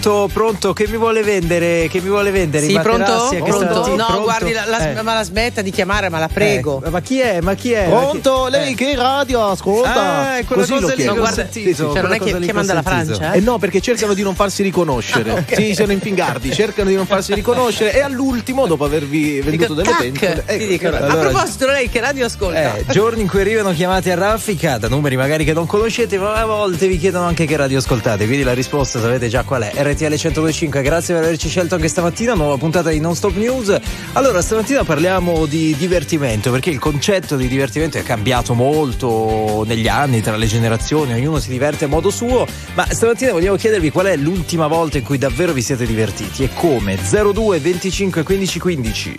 Pronto, pronto, che mi vuole vendere? Che mi vuole vendere? Sì, pronto? pronto? No, pronto? guardi, la, la, eh. ma la smetta di chiamare, ma la prego. Eh, ma chi è? Ma chi è? Pronto? Chi... Lei eh. che radio ascolta? Ah, è quella Così cosa lì no, guarda, sì, cioè, non è che chiamano dalla Francia? Eh no, perché cercano di non farsi riconoscere. ah, okay. Sì, sono impingardi, cercano di non farsi riconoscere e all'ultimo, dopo avervi venduto Dico, delle pentole. Ecco, dicono, allora, a proposito, lei che radio ascolta? Eh, giorni in cui arrivano chiamate a raffica da numeri magari che non conoscete, ma a volte vi chiedono anche che radio ascoltate. Quindi la risposta sapete già qual è. RTL 1025, grazie per averci scelto anche stamattina. Nuova puntata di Non Stop News. Allora, stamattina parliamo di divertimento perché il concetto di divertimento è cambiato molto negli anni, tra le generazioni, ognuno si diverte a modo suo. Ma stamattina vogliamo chiedervi qual è l'ultima volta in cui davvero vi siete divertiti e come. 02 25 15 15.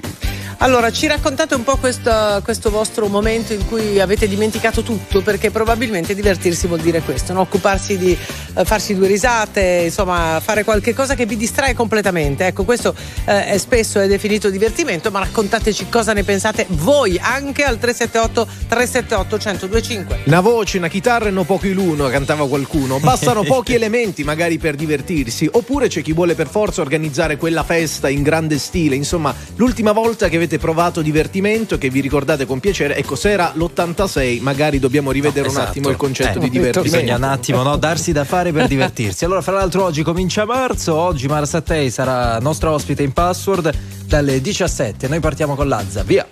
Allora, ci raccontate un po' questo, questo, vostro momento in cui avete dimenticato tutto, perché probabilmente divertirsi vuol dire questo, no? occuparsi di eh, farsi due risate, insomma, fare qualche cosa che vi distrae completamente. Ecco, questo eh, è spesso è definito divertimento, ma raccontateci cosa ne pensate voi anche al 378 378 1025. Una voce, una chitarra e no pochi l'uno, cantava qualcuno. Bastano pochi elementi magari per divertirsi, oppure c'è chi vuole per forza organizzare quella festa in grande stile. Insomma, l'ultima volta che avete avete provato divertimento che vi ricordate con piacere. Ecco, se era l'86, magari dobbiamo rivedere no, esatto. un attimo il concetto eh, di divertimento. Bisogna un attimo no, darsi da fare per divertirsi. Allora, fra l'altro, oggi comincia marzo. Oggi Mara Sattei sarà nostra ospite in password dalle 17. Noi partiamo con Lazza. Via.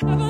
di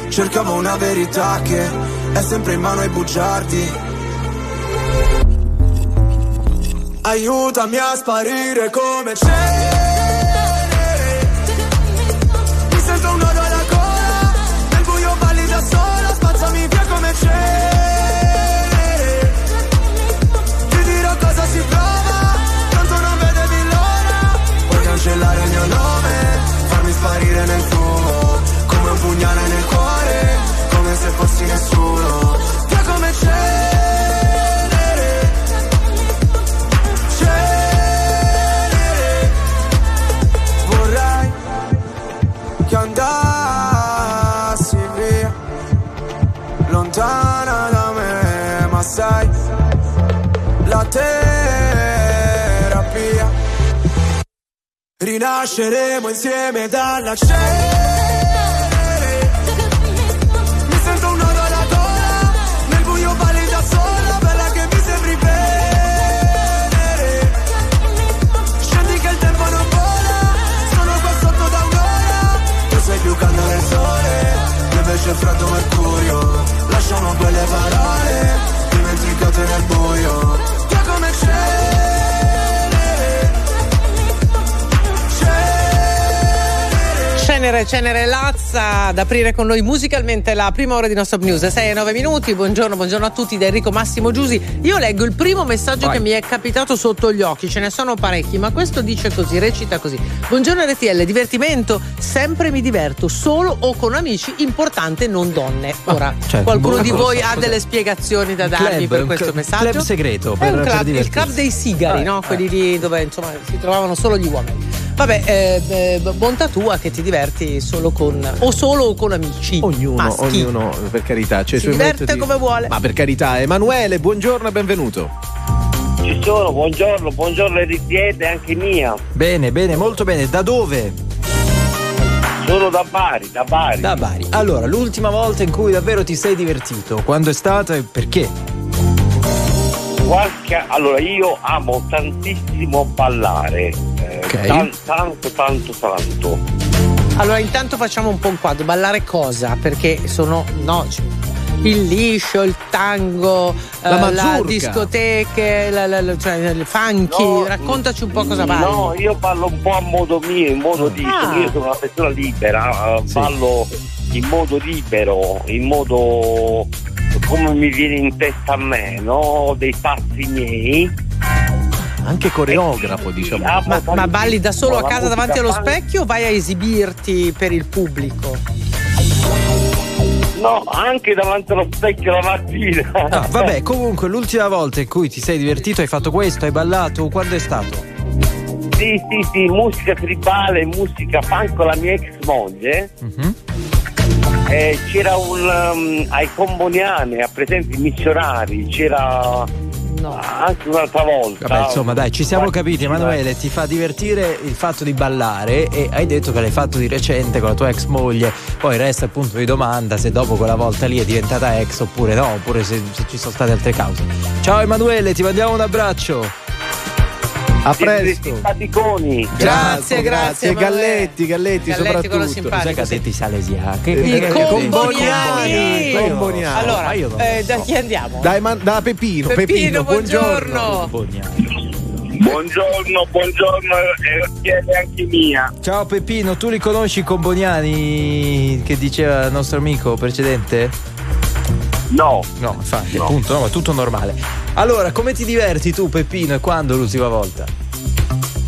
Cercavo una verità che è sempre in mano ai bugiardi. Aiutami a sparire come c'è. Fossi nessuno Via come cenere. Cenere. Vorrei che andassi via Lontana da me Ma sai La terapia. Rinasceremo insieme dalla cena freddo mercurio. Lasciamo quelle parole Dimenticate nel buio Cenere, Cenere Lazza ad aprire con noi musicalmente la prima ora di nostra news. 6 e 9 minuti. Buongiorno, buongiorno a tutti da Enrico Massimo Giusi. Io leggo il primo messaggio Vai. che mi è capitato sotto gli occhi, ce ne sono parecchi, ma questo dice così, recita così. Buongiorno RTL, divertimento, sempre mi diverto, solo o con amici, importante non donne. Ah, Ora, ah, cioè, qualcuno di voi cosa, ha delle spiegazioni da darmi club, per questo club, messaggio? Club segreto. Per, è un club, il club dei sigari, ah, no? Quelli lì dove insomma si trovavano solo gli uomini. Vabbè, eh, eh, bontà tua che ti diverti solo con o solo o con amici. Ognuno, maschi. ognuno per carità. Cioè, si diverte metodi... come vuole. Ma per carità, Emanuele, buongiorno e benvenuto. Ci sono, buongiorno, buongiorno Ritiete anche mia. Bene, bene, molto bene. Da dove? Sono da Bari, da Bari. Da Bari. Allora, l'ultima volta in cui davvero ti sei divertito, quando è stata e perché? Qualche... Allora, io amo tantissimo ballare Okay. Tan- tanto, tanto, tanto. Allora, intanto facciamo un po' un quadro. Ballare cosa? Perché sono. No, il liscio, il tango, la, eh, la discoteche, la, la, cioè il funky. No, Raccontaci un po' cosa balli. No, io ballo un po' a modo mio, in modo di. Ah. Io sono una persona libera, eh, sì. ballo in modo libero, in modo come mi viene in testa a me, no? Dei passi miei anche coreografo, diciamo. Ma, ma balli da solo a casa davanti allo specchio o vai a esibirti per il pubblico? No, anche davanti allo specchio la mattina. No, vabbè, comunque l'ultima volta in cui ti sei divertito hai fatto questo, hai ballato, quando è stato? Sì, sì, sì, musica tribale, musica funk con la mia ex moglie. Uh-huh. Eh, c'era un um, ai Comboniane, a presenti missionari, c'era No. Anche un'altra volta. Vabbè, insomma, dai, ci siamo capiti, Emanuele. Ti fa divertire il fatto di ballare e hai detto che l'hai fatto di recente con la tua ex moglie. Poi resta il punto di domanda se dopo quella volta lì è diventata ex oppure no, oppure se, se ci sono state altre cause. Ciao Emanuele, ti mandiamo un abbraccio. A presto. Simpaticoni. Grazie, grazie. grazie Galletti, Galletti, Galletti soprattutto. Cos'è Galletti Salesiani? I comboniani. comboniani. Allora, eh, da chi andiamo? Dai, man, da Peppino. Peppino, Peppino buongiorno. Buongiorno, buongiorno, e anche mia. Ciao Peppino, tu li conosci i comboniani che diceva il nostro amico precedente? No. No, infatti, no. appunto, no, è tutto normale. Allora, come ti diverti tu, Peppino, e quando l'ultima volta?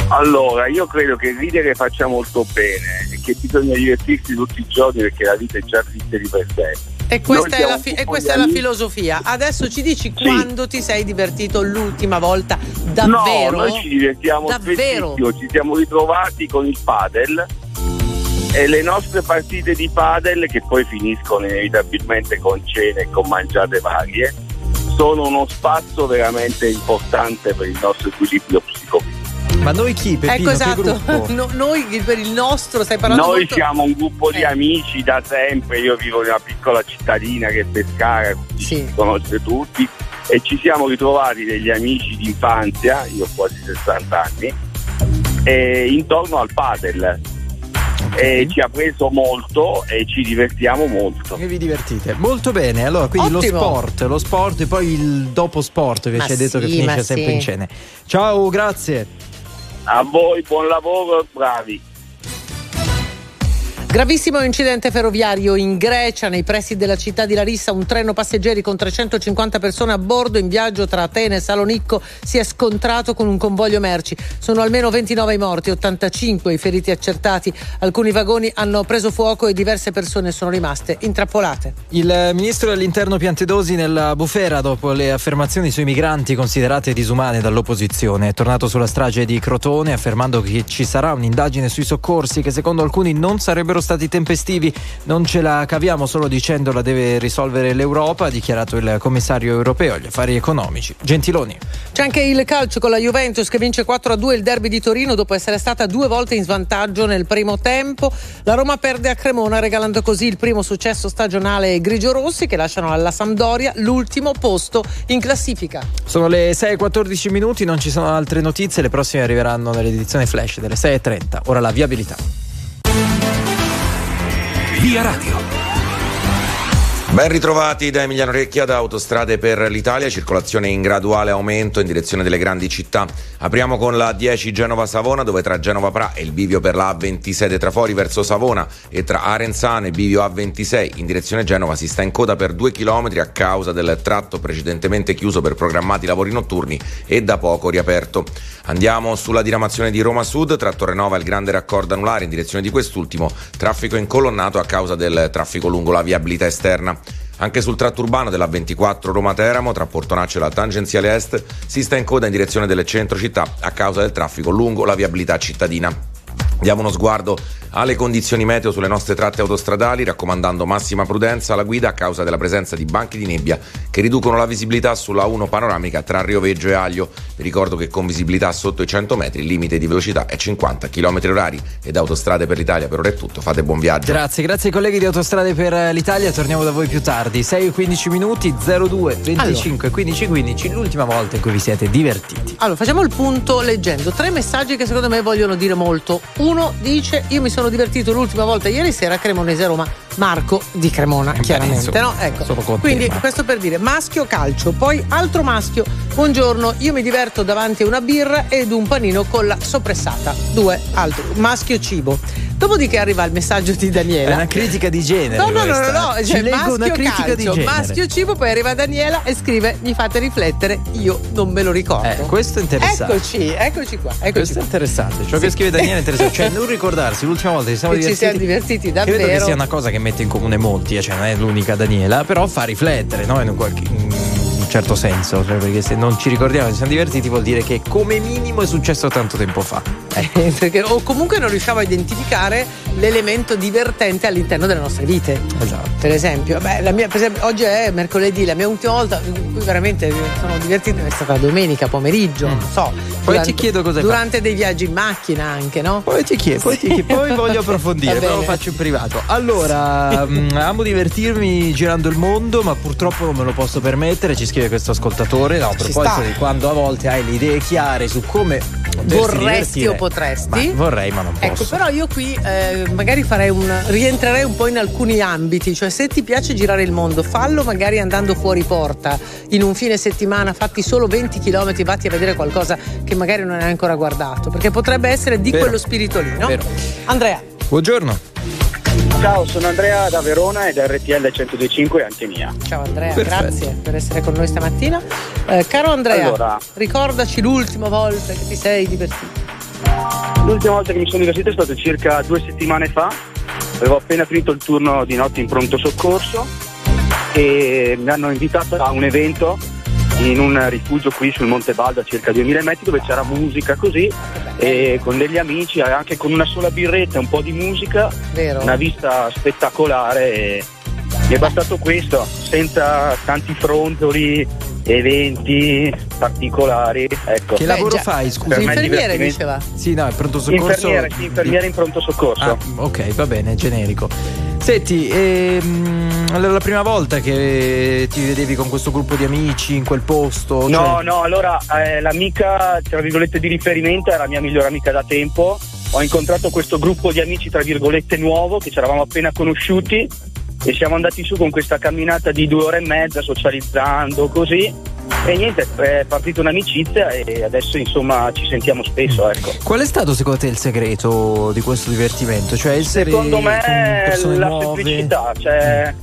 Allora, io credo che ridere faccia molto bene e che bisogna divertirsi tutti i giorni perché la vita è già triste di per sé. E questa, è la, fi- e questa è la, filosofia. Adesso ci dici sì. quando ti sei divertito l'ultima volta davvero? No, noi ci divertiamo davvero. Ci siamo ritrovati con il padel e le nostre partite di padel che poi finiscono inevitabilmente con cene e con mangiate varie sono uno spazio veramente importante per il nostro equilibrio psicofisico. Ma noi chi? Peppino, ecco esatto, no, noi per il nostro stai parlando Noi molto... siamo un gruppo di eh. amici da sempre, io vivo in una piccola cittadina che è Pescara, sì. ci conosce tutti e ci siamo ritrovati degli amici di infanzia, io ho quasi 60 anni, intorno al padel e ci ha preso molto e ci divertiamo molto. E vi divertite molto bene. Allora, quindi Ottimo. lo sport, lo sport e poi il dopo sport che ma ci hai detto che finisce sempre sì. in cene. Ciao, grazie. A voi, buon lavoro, bravi. Gravissimo incidente ferroviario in Grecia, nei pressi della città di Larissa. Un treno passeggeri con 350 persone a bordo in viaggio tra Atene e Salonicco si è scontrato con un convoglio merci. Sono almeno 29 i morti, 85 i feriti accertati. Alcuni vagoni hanno preso fuoco e diverse persone sono rimaste intrappolate. Il ministro dell'interno Piantedosi nella bufera dopo le affermazioni sui migranti considerate disumane dall'opposizione. È tornato sulla strage di Crotone affermando che ci sarà un'indagine sui soccorsi che secondo alcuni non sarebbero stati tempestivi, non ce la caviamo solo dicendo la deve risolvere l'Europa, ha dichiarato il commissario europeo agli affari economici. Gentiloni. C'è anche il calcio con la Juventus che vince 4-2 il derby di Torino dopo essere stata due volte in svantaggio nel primo tempo. La Roma perde a Cremona regalando così il primo successo stagionale ai grigiorossi che lasciano alla Sampdoria l'ultimo posto in classifica. Sono le 6.14 minuti, non ci sono altre notizie, le prossime arriveranno nell'edizione flash delle 6.30. Ora la viabilità. Via Radio. Ben ritrovati da Emiliano Recchia da Autostrade per l'Italia, circolazione in graduale aumento in direzione delle grandi città. Apriamo con la 10 Genova-Savona dove tra Genova Pra e il bivio per la A26 dei Trafori verso Savona e tra Arenzano e bivio A26 in direzione Genova si sta in coda per 2 km a causa del tratto precedentemente chiuso per programmati lavori notturni e da poco riaperto. Andiamo sulla diramazione di Roma Sud tra Torrenova e il grande raccordo anulare in direzione di quest'ultimo, traffico incolonnato a causa del traffico lungo la viabilità esterna. Anche sul tratto urbano della 24 Roma-Teramo, tra Portonaccio e la tangenziale est, si sta in coda in direzione delle centro città a causa del traffico lungo la viabilità cittadina. Diamo uno sguardo alle condizioni meteo sulle nostre tratte autostradali, raccomandando massima prudenza alla guida a causa della presenza di banchi di nebbia che riducono la visibilità sulla 1 panoramica tra Rioveggio e Aglio. Vi ricordo che con visibilità sotto i 100 metri il limite di velocità è 50 km h ed Autostrade per l'Italia per ora è tutto. Fate buon viaggio. Grazie, grazie ai colleghi di Autostrade per l'Italia. Torniamo da voi più tardi. 6 e 15 minuti 02 25 allora. 15 15, l'ultima volta in cui vi siete divertiti. Allora, facciamo il punto leggendo tre messaggi che secondo me vogliono dire molto. Uno dice: Io mi sono divertito l'ultima volta ieri sera a Cremonese Roma. Marco di Cremona, chiaramente. Beh, no? ecco. Quindi te, questo per dire maschio calcio, poi altro maschio. Buongiorno, io mi diverto davanti a una birra ed un panino con la soppressata. Due, altro, maschio cibo. Dopodiché arriva il messaggio di Daniela. È una critica di genere. No, no, no, no, no. Cioè, maschio una critica calcio, di genere. maschio cibo, poi arriva Daniela e scrive: Mi fate riflettere, io non me lo ricordo. Eh, questo è interessante. Eccoci, eccoci qua. Eccoci questo qua. è interessante. Ciò sì. che scrive Daniela è interessante. Cioè, non ricordarsi l'ultima volta che siamo che divertiti. Ci siamo divertiti davvero. Credo che sia una cosa che mette in comune molti, eh, cioè non è l'unica Daniela, però fa riflettere, no? In qualche certo senso, cioè perché se non ci ricordiamo ci siamo divertiti vuol dire che come minimo è successo tanto tempo fa. Eh, perché, o comunque non riusciamo a identificare l'elemento divertente all'interno delle nostre vite. Esatto. Per esempio, beh, mia, per esempio, oggi è mercoledì, la mia ultima volta in cui veramente sono divertita è stata domenica pomeriggio, mm. non so. Poi durante, ti chiedo cosa Durante dei viaggi in macchina anche, no? Poi ti chiedo, poi, ti chiedo, poi voglio approfondire, però lo faccio in privato. Allora, mh, mm, amo divertirmi girando il mondo, ma purtroppo non me lo posso permettere, ci scrive questo ascoltatore, no, a proposito di quando a volte hai le idee chiare su come vorresti o potresti. Ma vorrei, ma non ecco, posso. Ecco, però io qui eh, magari farei un rientrerei un po' in alcuni ambiti, cioè se ti piace girare il mondo, fallo magari andando fuori porta in un fine settimana, fatti solo 20 km, vatti a vedere qualcosa che magari non hai ancora guardato, perché potrebbe essere di Vero. quello spirito lì, no? Vero. Andrea. Buongiorno. Ciao, sono Andrea da Verona ed RTL 125 è anche mia. Ciao Andrea, Perfetto. grazie per essere con noi stamattina. Eh, caro Andrea, allora, ricordaci l'ultima volta che ti sei divertito. L'ultima volta che mi sono divertito è stato circa due settimane fa. Avevo appena finito il turno di notte in pronto soccorso e mi hanno invitato a un evento in un rifugio qui sul Monte Baldo a circa 2000 metri dove c'era musica così e con degli amici anche con una sola birretta e un po' di musica Vero. una vista spettacolare e mi è bastato questo senza tanti frontoli eventi particolari. Ecco. Che lavoro Beh, fai? Scusa, infermiere diceva. Sì, no, è pronto soccorso. Infermiere, sì, infermiere in pronto soccorso. Ah, ok, va bene, generico. Senti, ehm, allora la prima volta che ti vedevi con questo gruppo di amici in quel posto? No, cioè... no, allora eh, l'amica, tra virgolette, di riferimento era la mia migliore amica da tempo. Ho incontrato questo gruppo di amici, tra virgolette, nuovo, che ci eravamo appena conosciuti e siamo andati su con questa camminata di due ore e mezza socializzando così e niente, è partita un'amicizia e adesso insomma ci sentiamo spesso. Ecco. Qual è stato secondo te il segreto di questo divertimento? Cioè essere secondo me la nuove? semplicità, cioè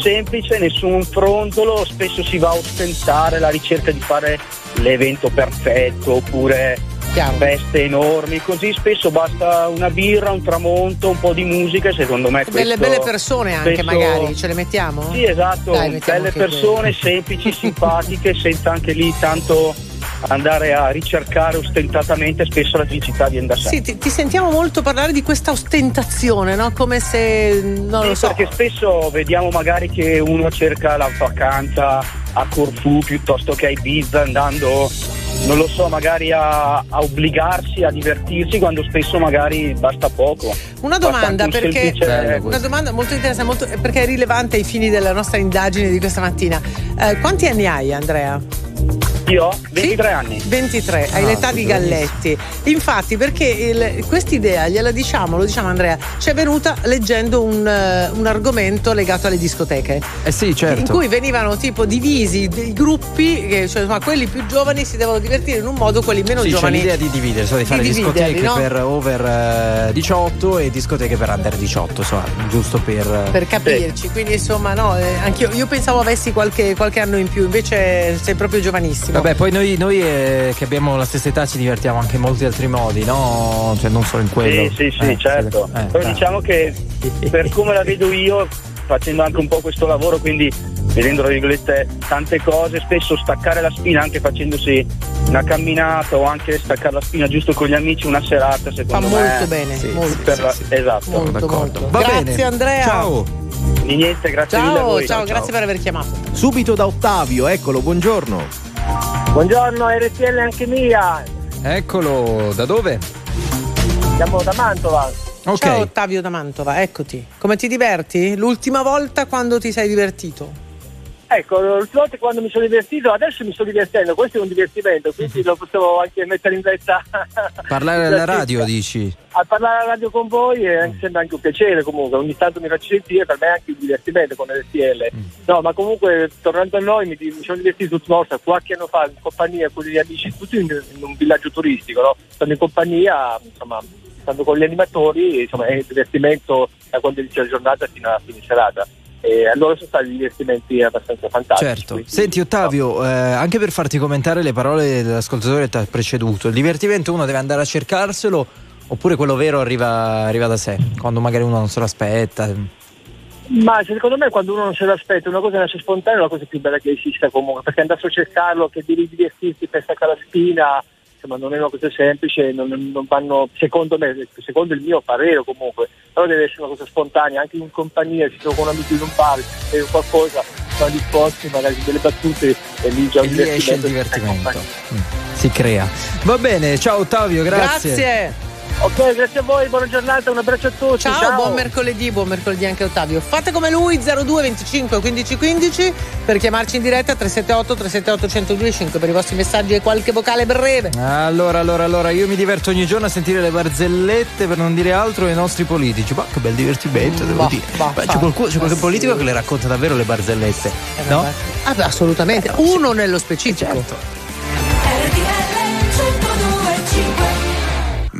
semplice, nessun frontolo, spesso si va a ostentare la ricerca di fare l'evento perfetto oppure Chiaro. feste enormi, così spesso basta una birra, un tramonto, un po' di musica e secondo me questo Delle belle persone anche spesso... magari, ce le mettiamo? Sì, esatto, Dai, belle persone, semplici, simpatiche, senza anche lì tanto andare a ricercare ostentatamente spesso la felicità viene da sé. Sì, ti, ti, sentiamo molto parlare di questa ostentazione, no? Come se non sì, lo so. Perché spesso vediamo magari che uno cerca la vacanza a Corfù piuttosto che a Ibiza andando non lo so, magari a, a, obbligarsi a divertirsi quando spesso magari basta poco. Una domanda, perché, semplice... una domanda molto interessante, molto, perché è rilevante ai fini della nostra indagine di questa mattina. Eh, quanti anni hai, Andrea? Io ho 23 sì? anni. 23, hai ah, l'età di Galletti. Infatti, perché questa idea gliela diciamo, lo diciamo Andrea, ci è venuta leggendo un, uh, un, argomento legato alle discoteche. Eh sì, certo. In cui venivano tipo divisi dei gruppi, che, cioè insomma, quelli più giovani si devono divertire in un modo, quelli meno sì, giovani. C'è l'idea di dividere, cioè di fare discoteche no? per over 18 e discoteche per under 18, insomma, giusto per. Per capirci. Quindi insomma, no, eh, anch'io io pensavo avessi qualche, qualche anno in più, invece sei proprio giovanissimo. Vabbè, poi noi, noi eh, che abbiamo la stessa età ci divertiamo anche in molti altri modi, no? Cioè non solo in quello. Sì, sì, sì, eh, certo. Eh, Però diciamo che per come la vedo io, facendo anche un po' questo lavoro, quindi vedendo tra virgolette tante cose, spesso staccare la spina anche facendosi una camminata o anche staccare la spina giusto con gli amici una serata secondo Fa me. Fa molto bene, sì, molto. Sì, sì, esatto. Molto, molto. Va Grazie bene. Andrea. Ciao. Di niente, grazie ciao, mille a voi. Ciao, ciao, grazie per aver chiamato. Subito da Ottavio, eccolo, buongiorno. Buongiorno, RTL anche mia. Eccolo, da dove? Siamo da Mantova. Okay. Ciao Ottavio da Mantova, eccoti. Come ti diverti? L'ultima volta quando ti sei divertito? Ecco, l'ultima volta quando mi sono divertito, adesso mi sto divertendo, questo è un divertimento, quindi lo posso anche mettere in vetta. Parlare alla radio, dici? A parlare alla radio con voi è, mm. sembra anche un piacere comunque, ogni tanto mi faccio sentire, per me è anche un divertimento con RTL. Mm. No, ma comunque tornando a noi mi, mi sono divertito l'ultima volta, qualche anno fa in compagnia con gli amici, tutti in, in un villaggio turistico, no? Stando in compagnia, insomma, stando con gli animatori, insomma è un divertimento da quando inizia la giornata fino a fine serata e allora sono stati divertimenti abbastanza fantastici. Certo. Quindi, Senti Ottavio, no. eh, anche per farti commentare le parole dell'ascoltatore che ti ha preceduto, il divertimento uno deve andare a cercarselo oppure quello vero arriva, arriva da sé, quando magari uno non se lo aspetta? Ma secondo me quando uno non se l'aspetta una cosa nasce spontanea è la cosa più bella che esista comunque, perché andarsi a cercarlo, che devi divertirti per staccare la spina, insomma non è una cosa semplice, non, non vanno, secondo me, secondo il mio parere comunque, però deve essere una cosa spontanea, anche in compagnia, si trova con un amico in un bar, se qualcosa, sono disposti, magari delle battute e lì già e lì esce il divertimento. Mm. Si crea. Va bene, ciao Ottavio, grazie. Grazie. Ok, grazie a voi, buona giornata, un abbraccio a tutti. Ciao, ciao. buon mercoledì, buon mercoledì anche Ottavio. Fate come lui 02 25 15 15 per chiamarci in diretta 378 378 1025 per i vostri messaggi e qualche vocale breve. Allora, allora, allora, io mi diverto ogni giorno a sentire le barzellette per non dire altro ai nostri politici. Ma che bel divertimento, devo bah, dire. Bah, Beh, c'è, qualcuno, c'è qualche politico che le racconta davvero le barzellette, eh, no? Ah, assolutamente, eh, uno nello specifico. Certo.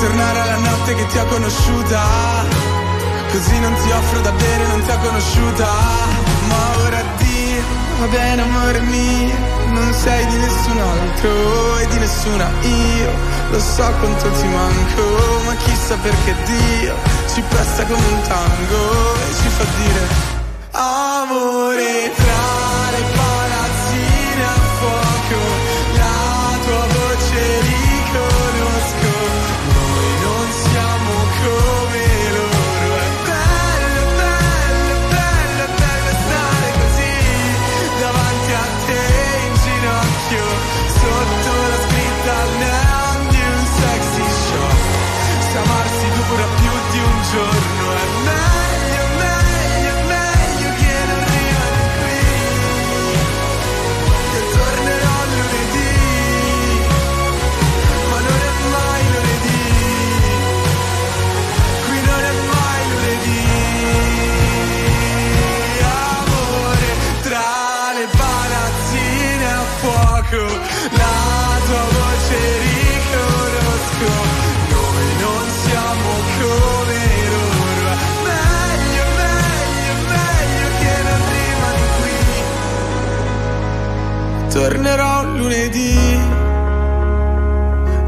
Tornare alla notte che ti ho conosciuta, così non ti offro da bere, non ti ho conosciuta, ma ora Dio, va bene amore mio non sei di nessun altro e di nessuna io. Lo so quanto ti manco, ma chissà perché Dio Ci passa come un tango e ci fa dire Amore tra le Tornerò lunedì,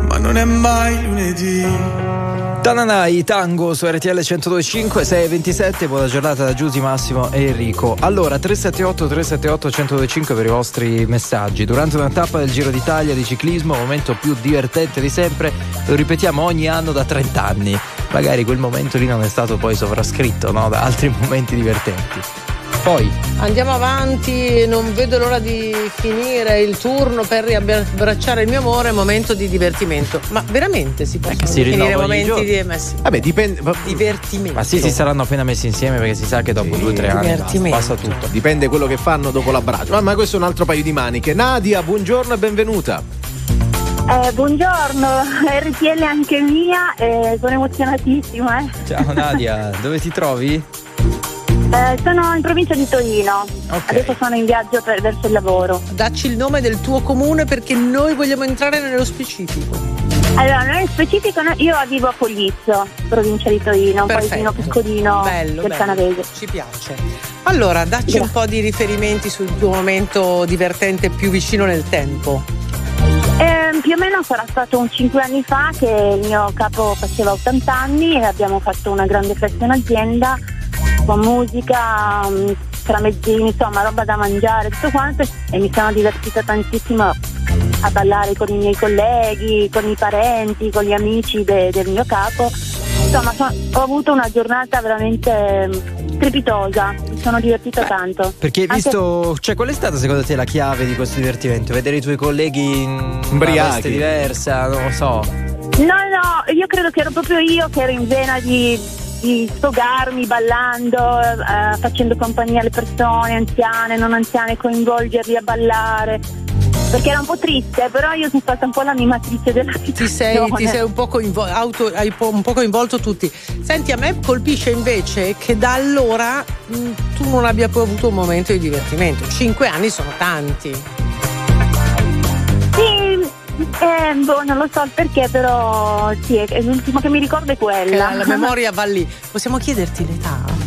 ma non è mai lunedì. Tananai, tango su RTL 1025, 627, buona giornata da Giusy, Massimo e Enrico. Allora, 378 378 1025 per i vostri messaggi. Durante una tappa del Giro d'Italia di ciclismo, momento più divertente di sempre, lo ripetiamo ogni anno da 30 anni. Magari quel momento lì non è stato poi sovrascritto no? da altri momenti divertenti. Poi, Andiamo avanti, non vedo l'ora di finire il turno per riabbracciare il mio amore, momento di divertimento. Ma veramente si possono si definire rinnova ogni momenti di ma sì, Vabbè, dipende. divertimento? ma sì, si saranno appena messi insieme perché si sa che dopo due o tre anni passa tutto. Dipende quello che fanno dopo l'abbraccio. Ma, ma questo è un altro paio di maniche. Nadia, buongiorno e benvenuta. Eh, buongiorno, RTL anche mia, eh, sono emozionatissima. eh. Ciao Nadia, dove ti trovi? Eh, sono in provincia di Torino, Ok. adesso sono in viaggio per- verso il lavoro. Dacci il nome del tuo comune perché noi vogliamo entrare nello specifico. Allora, nello specifico io vivo a Poglizzo, provincia di Torino, un Perfetto. paesino piccolino Bello, del bello. Canavese. Ci piace. Allora, dacci un po' di riferimenti sul tuo momento divertente più vicino nel tempo. Eh, più o meno sarà stato un 5 anni fa che il mio capo faceva 80 anni e abbiamo fatto una grande festa in azienda con musica, mm, tramezzini, insomma roba da mangiare, tutto quanto e mi sono divertita tantissimo a ballare con i miei colleghi, con i parenti, con gli amici de- del mio capo. Insomma, so- ho avuto una giornata veramente mm, strepitosa, mi sono divertita tanto. Perché hai Anche- visto, cioè qual è stata secondo te la chiave di questo divertimento? Vedere i tuoi colleghi in una Ubriachi. veste diversa, non lo so. No, no, io credo che ero proprio io che ero in vena di, di sfogarmi ballando, eh, facendo compagnia alle persone, anziane, non anziane, coinvolgerli a ballare. Perché era un po' triste, però io sono stata un po' l'animatrice della Ti situazione. sei, ti sei un, po coinvo- auto- hai po- un po' coinvolto tutti. Senti, a me colpisce invece che da allora mh, tu non abbia poi avuto un momento di divertimento. Cinque anni sono tanti. Eh, boh, non lo so il perché, però sì, è, è l'ultimo che mi ricordo è quella. la, la memoria va lì. Possiamo chiederti l'età?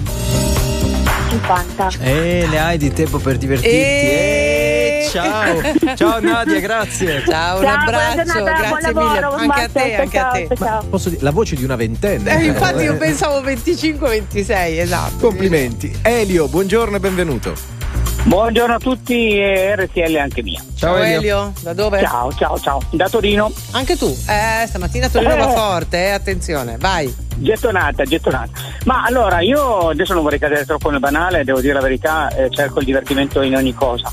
50. Eh, ne hai di tempo per divertirti. Eh. Eh, ciao. Ciao Nadia, grazie. Ciao, un Ciao, abbraccio, buona giornata, grazie buon mille. lavoro, Anche a te, anche a ciao, te. ciao, ciao. Posso dire, la voce di una ventenne. Eh, infatti io Eh, pensavo 25-26, esatto. Complimenti. Elio, buongiorno e benvenuto. Buongiorno a tutti e RTL anche mia. Ciao Elio, da dove? Ciao, ciao, ciao. Da Torino, Anche tu. Eh, stamattina Torino va forte, eh, attenzione, vai. gettonata, gettonata. Ma allora, io adesso non vorrei cadere troppo nel banale, devo dire la verità, eh, cerco il divertimento in ogni cosa.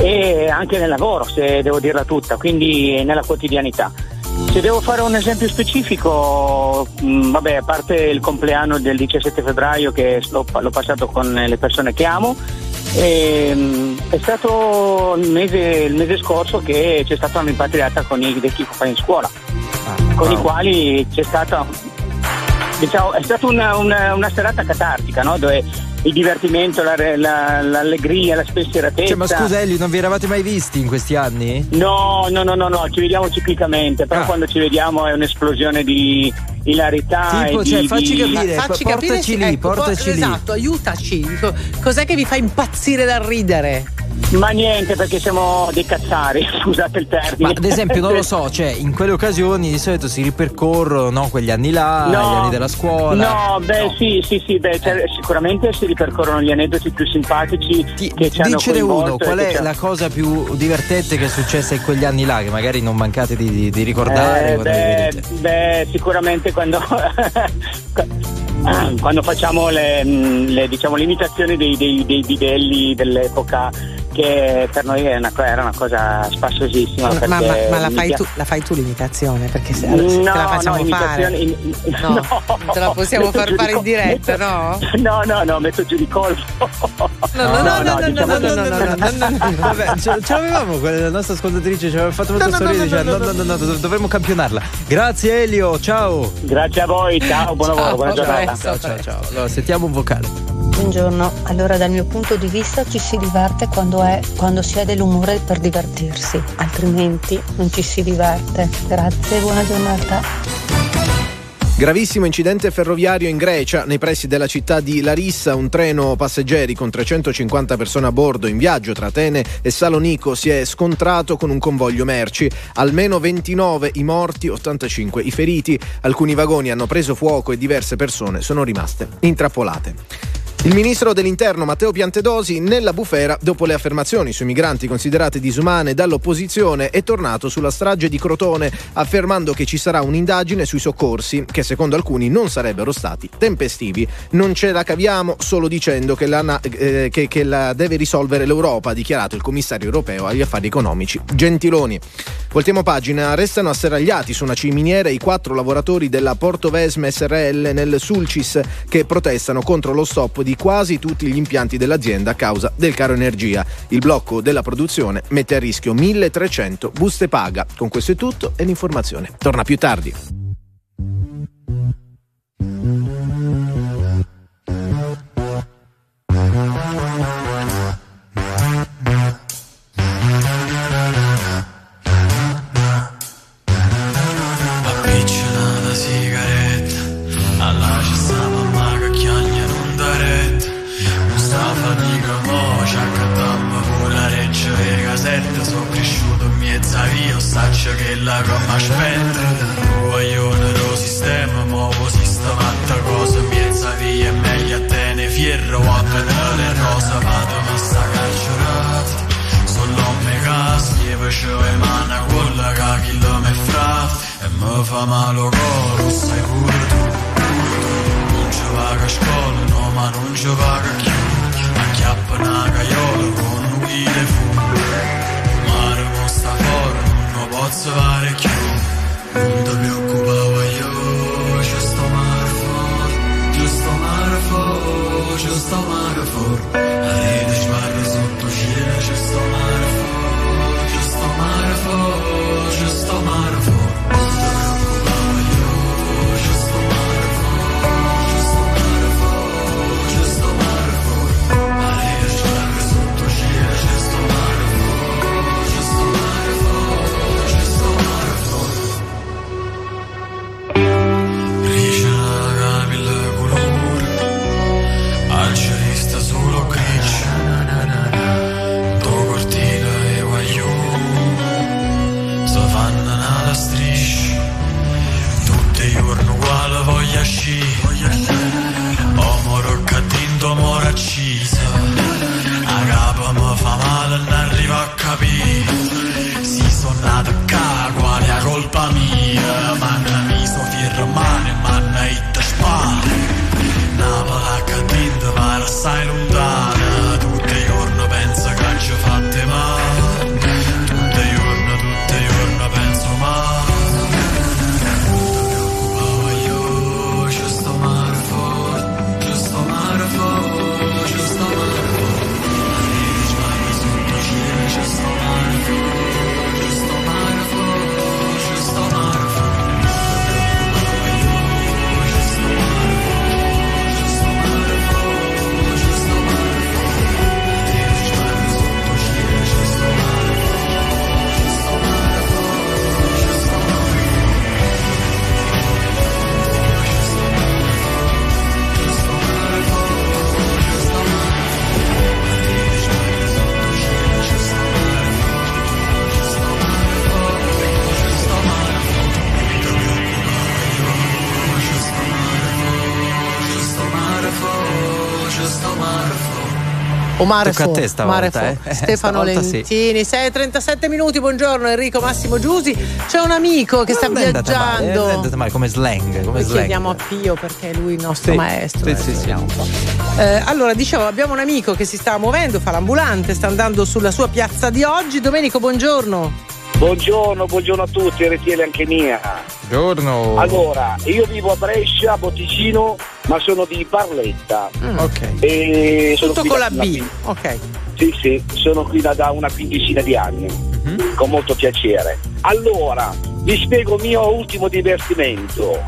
E anche nel lavoro, se devo dirla tutta, quindi nella quotidianità. Se devo fare un esempio specifico, mh, vabbè, a parte il compleanno del 17 febbraio che l'ho, l'ho passato con le persone che amo, ehm, è stato il mese, il mese scorso che c'è stata una rimpatriata con i vecchi compagni di scuola, con i quali c'è stata, diciamo, è stata una, una- una serata catartica, no? dove il divertimento, la- la- l'allegria, la spensieratezza. Cioè, ma scusa Elio, non vi eravate mai visti in questi anni? No, no, no, no, no, ci vediamo ciclicamente, però Ah. quando ci vediamo è un'esplosione di ilarità. Tipo, e di, cioè, facci di- capire. Facci portaci capire lì, ecco, portaci po- lì. Esatto, aiutaci. Co- Cos'è che vi fa impazzire dal ridere? Ma niente, perché siamo dei cazzari, scusate il termine. Ma ad esempio, non lo so, cioè, in quelle occasioni di solito si ripercorrono no, quegli anni là, no, gli anni della scuola. No, beh, no. sì, sì, sì, beh, cioè, sicuramente si ripercorrono gli aneddoti più simpatici Ti, che ci Dicene uno, qual è la cosa più divertente che è successa in quegli anni là, che magari non mancate di, di, di ricordare? Eh, beh, beh, sicuramente quando. quando facciamo le, le, diciamo, limitazioni dei, dei, dei bidelli dell'epoca che per noi una, era una cosa spassosissima. Ma, ma, ma la, fai tu, la, fai tu, l'imitazione? Perché se, allora, no, te la facciamo no, fare, in, no, no, te la possiamo far fare in diretta, no? No, no, no, metto giù di colpo. No, no, no, no, no, no, no, no, Vabbè, ce, l'avevamo, la nostra ascoltatrice ci aveva fatto molto sorridere, diceva no, no, no, no, dovremmo campionarla. Grazie Elio, ciao. Grazie a voi, ciao, buon lavoro, buona giornata. Ciao, ciao, ciao. Allora, sentiamo un vocale. Buongiorno, allora dal mio punto di vista ci si diverte quando, è, quando si ha dell'umore per divertirsi, altrimenti non ci si diverte. Grazie, buona giornata. Gravissimo incidente ferroviario in Grecia, nei pressi della città di Larissa, un treno passeggeri con 350 persone a bordo in viaggio tra Atene e Salonico si è scontrato con un convoglio merci. Almeno 29 i morti, 85 i feriti. Alcuni vagoni hanno preso fuoco e diverse persone sono rimaste intrappolate. Il ministro dell'Interno Matteo Piantedosi nella bufera, dopo le affermazioni sui migranti considerate disumane dall'opposizione, è tornato sulla strage di Crotone, affermando che ci sarà un'indagine sui soccorsi, che secondo alcuni non sarebbero stati tempestivi. Non ce la caviamo solo dicendo che la, eh, che, che la deve risolvere l'Europa, ha dichiarato il commissario europeo agli affari economici Gentiloni. Voltiamo pagina, restano asserragliati su una ciminiera i quattro lavoratori della Portovesme SRL nel Sulcis che protestano contro lo stop di quasi tutti gli impianti dell'azienda a causa del caro energia. Il blocco della produzione mette a rischio 1300 buste paga. Con questo è tutto e l'informazione torna più tardi. La come aspetta Guaglione lo sistema, muovo sistematta cosa Miezza via, meglio a te ne fierro A le rosa, vado messa carcerata. Solo me casa, gli facevo e mana Quella che chilo me frat E mi fa male coro, sai pure tu. Non ci vaga a scuola, no ma non ci vaga più Acchiappa una caiola con un chile fu posso Whatsoever can Non mi occupavo io Giusto marfor Giusto marfor Giusto marfor Arrivo sbarro sotto uscire Giusto marfor Giusto marfor Giusto marfor Bunny. O mare Tocca a Fo, te stavolta, eh. Stefano Stavolta sì. Lentini, 6.37 minuti, buongiorno Enrico Massimo Giusi. C'è un amico che sta male, viaggiando. è andata male, come slang, come slang. chiediamo a Pio perché è lui il nostro Sì, maestro. sì, adesso sì. Eh, allora, dicevo, abbiamo un amico che si sta muovendo, fa l'ambulante, sta andando sulla sua piazza di oggi. Domenico, buongiorno. Buongiorno, buongiorno a tutti, RTL anche mia. Buongiorno. Allora, io vivo a Brescia, Botticino, ma sono di Barletta. Ok. E sono Mm. Tutto con la B. quin- Ok. Sì, sì, sono qui da, da una quindicina di anni, Mhm. con molto piacere. Allora, vi spiego il mio ultimo divertimento.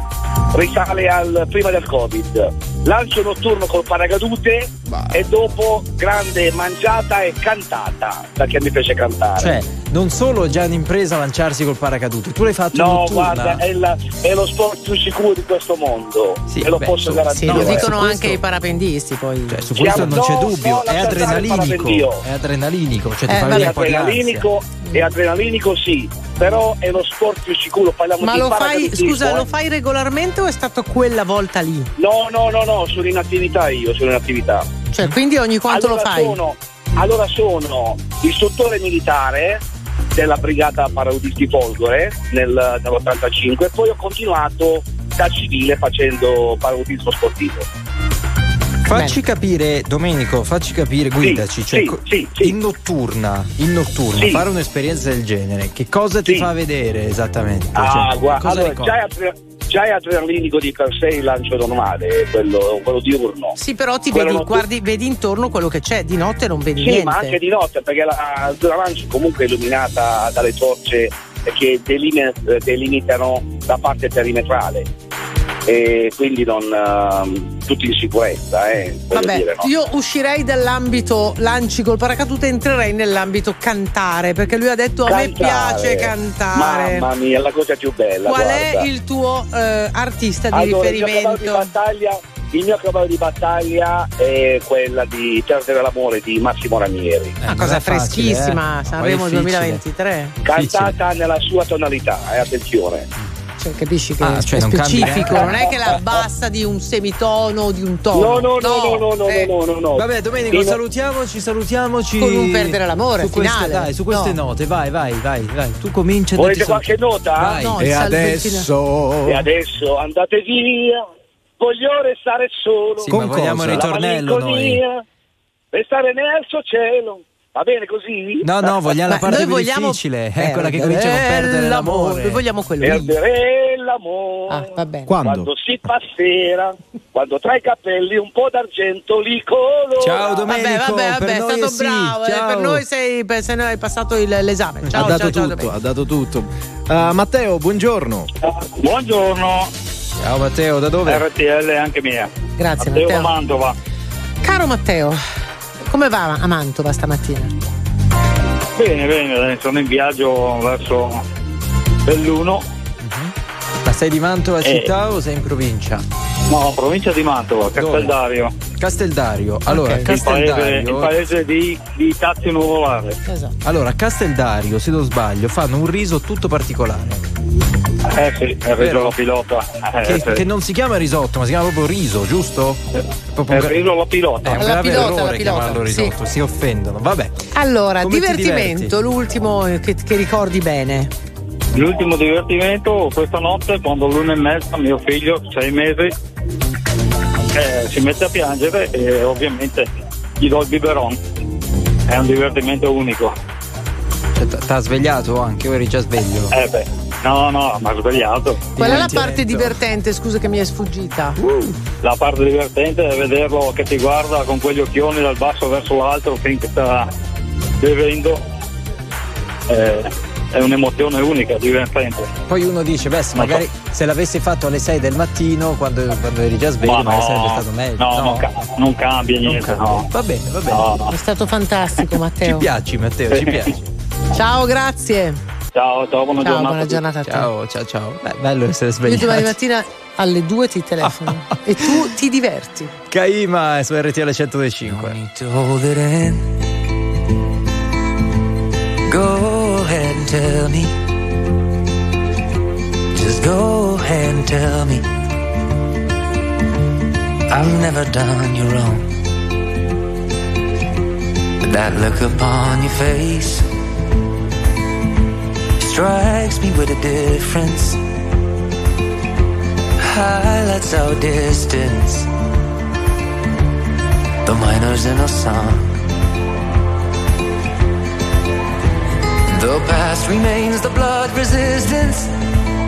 Risale al prima del Covid. Lancio notturno col paracadute e dopo grande mangiata e cantata, perché mi piace cantare. Cioè, non solo è già un'impresa lanciarsi col paracadute, tu l'hai fatto No, notturna. guarda, è, la- è lo sport più sicuro di questo mondo. Sì, e lo beh, posso garantire. Sì, lo No, dicono su anche questo- i parapendisti poi. Cioè, su questo Siamo- non c'è no, dubbio, no, è adrenalinico. È adrenalinico, cioè ti Eh, fa di ansia. adrenalinico, è adrenalinico sì, però è lo sport più sicuro. Parliamo Ma lo fai, scusa, eh. lo fai regolarmente o è stato quella volta lì? No, no, no, no, sono in attività io, sono in attività. Cioè, quindi ogni quanto allora lo fai? Sono, allora sono istruttore militare della brigata paraudisti Folgore nel, nell'85 e poi ho continuato da civile facendo paraudismo sportivo. Facci capire, Domenico, facci capire, guidaci, cioè, sì, co- sì, in notturna, in notturna, Sì. fare un'esperienza del genere, che cosa ti Sì. fa vedere esattamente? Ah, Cioè, guarda, cosa allora, già è, già è adrenalinico di per sé il lancio normale, quello, quello diurno. Sì, però ti vedi, non- guardi, vedi intorno quello che c'è, di notte non vedi Sì, niente. ma anche di notte, perché la, la lancio comunque è illuminata dalle torce che eh, delimitano la parte perimetrale. E quindi non ehm, tutti in sicurezza, eh, Vabbè, dire, no? io uscirei dall'ambito lanci col paracadute e entrerei nell'ambito cantare, perché lui ha detto a me Cantare. piace cantare. Mamma mia, la cosa più bella. Qual guarda. è il tuo eh, artista di Allora, il mio cavallo di riferimento? battaglia il mio cavallo di battaglia è quella di Perdere l'amore di Massimo Ranieri. Una cosa freschissima, Sanremo 2023. Cantata nella sua tonalità, eh, attenzione. Cioè, capisci che Ah, è cioè, non specifico, niente. non è che la bassa di un semitono o di un tono. No, no, no, no, no, no, eh. no, no, no. Vabbè, Domenico, salutiamoci, salutiamoci. Con un perdere l'amore, su queste, finale. dai, su queste No. note, vai, vai, vai, vai. Tu cominci a Volete qualche nota? Vai. No, E adesso. E adesso andate via, voglio restare solo. Sì, ma Con vogliamo il cosa? ritornello noi. Restare nel suo cielo. Va bene così? No, no, vogliamo la parte noi più vogliamo difficile, è quella che comincia con perdere perdere l'amore. Noi vogliamo quello. Perdere l'amore. Ah, va bene. Quando? si fa sera, quando tra i capelli un po' d'argento li colora. Ciao, Domenico. Vabbè, vabbè, per vabbè, è stato sì, bravo. eh, per noi sei, per- se ne hai passato il- l'esame. Ciao, ha dato ciao, tutto, Domenico. ha dato tutto. Uh, Matteo, buongiorno. Buongiorno, Ciao Matteo, da dove? RTL anche mia. Grazie, Matteo Matteo. Mantova. Caro Matteo, come va a Mantova stamattina? Bene, bene, sono in viaggio verso Belluno, Ma sei di Mantova Eh. città o sei in provincia? no, provincia di Mantova, Casteldario. Casteldario. Allora, Ok. Il paese, Casteldario. il paese di, di Tazio Nuvolare. Esatto. Allora, a Casteldario, se non sbaglio, fanno un riso tutto particolare. Eh sì, è Vero. riso la pilota. Eh, Che, sì. che non si chiama risotto, ma si chiama proprio riso, giusto? Proprio È un, riso la pilota. è un La grave pilota, errore pilota, chiamarlo sì. risotto, si offendono. Vabbè. Allora, Come ti divertimento, diverti? l'ultimo che, che ricordi bene. L'ultimo divertimento questa notte quando l'una e mezza mio figlio, sei mesi, eh, si mette a piangere e ovviamente gli do il biberon. È un divertimento unico. Cioè, t- t'ha svegliato anche, o eri già sveglio? Eh beh, no, no, mi ha svegliato. Qual è la parte divertente, scusa che mi è sfuggita? La parte divertente è vederlo che ti guarda con quegli occhioni dal basso verso l'alto finché sta bevendo. Eh, è un'emozione unica, divertente. Poi uno dice, beh, se Non magari se l'avessi fatto alle 6 del mattino, quando, quando eri già sveglio, Ma magari no, sarebbe stato meglio. no, non, ca- non cambia Non niente, cambia. no. Va bene, va bene. No, no. È stato fantastico, Ci Matteo. piaci, Matteo, ci piaci. Ciao, grazie. Ciao, ciao, buona Ciao, giornata. buona giornata a te. Ciao, ciao, ciao. Beh, bello essere Io domani mattina alle 2 ti telefono e tu ti diverti. Caima su RTL 105. need and tell me. Just go ahead and tell me. I've never done you wrong. But that look upon your face strikes me with a difference. Highlights our distance. The minors in a song. The past remains the blood resistance,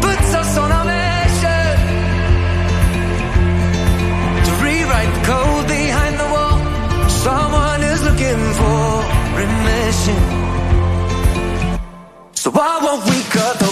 puts us on our mission to rewrite the code behind the wall. Someone is looking for remission. So why won't we cut the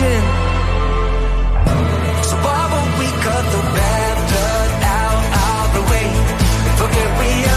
remission. So why won't we cut the bad blood out of the way? Forget we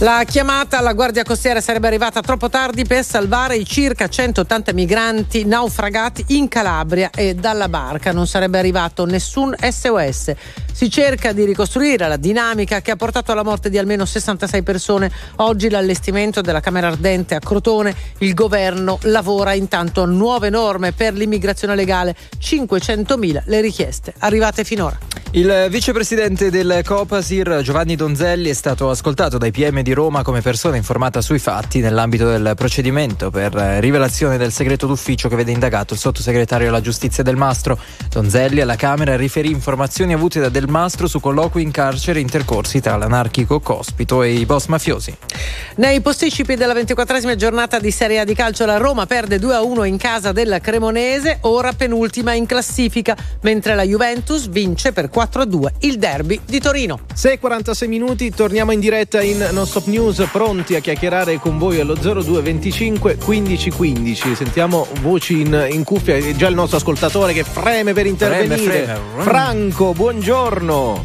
La chiamata alla Guardia Costiera sarebbe arrivata troppo tardi per salvare i circa 180 migranti naufragati in Calabria e dalla barca non sarebbe arrivato nessun SOS. Si cerca di ricostruire la dinamica che ha portato alla morte di almeno 66 persone. Oggi l'allestimento della Camera Ardente a Crotone. Il governo lavora intanto a nuove norme per l'immigrazione legale. 500.000 le richieste arrivate finora. Il vicepresidente del Copasir, Giovanni Donzelli, è stato ascoltato dai PM di Roma come persona informata sui fatti nell'ambito del procedimento per eh, rivelazione del segreto d'ufficio che vede indagato il sottosegretario alla giustizia Del Mastro. Donzelli alla Camera riferì informazioni avute da Del Mastro su colloqui in carcere intercorsi tra l'anarchico Cospito e i boss mafiosi. Nei posticipi della ventiquattresima giornata di Serie A di calcio la Roma perde 2-1 in casa della Cremonese, ora penultima in classifica, mentre la Juventus vince per 4-2 il derby di Torino. 6.46 minuti, torniamo in diretta in Non Stop News, pronti a chiacchierare con voi allo 0225 1515. Sentiamo voci in, in cuffia, è già il nostro ascoltatore che freme per intervenire. Freme, freme. Franco, buongiorno.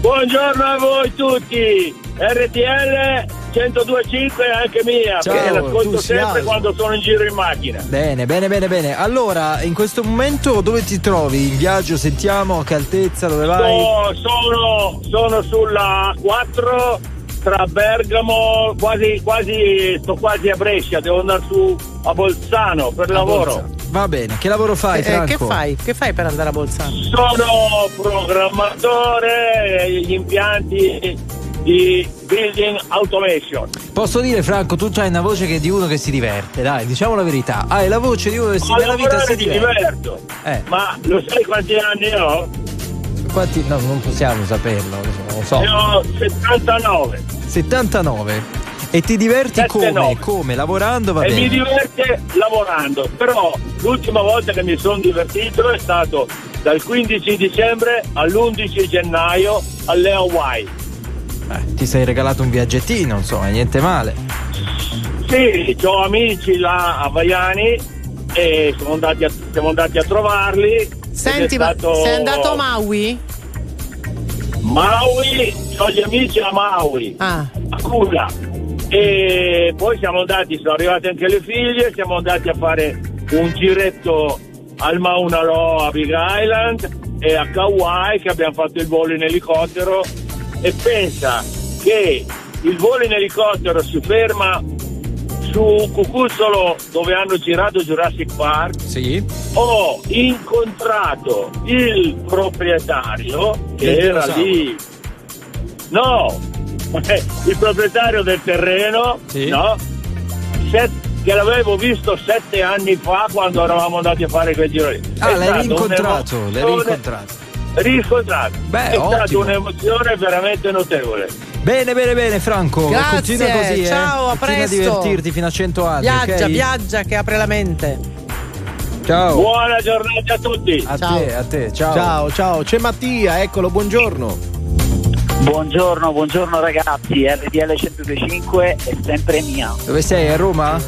Buongiorno a voi tutti, RTL 1025 è anche mia, Ciao, perché l'ascolto sempre quando sono in giro in macchina. Bene, bene, bene, bene. Allora, in questo momento dove ti trovi? In viaggio, sentiamo a che altezza, dove vai? So- sono, sono sulla 4 tra Bergamo, quasi, quasi, sto quasi a Brescia, devo andare su a Bolzano per lavoro. Va bene, che lavoro fai, Eh, che fai? Che fai per andare a Bolzano? Sono programmatore, gli impianti di Building Automation. Posso dire, Franco, tu hai una voce che è di uno che si diverte, dai, diciamo la verità. Hai la voce di uno che si, Ma nella vita si diverte. diverto. Eh. Ma lo sai quanti anni ho? Quanti? No, non possiamo saperlo, non lo so. Ho 79. 79. E ti diverti come? Come? Lavorando va e bene. mi diverte lavorando. Però l'ultima volta che mi sono divertito è stato dal 15 dicembre all'11 gennaio alle Hawaii. Eh, ti sei regalato un viaggettino, insomma, niente male. Sì, ho amici là a Vaiani e siamo andati a, siamo andati a trovarli. Senti, ma stato sei andato a Maui? Maui, ho gli amici a Maui, Ah. a Kula. E poi siamo andati, sono arrivate anche le figlie, siamo andati a fare un giretto al Mauna Loa a Big Island e a Kauai che abbiamo fatto il volo in elicottero e pensa che il volo in elicottero si ferma su Cucuzzolo dove hanno girato Jurassic Park Sì. ho incontrato il proprietario che Del era dinosauro. lì no il proprietario del terreno Sì. no? Set- che l'avevo visto sette anni fa quando eravamo andati a fare quel giro lì Ah, È l'hai rincontrato, l'hai rincontrato. Riscontrato Beh, è stata ottimo. un'emozione veramente notevole Bene, bene, bene, Franco. Grazie, Continua così, eh. ciao, a Continua presto. divertirti fino a 100 anni. Viaggia, ok? viaggia che apre la mente. Ciao. buona giornata a tutti A Ciao. te, a te, ciao. Ciao, ciao, c'è Mattia, eccolo, buongiorno. Buongiorno, buongiorno ragazzi, RTL 105 è sempre mia. Dove sei? A Roma?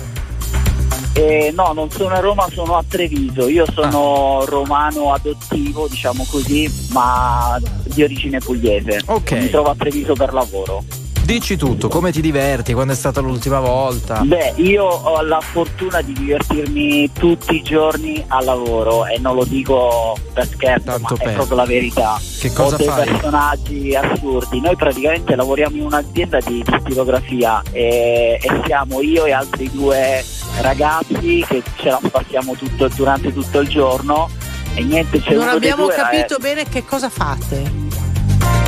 Eh, no, non sono a Roma, sono a Treviso. Io sono romano adottivo, diciamo così, ma di origine pugliese. Ok. Mi trovo a Treviso per lavoro. Dici tutto, come ti diverti? Quando è stata l'ultima volta? Beh, io ho la fortuna di divertirmi tutti i giorni al lavoro e non lo dico per scherzo, Tanto ma per. è proprio la verità. Che cosa ho dei fai? personaggi assurdi. Noi praticamente lavoriamo in un'azienda di, di stilografia e, e siamo io e altri due ragazzi che ce la passiamo tutto, durante tutto il giorno e niente c'è Non abbiamo due, capito eh, bene che cosa fate.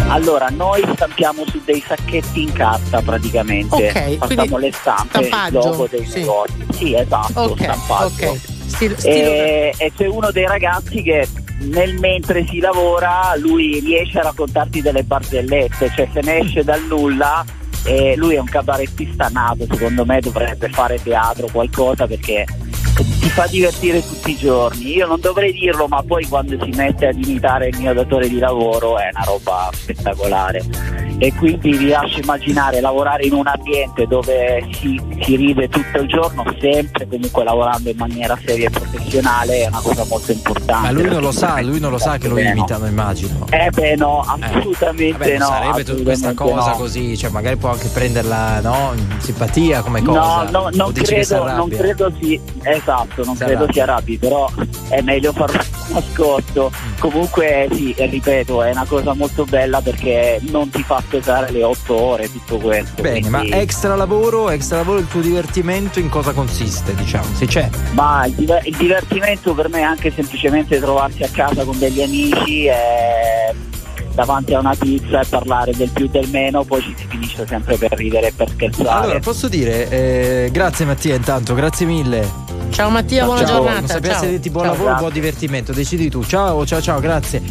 allora, noi stampiamo su dei sacchetti in carta praticamente. Ok, Facciamo le stampe, logo dei sì. negozi. Sì, esatto, Ok, stampaggio. ok. Stil- stilo- E, e c'è uno dei ragazzi che nel mentre si lavora lui riesce a raccontarti delle barzellette, cioè se ne esce dal nulla e lui è un cabarettista nato, secondo me dovrebbe fare teatro qualcosa perché ti fa divertire tutti i giorni. Io non dovrei dirlo, ma poi quando si mette ad imitare il mio datore di lavoro è una roba spettacolare. E quindi vi lascio immaginare lavorare in un ambiente dove si, si ride tutto il giorno, sempre comunque lavorando in maniera seria e professionale, è una cosa molto importante. Ma lui non lo sa, lui non lo sa che lo no. imitano, immagino. Eh beh no, assolutamente Vabbè, non no. sarebbe tutta questa cosa no. così, cioè magari può anche prenderla, no? In simpatia come cosa. No, no, non si credo, non credo si, esatto, non Si credo arrabbia. si arrabbi, però è meglio farlo nascosto. Mm. Comunque sì, e ripeto, è una cosa molto bella perché non ti fa pesare le otto ore tutto questo. Bene, ma quindi- extra lavoro, extra lavoro, il tuo divertimento in cosa consiste, diciamo? Se c'è. Ma il, diver- il divertimento per me è anche semplicemente trovarsi a casa con degli amici e davanti a una pizza e parlare del più del meno, poi ci si finisce sempre per ridere e per scherzare. Allora, posso dire, eh, grazie Mattia intanto, grazie mille. Ciao Mattia, buona Ciao, giornata. Non sapessi ciao. dirti buon Ciao. lavoro, buon divertimento, decidi tu. Ciao, ciao, ciao, grazie.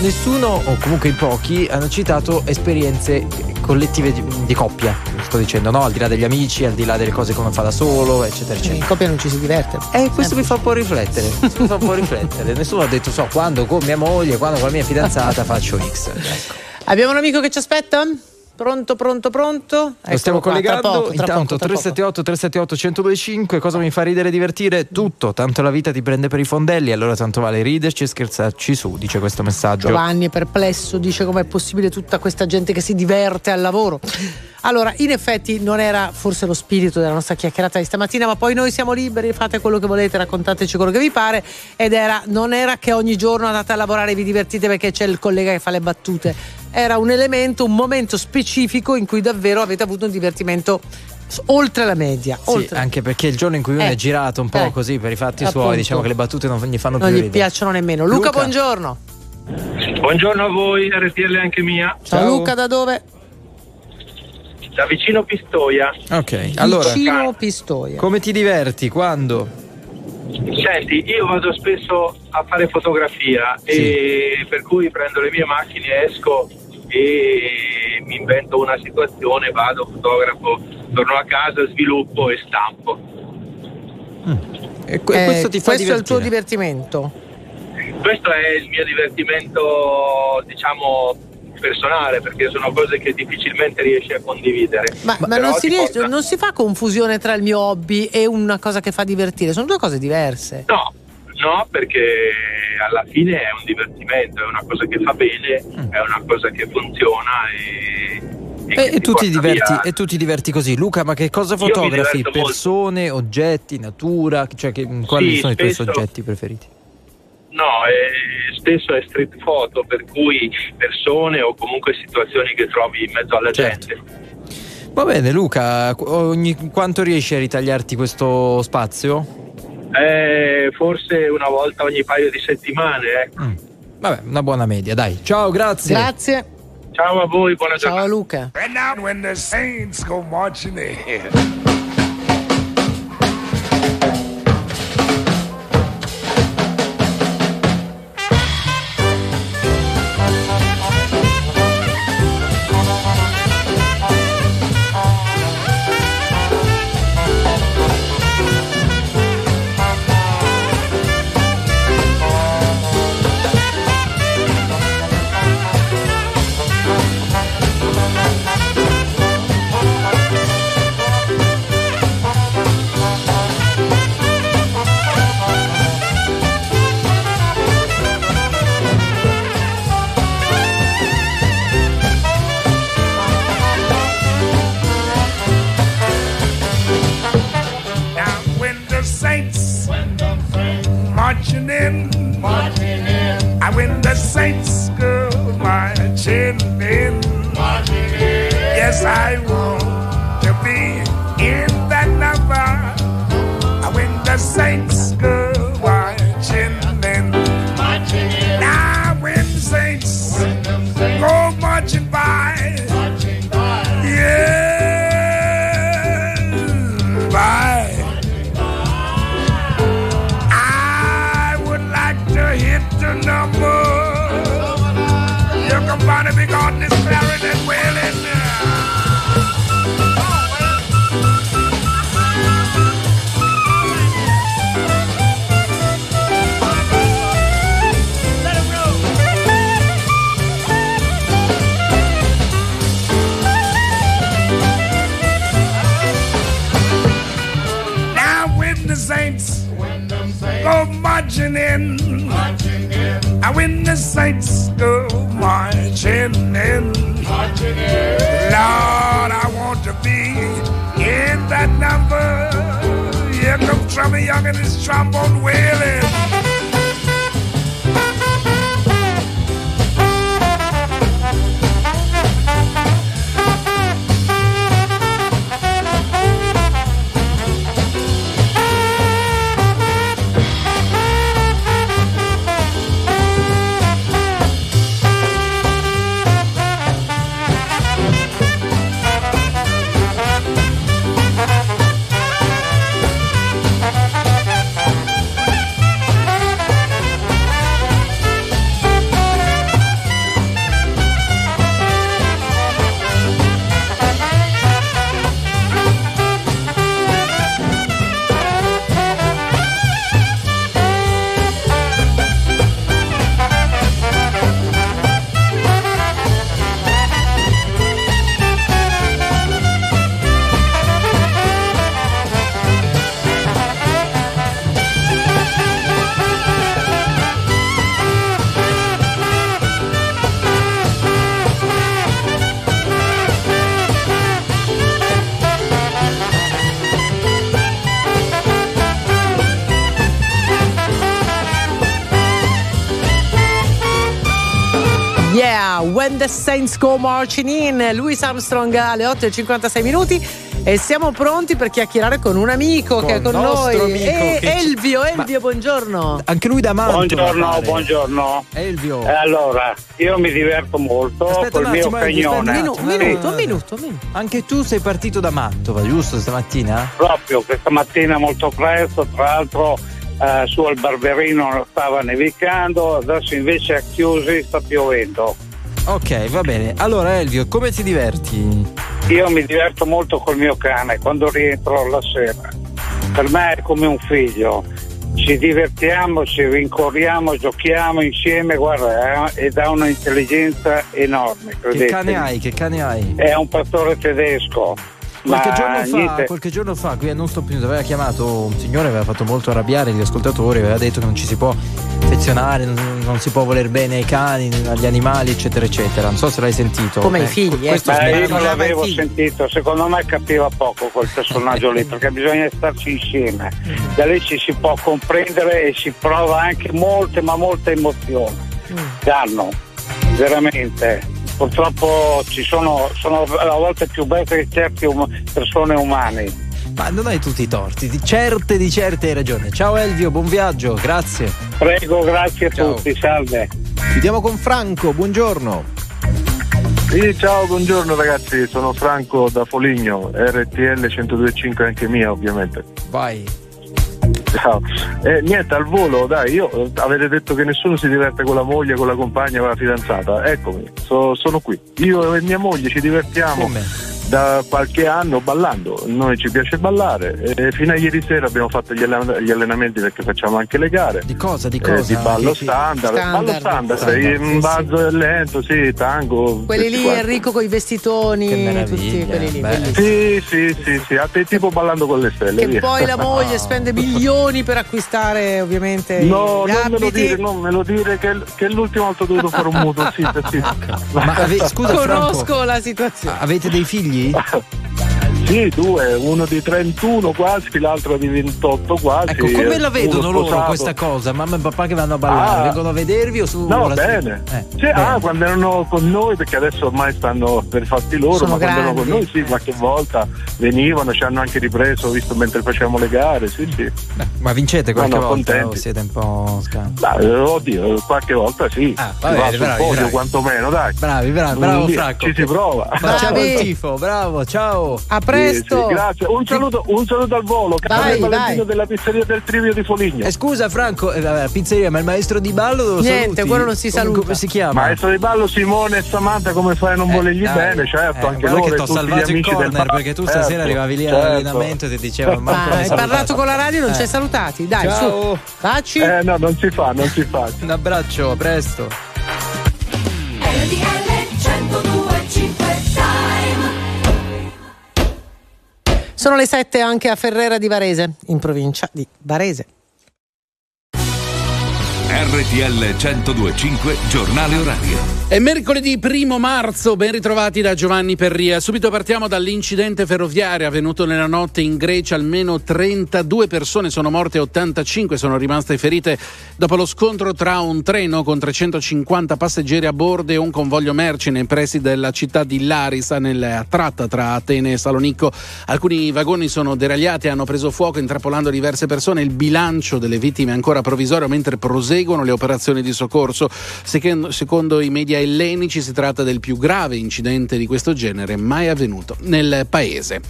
Nessuno, o comunque in pochi, hanno citato esperienze collettive di, di coppia. Sto dicendo, no? Al di là degli amici, al di là delle cose che uno fa da solo, eccetera, In eccetera. coppia non ci si diverte. Eh, questo mi fa un po' riflettere. questo mi fa un po' riflettere. Nessuno ha detto, so, quando con mia moglie, quando con la mia fidanzata faccio X. Ecco. Abbiamo un amico che ci aspetta? Pronto, pronto, pronto? Lo stiamo Eccolo qua, collegando. Tra poco, tra Intanto poco, tra poco. 378 378 1025. Cosa mi fa ridere e divertire? Tutto. Tanto la vita ti prende per i fondelli. Allora tanto vale riderci e scherzarci su. Dice questo messaggio. Giovanni è perplesso, dice com'è possibile tutta questa gente che si diverte al lavoro. Allora, in effetti non era forse lo spirito della nostra chiacchierata di stamattina, ma poi noi siamo liberi, fate quello che volete, raccontateci quello che vi pare. Ed era, non era che ogni giorno andate a lavorare e vi divertite perché c'è il collega che fa le battute. Era un elemento, un momento specifico in cui davvero avete avuto un divertimento oltre la media. Sì, oltre. anche perché il giorno in cui uno Eh. è girato un po' Eh. così per i fatti Appunto. suoi, diciamo che le battute non gli fanno non più gli ridere. piacciono nemmeno. Luca, Luca. buongiorno. Buongiorno a voi, RTL anche mia. Ciao, Ciao. Luca, da dove? Da vicino Pistoia. Ok, allora Vicino Pistoia. come ti diverti? Quando? Senti, io vado spesso a fare fotografia e per cui prendo le mie macchine, esco e mi invento una situazione, vado, fotografo, torno a casa, sviluppo e stampo. E que- Eh, questo ti fa questo è il tuo divertimento. Questo è il mio divertimento, diciamo, personale, perché sono cose che difficilmente riesci a condividere. Ma, ma non, si riesce- porta- non si fa confusione tra il mio hobby e una cosa che fa divertire, sono due cose diverse. No, no, perché alla fine è un divertimento, è una cosa che fa bene, Mm. è una cosa che funziona e, e E, tu diverti, e tu ti diverti così. Luca, ma che cosa fotografi? diverto molto. Persone, oggetti, natura? Cioè, che- quali Sì, sono i tuoi spesso- soggetti preferiti? No, eh, spesso è street photo, per cui persone o comunque situazioni che trovi in mezzo alla Certo. gente. Va bene, Luca, ogni quanto riesci a ritagliarti questo spazio? Eh, forse una volta ogni paio di settimane, ecco. Vabbè, una buona media, dai. Ciao, grazie. Grazie. Ciao a voi, buona Ciao Luca. And now marching in, marching in. I when the saints go marching in, marching in. Yes, I want marching in, I when the saints go marching in, Lord, I want to be in that number. Here comes Trummy Young and his trombone wailing. The Saints Go Marching In, Louis Armstrong alle 8.56 minuti. e siamo pronti per chiacchierare con un amico Con che è con noi. ci- Elvio, Elvio, buongiorno. Anche lui da Mantova. Buongiorno, pare. buongiorno. Elvio. Eh, allora, io mi diverto molto Aspetta col un mio attimo, Elvio, cagnone. aspetta Un minuto, un minuto, un minuto. Anche tu sei partito da Mantova, giusto, stamattina? Proprio questa mattina molto presto, tra l'altro eh, su al Barberino stava nevicando, adesso invece a Chiusi sta piovendo. Ok, va bene. Allora, Elvio, come ti diverti? Io mi diverto molto col mio cane quando rientro la sera. Per me è come un figlio. Ci divertiamo, ci rincorriamo, giochiamo insieme, guarda, eh, ed ha un'intelligenza enorme, Che credetemi. cane hai? Che cane hai? È un pastore tedesco. Qualche ma giorno, fa, qualche giorno fa qui a Non Stop News aveva chiamato un signore, aveva fatto molto arrabbiare gli ascoltatori, aveva detto che non ci si può affezionare, non, non si può voler bene ai cani, agli animali, eccetera, eccetera. Non so se l'hai sentito. Come i Eh, figli, eh. questo Beh, io non l'avevo sentito, secondo me capiva poco quel personaggio lì, perché bisogna starci insieme. Da lì ci si può comprendere e si prova anche molte, ma molte emozioni. Danno, veramente. Purtroppo ci sono, sono a volte più bestie che certe um- persone umane. Ma non hai tutti i torti, di certe di certe hai ragione. Ciao Elvio, buon viaggio, grazie. Prego, grazie a Ciao. tutti, salve. Chiudiamo con Franco, buongiorno. Sì, ciao, buongiorno ragazzi, sono Franco da Foligno, RTL 102.5 anche mia ovviamente. Vai. Ciao. Eh, niente, al volo, dai, io eh, avete detto che nessuno si diverte con la moglie, con la compagna, con la fidanzata. Eccomi, so- sono qui. Io e mia moglie ci divertiamo da qualche anno ballando. Noi ci piace ballare. E fino a ieri sera abbiamo fatto gli, allen- gli allenamenti perché facciamo anche le gare. Di cosa? Di Eh, cosa? di ballo Che- standard, Standard. ballo standard, Standard, in sì, sì. balzo e lento, sì, tango. Quelli lì, qua. Enrico, con i vestitoni, Che meraviglia, tutti quelli lì. beh. bellissimi. Sì, sì, sì, sì, a te tipo ballando con le stelle. Via. poi la moglie spende milioni per acquistare ovviamente No, gli non me lo abiti. dire, non me lo dire che, che l'ultima volta ho dovuto fare un mutuo, sì, sì. Ma ave- scusa, Conosco Franco, la situazione. avete dei figli? 一样 Sì, due, uno di 31 quasi, l'altro di 28 quasi. Ecco, come la vedono loro sposato. questa cosa? Mamma e papà che vanno a ballare, Ah. vengono a vedervi o su No, la- bene. Eh, Sì, bene. ah, quando erano con noi, perché adesso ormai stanno per fatti loro, Sono ma quando erano con grandi. noi sì, qualche volta venivano, ci hanno anche ripreso, visto mentre facevamo le gare, sì, sì. Ma vincete qualche No, no, volta contenti. o siete un po' scanti? Dai, oddio, qualche volta sì. Ah, Si va bravi, podio bravi. quantomeno, dai. Bravi, bravi, bravo dia Franco. Ci si prova. Facciamo Bravi. il tifo, bravo, ciao. A Sì, presto. grazie. Un saluto, un saluto al volo. Vai, Carlo Valentino della pizzeria del Trivio di Foligno. Eh, scusa Franco, eh, pizzeria, ma il maestro di ballo dove lo Niente, saluti? quello non si Come- saluta. Come si chiama? Maestro di ballo Simone e Samantha, come fai a non Eh, volergli dai. bene? Certo, Eh, anche loro. che e tutti gli salvato in corner perché tu stasera Certo, arrivavi lì certo. all'allenamento e ti dicevano Ma hai salutato. parlato con la radio, non Eh. ci hai salutati. Dai, Ciao. su. Baci. Eh no, non si fa, non si fa. Un abbraccio, a presto. Sono le 7 anche a Ferrera di Varese, in provincia di Varese. RTL 1025 Giornale Orario. È mercoledì primo marzo, ben ritrovati da Giovanni Perria. Subito partiamo dall'incidente ferroviario avvenuto nella notte in Grecia. Almeno 32 persone sono morte e 85 sono rimaste ferite dopo lo scontro tra un treno con 350 passeggeri a bordo e un convoglio merci nei pressi della città di Larissa, nella tratta tra Atene e Salonicco. Alcuni vagoni sono deragliati e hanno preso fuoco intrappolando diverse persone. Il bilancio delle vittime è ancora provvisorio mentre proseguono le operazioni di soccorso. Secondo i media ellenici si tratta del più grave incidente di questo genere mai avvenuto nel paese.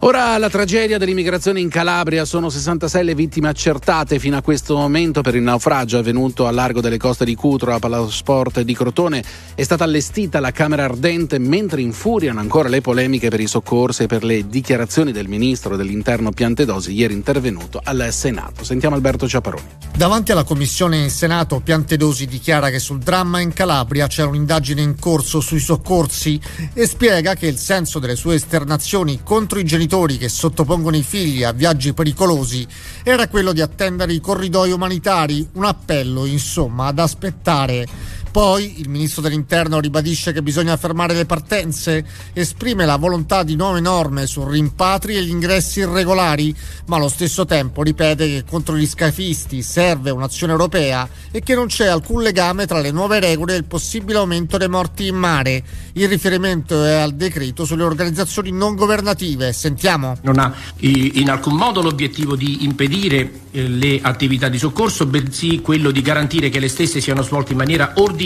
Ora la tragedia dell'immigrazione in Calabria, sono 66 le vittime accertate fino a questo momento per il naufragio avvenuto a largo delle coste di Cutro a Palasport di Crotone. È stata allestita la Camera Ardente mentre infuriano ancora le polemiche per i soccorsi e per le dichiarazioni del ministro dell'interno Piantedosi ieri intervenuto al Senato. Sentiamo Alberto Ciaparoni. Davanti alla commissione in Senato, Piantedosi dichiara che sul dramma in Calabria c'è un'indagine in corso sui soccorsi e spiega che il senso delle sue esternazioni contro i genitori che sottopongono i figli a viaggi pericolosi era quello di attendere i corridoi umanitari, un appello insomma ad aspettare Poi il ministro dell'interno ribadisce che bisogna fermare le partenze, esprime la volontà di nuove norme su rimpatri e gli ingressi irregolari, ma allo stesso tempo ripete che contro gli scafisti serve un'azione europea e che non c'è alcun legame tra le nuove regole e il possibile aumento dei morti in mare. Il riferimento è al decreto sulle organizzazioni non governative. Sentiamo. Non ha in alcun modo l'obiettivo di impedire eh, le attività di soccorso, bensì quello di garantire che le stesse siano svolte in maniera ordinata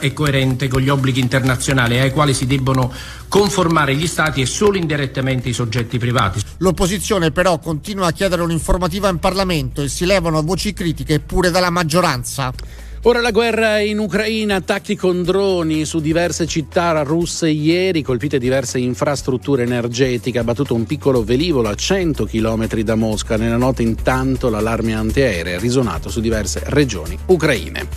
e coerente con gli obblighi internazionali ai quali si debbono conformare gli Stati e solo indirettamente i soggetti privati. L'opposizione però continua a chiedere un'informativa in Parlamento e si levano voci critiche pure dalla maggioranza. Ora la guerra in Ucraina, attacchi con droni su diverse città russe ieri, colpite diverse infrastrutture energetiche, ha battuto un piccolo velivolo a 100 km da Mosca. Nella notte intanto l'allarme antiaereo è risuonato su diverse regioni ucraine.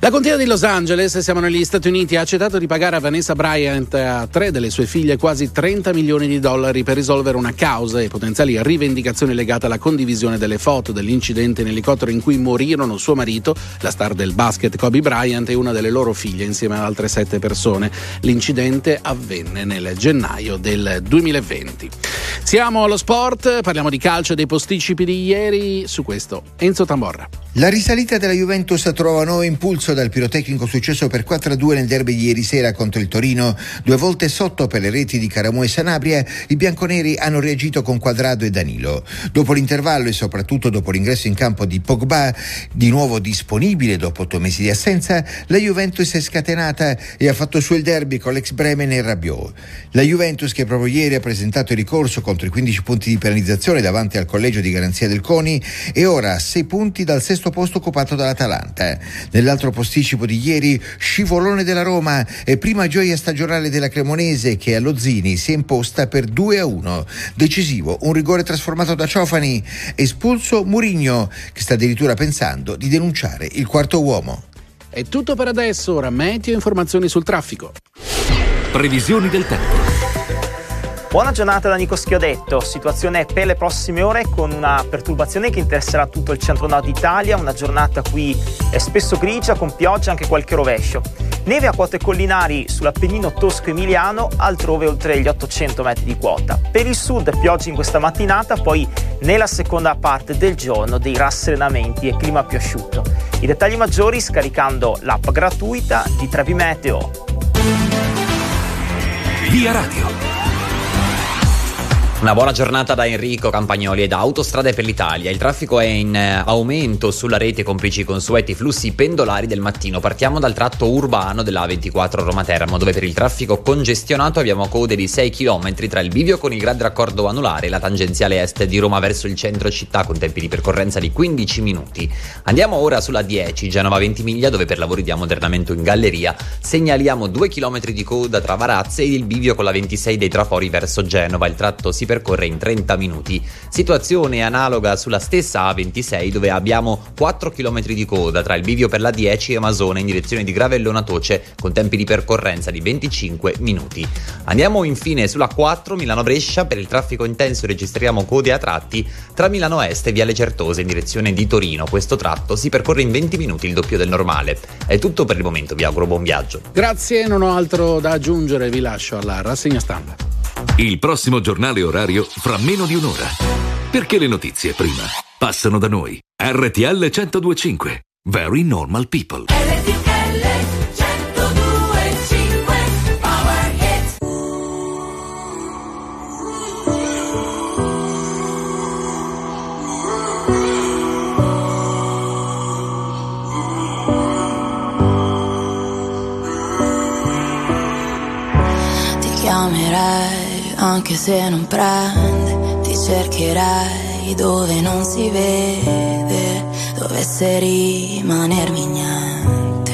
La contea di Los Angeles, siamo negli Stati Uniti, ha accettato di pagare a Vanessa Bryant e a tre delle sue figlie quasi 30 milioni di dollari per risolvere una causa e potenziali rivendicazioni legate alla condivisione delle foto dell'incidente in elicottero in cui morirono suo marito, la star del basket Kobe Bryant e una delle loro figlie insieme ad altre sette persone. L'incidente avvenne nel gennaio del 2020. Siamo allo sport, parliamo di calcio e dei posticipi di ieri. Su questo Enzo Tamborra. La risalita della Juventus trova nuovo impulso dal pirotecnico successo per 4-2 nel derby di ieri sera contro il Torino. Due volte sotto per le reti di Caramò e Sanabria, i bianconeri hanno reagito con Quadrado e Danilo. Dopo l'intervallo e soprattutto dopo l'ingresso in campo di Pogba, di nuovo disponibile dopo otto mesi di assenza, la Juventus è scatenata e ha fatto su il derby con l'ex Bremen e Rabiot. La Juventus che proprio ieri ha presentato il ricorso contro i 15 punti di penalizzazione davanti al collegio di garanzia del CONI è ora a 6 punti dal sesto posto occupato dall'Atalanta. Nell'altro posticipo di ieri, scivolone della Roma e prima gioia stagionale della Cremonese che allo Zini si è imposta per 2 a 1. Decisivo, un rigore trasformato da Ciofani, espulso Murigno che sta addirittura pensando di denunciare il quarto uomo. È tutto per adesso, ora meteo e informazioni sul traffico. Previsioni del tempo. Buona giornata da Nico Schiodetto, situazione per le prossime ore con una perturbazione che interesserà tutto il centro-nord Italia, una giornata qui è spesso grigia con pioggia e anche qualche rovescio. Neve a quote collinari sull'Appennino tosco-emiliano, altrove oltre gli 800 metri di quota. Per il sud pioggia in questa mattinata, poi nella seconda parte del giorno dei rasserenamenti e clima più asciutto. I dettagli maggiori scaricando l'app gratuita di Trevi Meteo. Via Radio. Una buona giornata da Enrico Campagnoli e da Autostrade per l'Italia. Il traffico è in eh, aumento sulla rete complici i consueti flussi pendolari del mattino. Partiamo dal tratto urbano della 24 Roma Teramo, dove per il traffico congestionato abbiamo code di 6 km tra il bivio con il grande raccordo anulare e la tangenziale est di Roma verso il centro città con tempi di percorrenza di 15 minuti. Andiamo ora sulla 10 Genova 20 miglia dove per lavori di ammodernamento in galleria segnaliamo 2 km di coda tra Varazze e il bivio con la 26 dei trafori verso Genova. Il tratto si percorre in 30 minuti. Situazione analoga sulla stessa A26 dove abbiamo 4 km di coda tra il bivio per la 10 e Masone in direzione di Gravellona Toce con tempi di percorrenza di 25 minuti. Andiamo infine sulla 4 Milano-Brescia per il traffico intenso registriamo code a tratti tra Milano Est e Viale Certose in direzione di Torino. Questo tratto si percorre in 20 minuti il doppio del normale. È tutto per il momento, vi auguro buon viaggio. Grazie, non ho altro da aggiungere, vi lascio alla rassegna stampa. Il prossimo giornale orario fra meno di un'ora. Perché le notizie prima passano da noi. RTL 1025. Very normal people. Ti chiamerei anche se non prende, ti cercherei dove non si vede, dovesse rimanermi niente.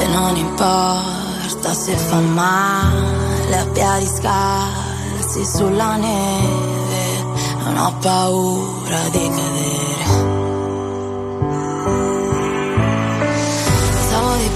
E non importa se fa male a piedi scalzi sulla neve, non ho paura di cadere.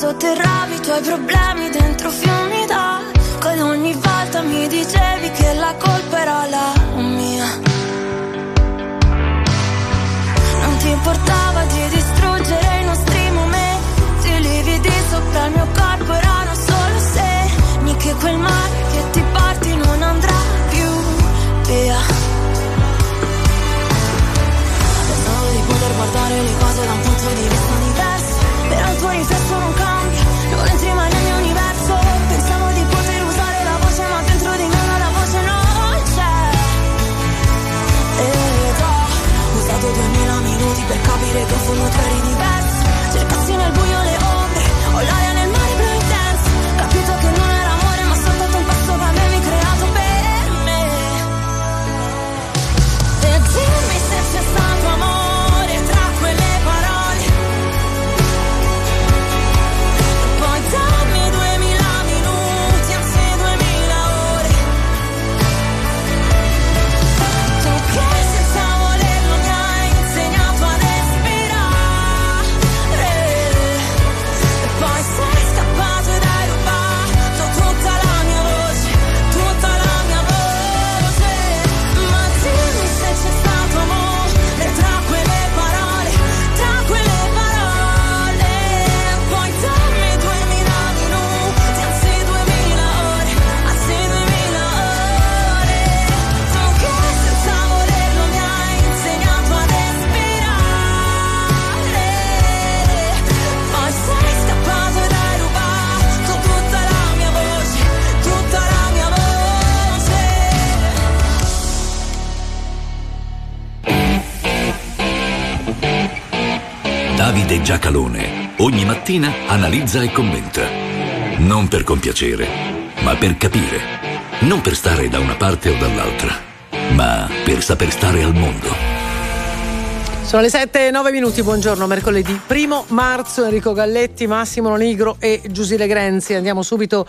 sotterravi i tuoi problemi dentro fiumi d'acqua ogni volta mi dicevi che la colpa era la mia. Non ti importava di distruggere i nostri momenti. Lividi sopra il mio corpo erano solo segni Che quel mare che ti porti non andrà più via. Pensavo di poter guardare le cose da un punto di vista diverso. Però il tuo riflesso capire che in fondo tu eri diverso Cercassi nel buio le Davide Giacalone ogni mattina analizza e commenta. Non per compiacere, ma per capire. Non per stare da una parte o dall'altra, ma per saper stare al mondo. Sono le 7 e 9 minuti, buongiorno, mercoledì 1 marzo, Enrico Galletti, Massimo Nigro e Giusile Grenzi. Andiamo subito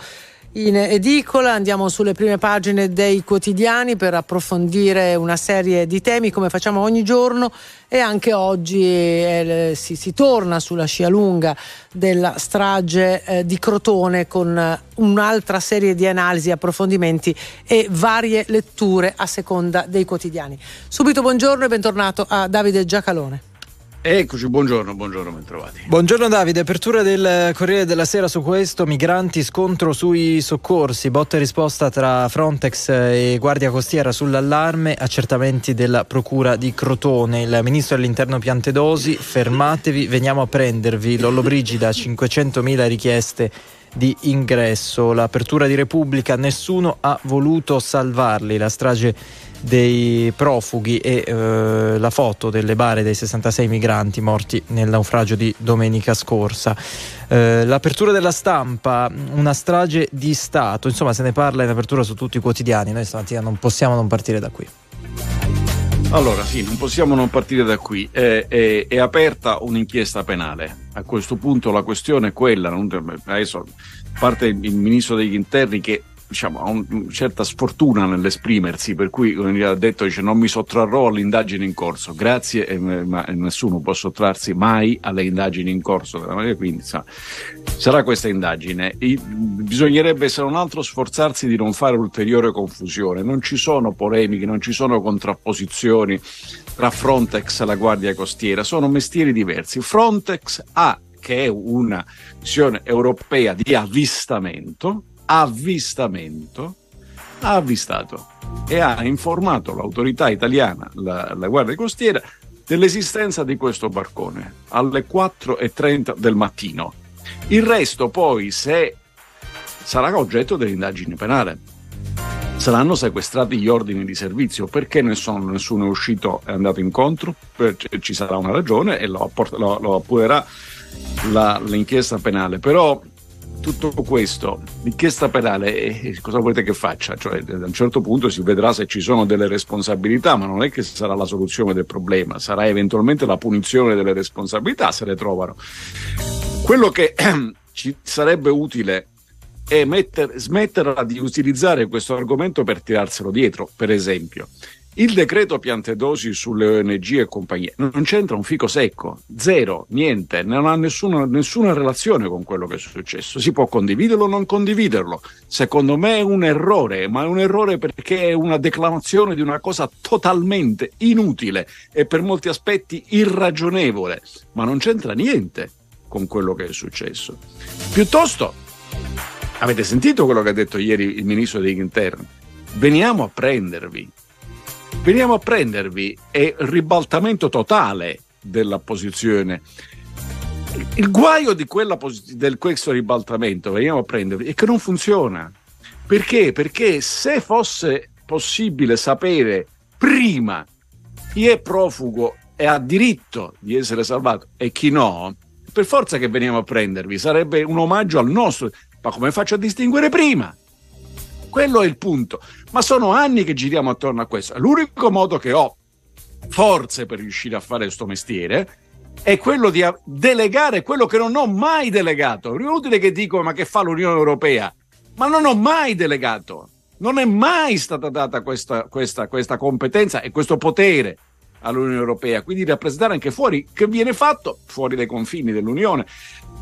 in edicola, andiamo sulle prime pagine dei quotidiani per approfondire una serie di temi come facciamo ogni giorno e anche oggi eh, si, si torna sulla scia lunga della strage eh, di Crotone con eh, un'altra serie di analisi, approfondimenti e varie letture a seconda dei quotidiani. Subito buongiorno e bentornato a Davide Giacalone. Eccoci, buongiorno, buongiorno, bentrovati. Buongiorno Davide, apertura del Corriere della Sera su questo, migranti scontro sui soccorsi, botta e risposta tra Frontex e Guardia Costiera sull'allarme, accertamenti della Procura di Crotone, il Ministro dell'Interno Piantedosi, fermatevi, veniamo a prendervi, Lollobrigida, 500.000 richieste di ingresso, l'apertura di Repubblica, nessuno ha voluto salvarli, la strage dei profughi e eh, la foto delle bare dei 66 migranti morti nel naufragio di domenica scorsa. Eh, l'apertura della stampa, una strage di Stato, insomma se ne parla in apertura su tutti i quotidiani, noi stamattina non possiamo non partire da qui. Allora, sì, non possiamo non partire da qui. È, è- è aperta un'inchiesta penale. A questo punto la questione è quella. adesso parte il ministro degli interni che diciamo, ha un- una certa sfortuna nell'esprimersi, per cui ha detto dice, non mi sottrarrò all'indagine in corso. Grazie, eh, ma nessuno può sottrarsi mai alle indagini in corso. Quindi insomma, sarà questa indagine. I- bisognerebbe, se non altro, sforzarsi di non fare ulteriore confusione. Non ci sono polemiche, non ci sono contrapposizioni tra Frontex e la Guardia Costiera, sono mestieri diversi. Frontex ha, che è una missione europea di avvistamento, avvistamento, ha avvistato e ha informato l'autorità italiana, la, la Guardia Costiera, dell'esistenza di questo barcone alle 4.30 del mattino. Il resto poi, se sarà oggetto dell'indagine penale, saranno sequestrati gli ordini di servizio perché nessuno, nessuno è uscito e andato incontro, ci sarà una ragione e lo, apport- lo- lo appurerà l'inchiesta penale. Però tutto questo, l'inchiesta penale, eh, cosa volete che faccia? Cioè, a un certo punto si vedrà se ci sono delle responsabilità, ma non è che sarà la soluzione del problema, sarà eventualmente la punizione delle responsabilità se le trovano. Quello che ci sarebbe utile è metter- smetterla di utilizzare questo argomento per tirarselo dietro. Per esempio, il decreto piante dosi sulle ONG e compagnie non c'entra un fico secco, zero, niente, non ha nessuna, nessuna relazione con quello che è successo. Si può condividerlo o non condividerlo. Secondo me è un errore, ma è un errore perché è una declamazione di una cosa totalmente inutile e per molti aspetti irragionevole, ma non c'entra niente con quello che è successo. Piuttosto, avete sentito quello che ha detto ieri il ministro degli interni? Veniamo a prendervi. Veniamo a prendervi. È ribaltamento totale della posizione. Il guaio di posi- del questo ribaltamento, veniamo a prendervi, è che non funziona. Perché? Perché se fosse possibile sapere prima chi è profugo e ha diritto di essere salvato e chi no, per forza che veniamo a prendervi, sarebbe un omaggio al nostro. Ma come faccio a distinguere prima? Quello è il punto. Ma sono anni che giriamo attorno a questo. L'unico modo che ho, forze per riuscire a fare questo mestiere, è quello di delegare quello che non ho mai delegato. È inutile che dico ma che fa l'Unione Europea? Ma non ho mai delegato. Non è mai stata data questa, questa, questa competenza e questo potere all'Unione Europea, quindi rappresentare anche fuori, che viene fatto fuori dai confini dell'Unione,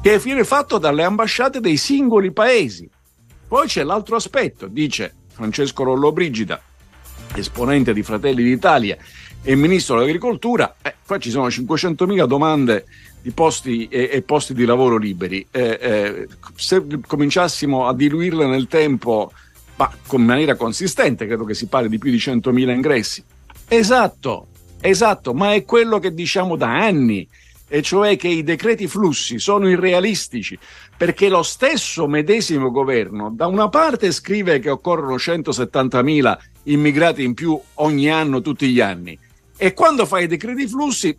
che viene fatto dalle ambasciate dei singoli paesi. Poi c'è l'altro aspetto, dice Francesco Lollobrigida, esponente di Fratelli d'Italia e ministro dell'Agricoltura, eh, qua ci sono 500.000 domande di posti e, e posti di lavoro liberi. Eh, eh, se cominciassimo a diluirle nel tempo, ma con maniera consistente, credo che si parli di più di 100.000 ingressi. Esatto, esatto, ma è quello che diciamo da anni, e cioè che i decreti flussi sono irrealistici, perché lo stesso medesimo governo da una parte scrive che occorrono 170.000 immigrati in più ogni anno, tutti gli anni, e quando fa i decreti flussi,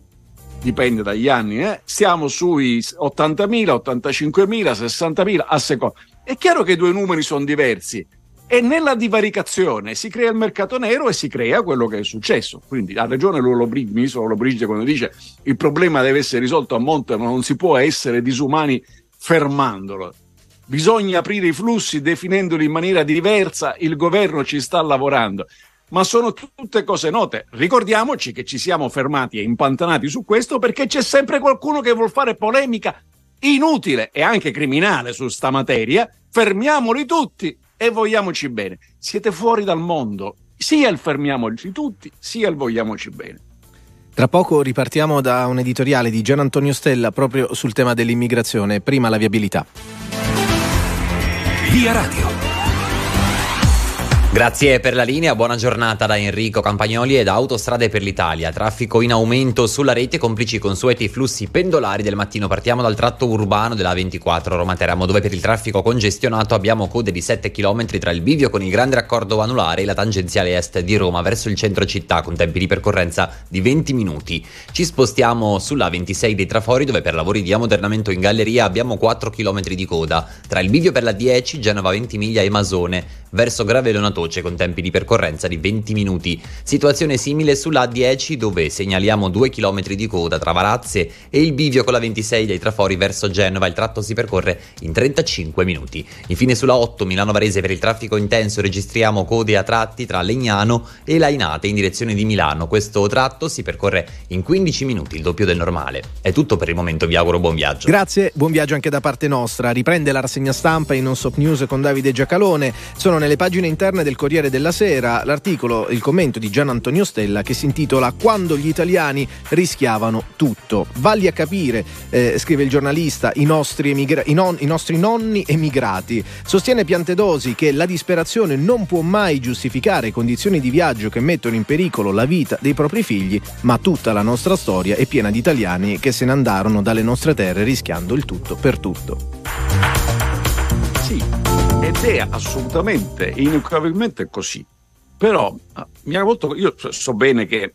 dipende dagli anni, eh, siamo sui 80.000, 85.000, 60.000 a seconda. È chiaro che i due numeri sono diversi, e nella divaricazione si crea il mercato nero e si crea quello che è successo. Quindi ha ragione Lollobrigida, ministro Lollobrigida quando dice il problema deve essere risolto a monte, ma non si può essere disumani fermandolo. Bisogna aprire i flussi definendoli in maniera diversa, il governo ci sta lavorando. Ma sono tutte cose note. Ricordiamoci che ci siamo fermati e impantanati su questo perché c'è sempre qualcuno che vuol fare polemica inutile e anche criminale su sta materia. Fermiamoli tutti e vogliamoci bene. Siete fuori dal mondo. Sia il fermiamoci tutti, sia il vogliamoci bene. Tra poco ripartiamo da un editoriale di Gian Antonio Stella proprio sul tema dell'immigrazione, prima la viabilità. Via Radio. Grazie per la linea, buona giornata da Enrico Campagnoli e da Autostrade per l'Italia. Traffico in aumento sulla rete, complici i consueti flussi pendolari del mattino. Partiamo dal tratto urbano della 24 Roma Teramo, dove per il traffico congestionato abbiamo code di 7 km tra il bivio con il grande raccordo anulare e la tangenziale est di Roma verso il centro città con tempi di percorrenza di 20 minuti. Ci spostiamo sulla 26 dei Trafori, dove per lavori di ammodernamento in galleria abbiamo 4 km di coda tra il bivio per la 10, Genova Ventimiglia e Masone verso Gravellona Toce con tempi di percorrenza di 20 minuti. Situazione simile sulla A10 dove segnaliamo 2 km di coda tra Varazze e il bivio con la 26 dei Trafori verso Genova. Il tratto si percorre in 35 minuti. Infine sulla 8 Milano Varese per il traffico intenso registriamo code a tratti tra Legnano e Lainate in direzione di Milano. Questo tratto si percorre in 15 minuti, il doppio del normale. È tutto per il momento, vi auguro buon viaggio. Grazie, buon viaggio anche da parte nostra. Riprende la rassegna stampa in Non Stop News con Davide Giacalone. Sono nelle pagine interne del Corriere della Sera l'articolo, il commento di Gian Antonio Stella che si intitola Quando gli italiani rischiavano tutto. Valli a capire, eh, scrive il giornalista, i nostri, emigra- i, non- i nostri nonni emigrati. Sostiene Piantedosi che la disperazione non può mai giustificare condizioni di viaggio che mettono in pericolo la vita dei propri figli, ma tutta la nostra storia è piena di italiani che se ne andarono dalle nostre terre rischiando il tutto per tutto. Sì, ed è assolutamente, inequivocabilmente così. Però ah, mi ha molto, io so- bene che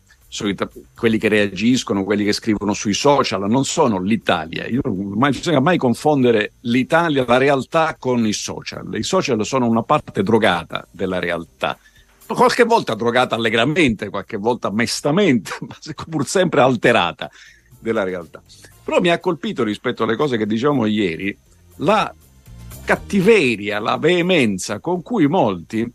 quelli che reagiscono, quelli che scrivono sui social, non sono l'Italia. Io, non bisogna mai confondere l'Italia, la realtà con i social. I social sono una parte drogata della realtà. Qualche volta drogata allegramente, qualche volta mestamente, ma pur sempre alterata della realtà. Però mi ha colpito rispetto alle cose che dicevamo ieri la cattiveria, la veemenza con cui molti,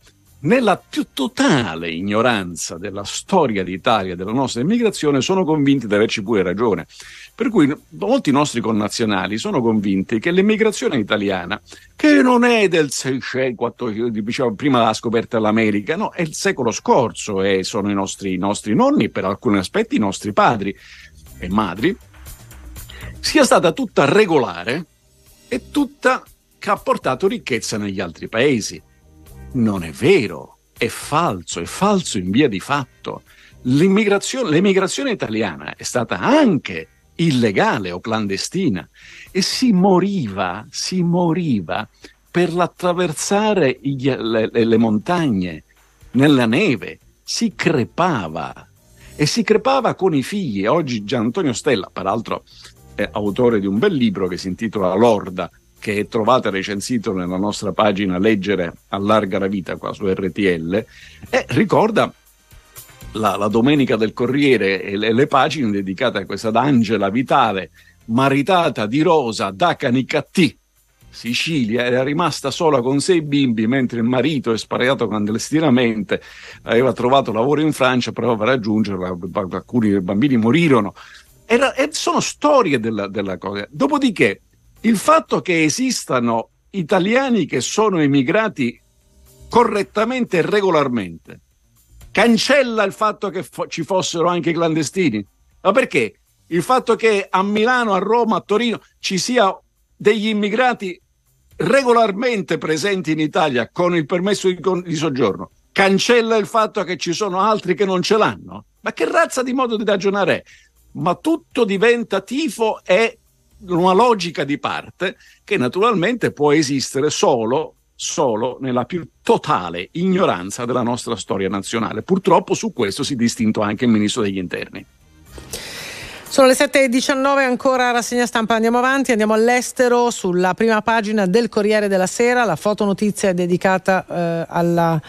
nella più totale ignoranza della storia d'Italia della nostra immigrazione, sono convinti di averci pure ragione. Per cui molti nostri connazionali sono convinti che l'immigrazione italiana, che non è del 600, diciamo, prima della scoperta dell'America, no, è il secolo scorso e sono i nostri, i nostri nonni, per alcuni aspetti i nostri padri e madri, sia stata tutta regolare e tutta che ha portato ricchezza negli altri paesi. Non è vero, è falso, è falso in via di fatto. L'immigrazione, l'emigrazione italiana è stata anche illegale o clandestina e si moriva, si moriva per attraversare le, le- le montagne, nella neve, si crepava e si crepava con i figli. Oggi Gian Antonio Stella, peraltro è autore di un bel libro che si intitola Lorda, che trovate recensito nella nostra pagina Leggere allarga la vita qua su RTL, e ricorda la, la domenica del Corriere e le, le pagine dedicate a questa ad Angela Vitale, maritata di Rosa da Canicattì, Sicilia, era rimasta sola con sei bimbi mentre il marito è sparato clandestinamente, aveva trovato lavoro in Francia, però per raggiungerla alcuni bambini morirono. Era- sono storie della, della cosa. Dopodiché, il fatto che esistano italiani che sono emigrati correttamente e regolarmente cancella il fatto che fo- ci fossero anche i clandestini. Ma perché? Il fatto che a Milano, a Roma, a Torino ci sia degli immigrati regolarmente presenti in Italia con il permesso di, con- di soggiorno cancella il fatto che ci sono altri che non ce l'hanno? Ma che razza di modo di ragionare è? Ma tutto diventa tifo e una logica di parte che naturalmente può esistere solo, solo nella più totale ignoranza della nostra storia nazionale. Purtroppo su questo si è distinto anche il ministro degli interni. Sono le 7.19, ancora rassegna stampa, andiamo avanti, andiamo all'estero, sulla prima pagina del Corriere della Sera, la fotonotizia è dedicata eh, alla,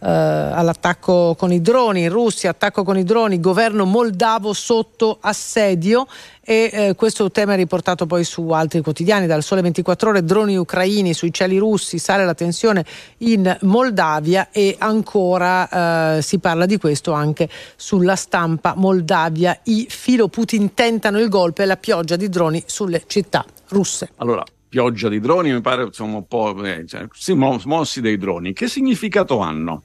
eh, all'attacco con i droni in Russia, attacco con i droni, governo moldavo sotto assedio e eh, questo tema è riportato poi su altri quotidiani, dal Sole 24 ore, droni ucraini sui cieli russi, sale la tensione in Moldavia e ancora eh, si parla di questo anche sulla stampa Moldavia. I filo Putin tentano il golpe e la pioggia di droni sulle città russe. Allora, pioggia di droni mi pare insomma un po' eh, cioè, si mo- mossi dei droni. Che significato hanno?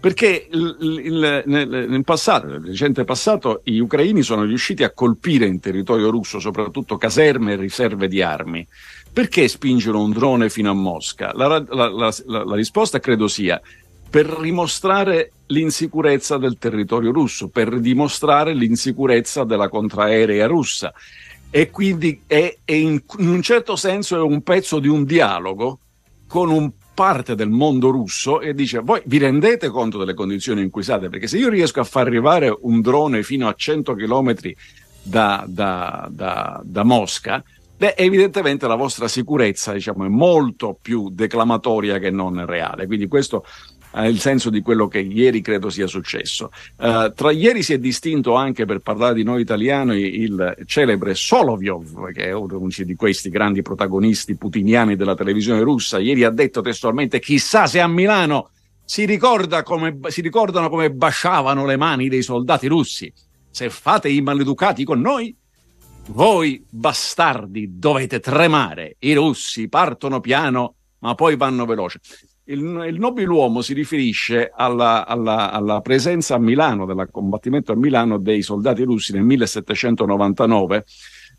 Perché il- il- nel, passato, nel recente passato, gli ucraini sono riusciti a colpire in territorio russo soprattutto caserme e riserve di armi. Perché spingere un drone fino a Mosca? La- la- la- la risposta credo sia per dimostrare l'insicurezza del territorio russo, per dimostrare l'insicurezza della contraerea russa. E quindi è, è in, in un certo senso è un pezzo di un dialogo con un parte del mondo russo e dice voi vi rendete conto delle condizioni in cui siete perché se io riesco a far arrivare un drone fino a 100 km da, da- da- da Mosca beh evidentemente la vostra sicurezza diciamo è molto più declamatoria che non reale quindi questo è il senso di quello che ieri credo sia successo. Eh, tra ieri si è distinto anche per parlare di noi italiani il celebre Solovyov, che è uno di questi grandi protagonisti putiniani della televisione russa. Ieri ha detto testualmente: chissà se a Milano si, ricorda come, si ricordano come basciavano le mani dei soldati russi. Se fate i maleducati con noi, voi bastardi dovete tremare. I russi partono piano, ma poi vanno veloce. Il, il nobiluomo si riferisce alla, alla- alla presenza a Milano, del combattimento a Milano dei soldati russi nel 1799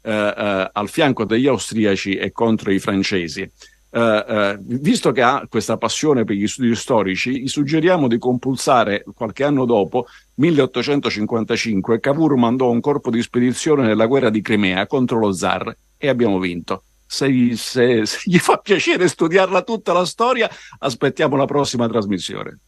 eh, eh, al fianco degli austriaci e contro i francesi. Eh, eh, visto che ha questa passione per gli studi storici, gli suggeriamo di compulsare qualche anno dopo, 1855, Cavour mandò un corpo di spedizione nella guerra di Crimea contro lo zar e abbiamo vinto. Se, gli- se- se gli fa piacere studiarla tutta la storia, aspettiamo la prossima trasmissione.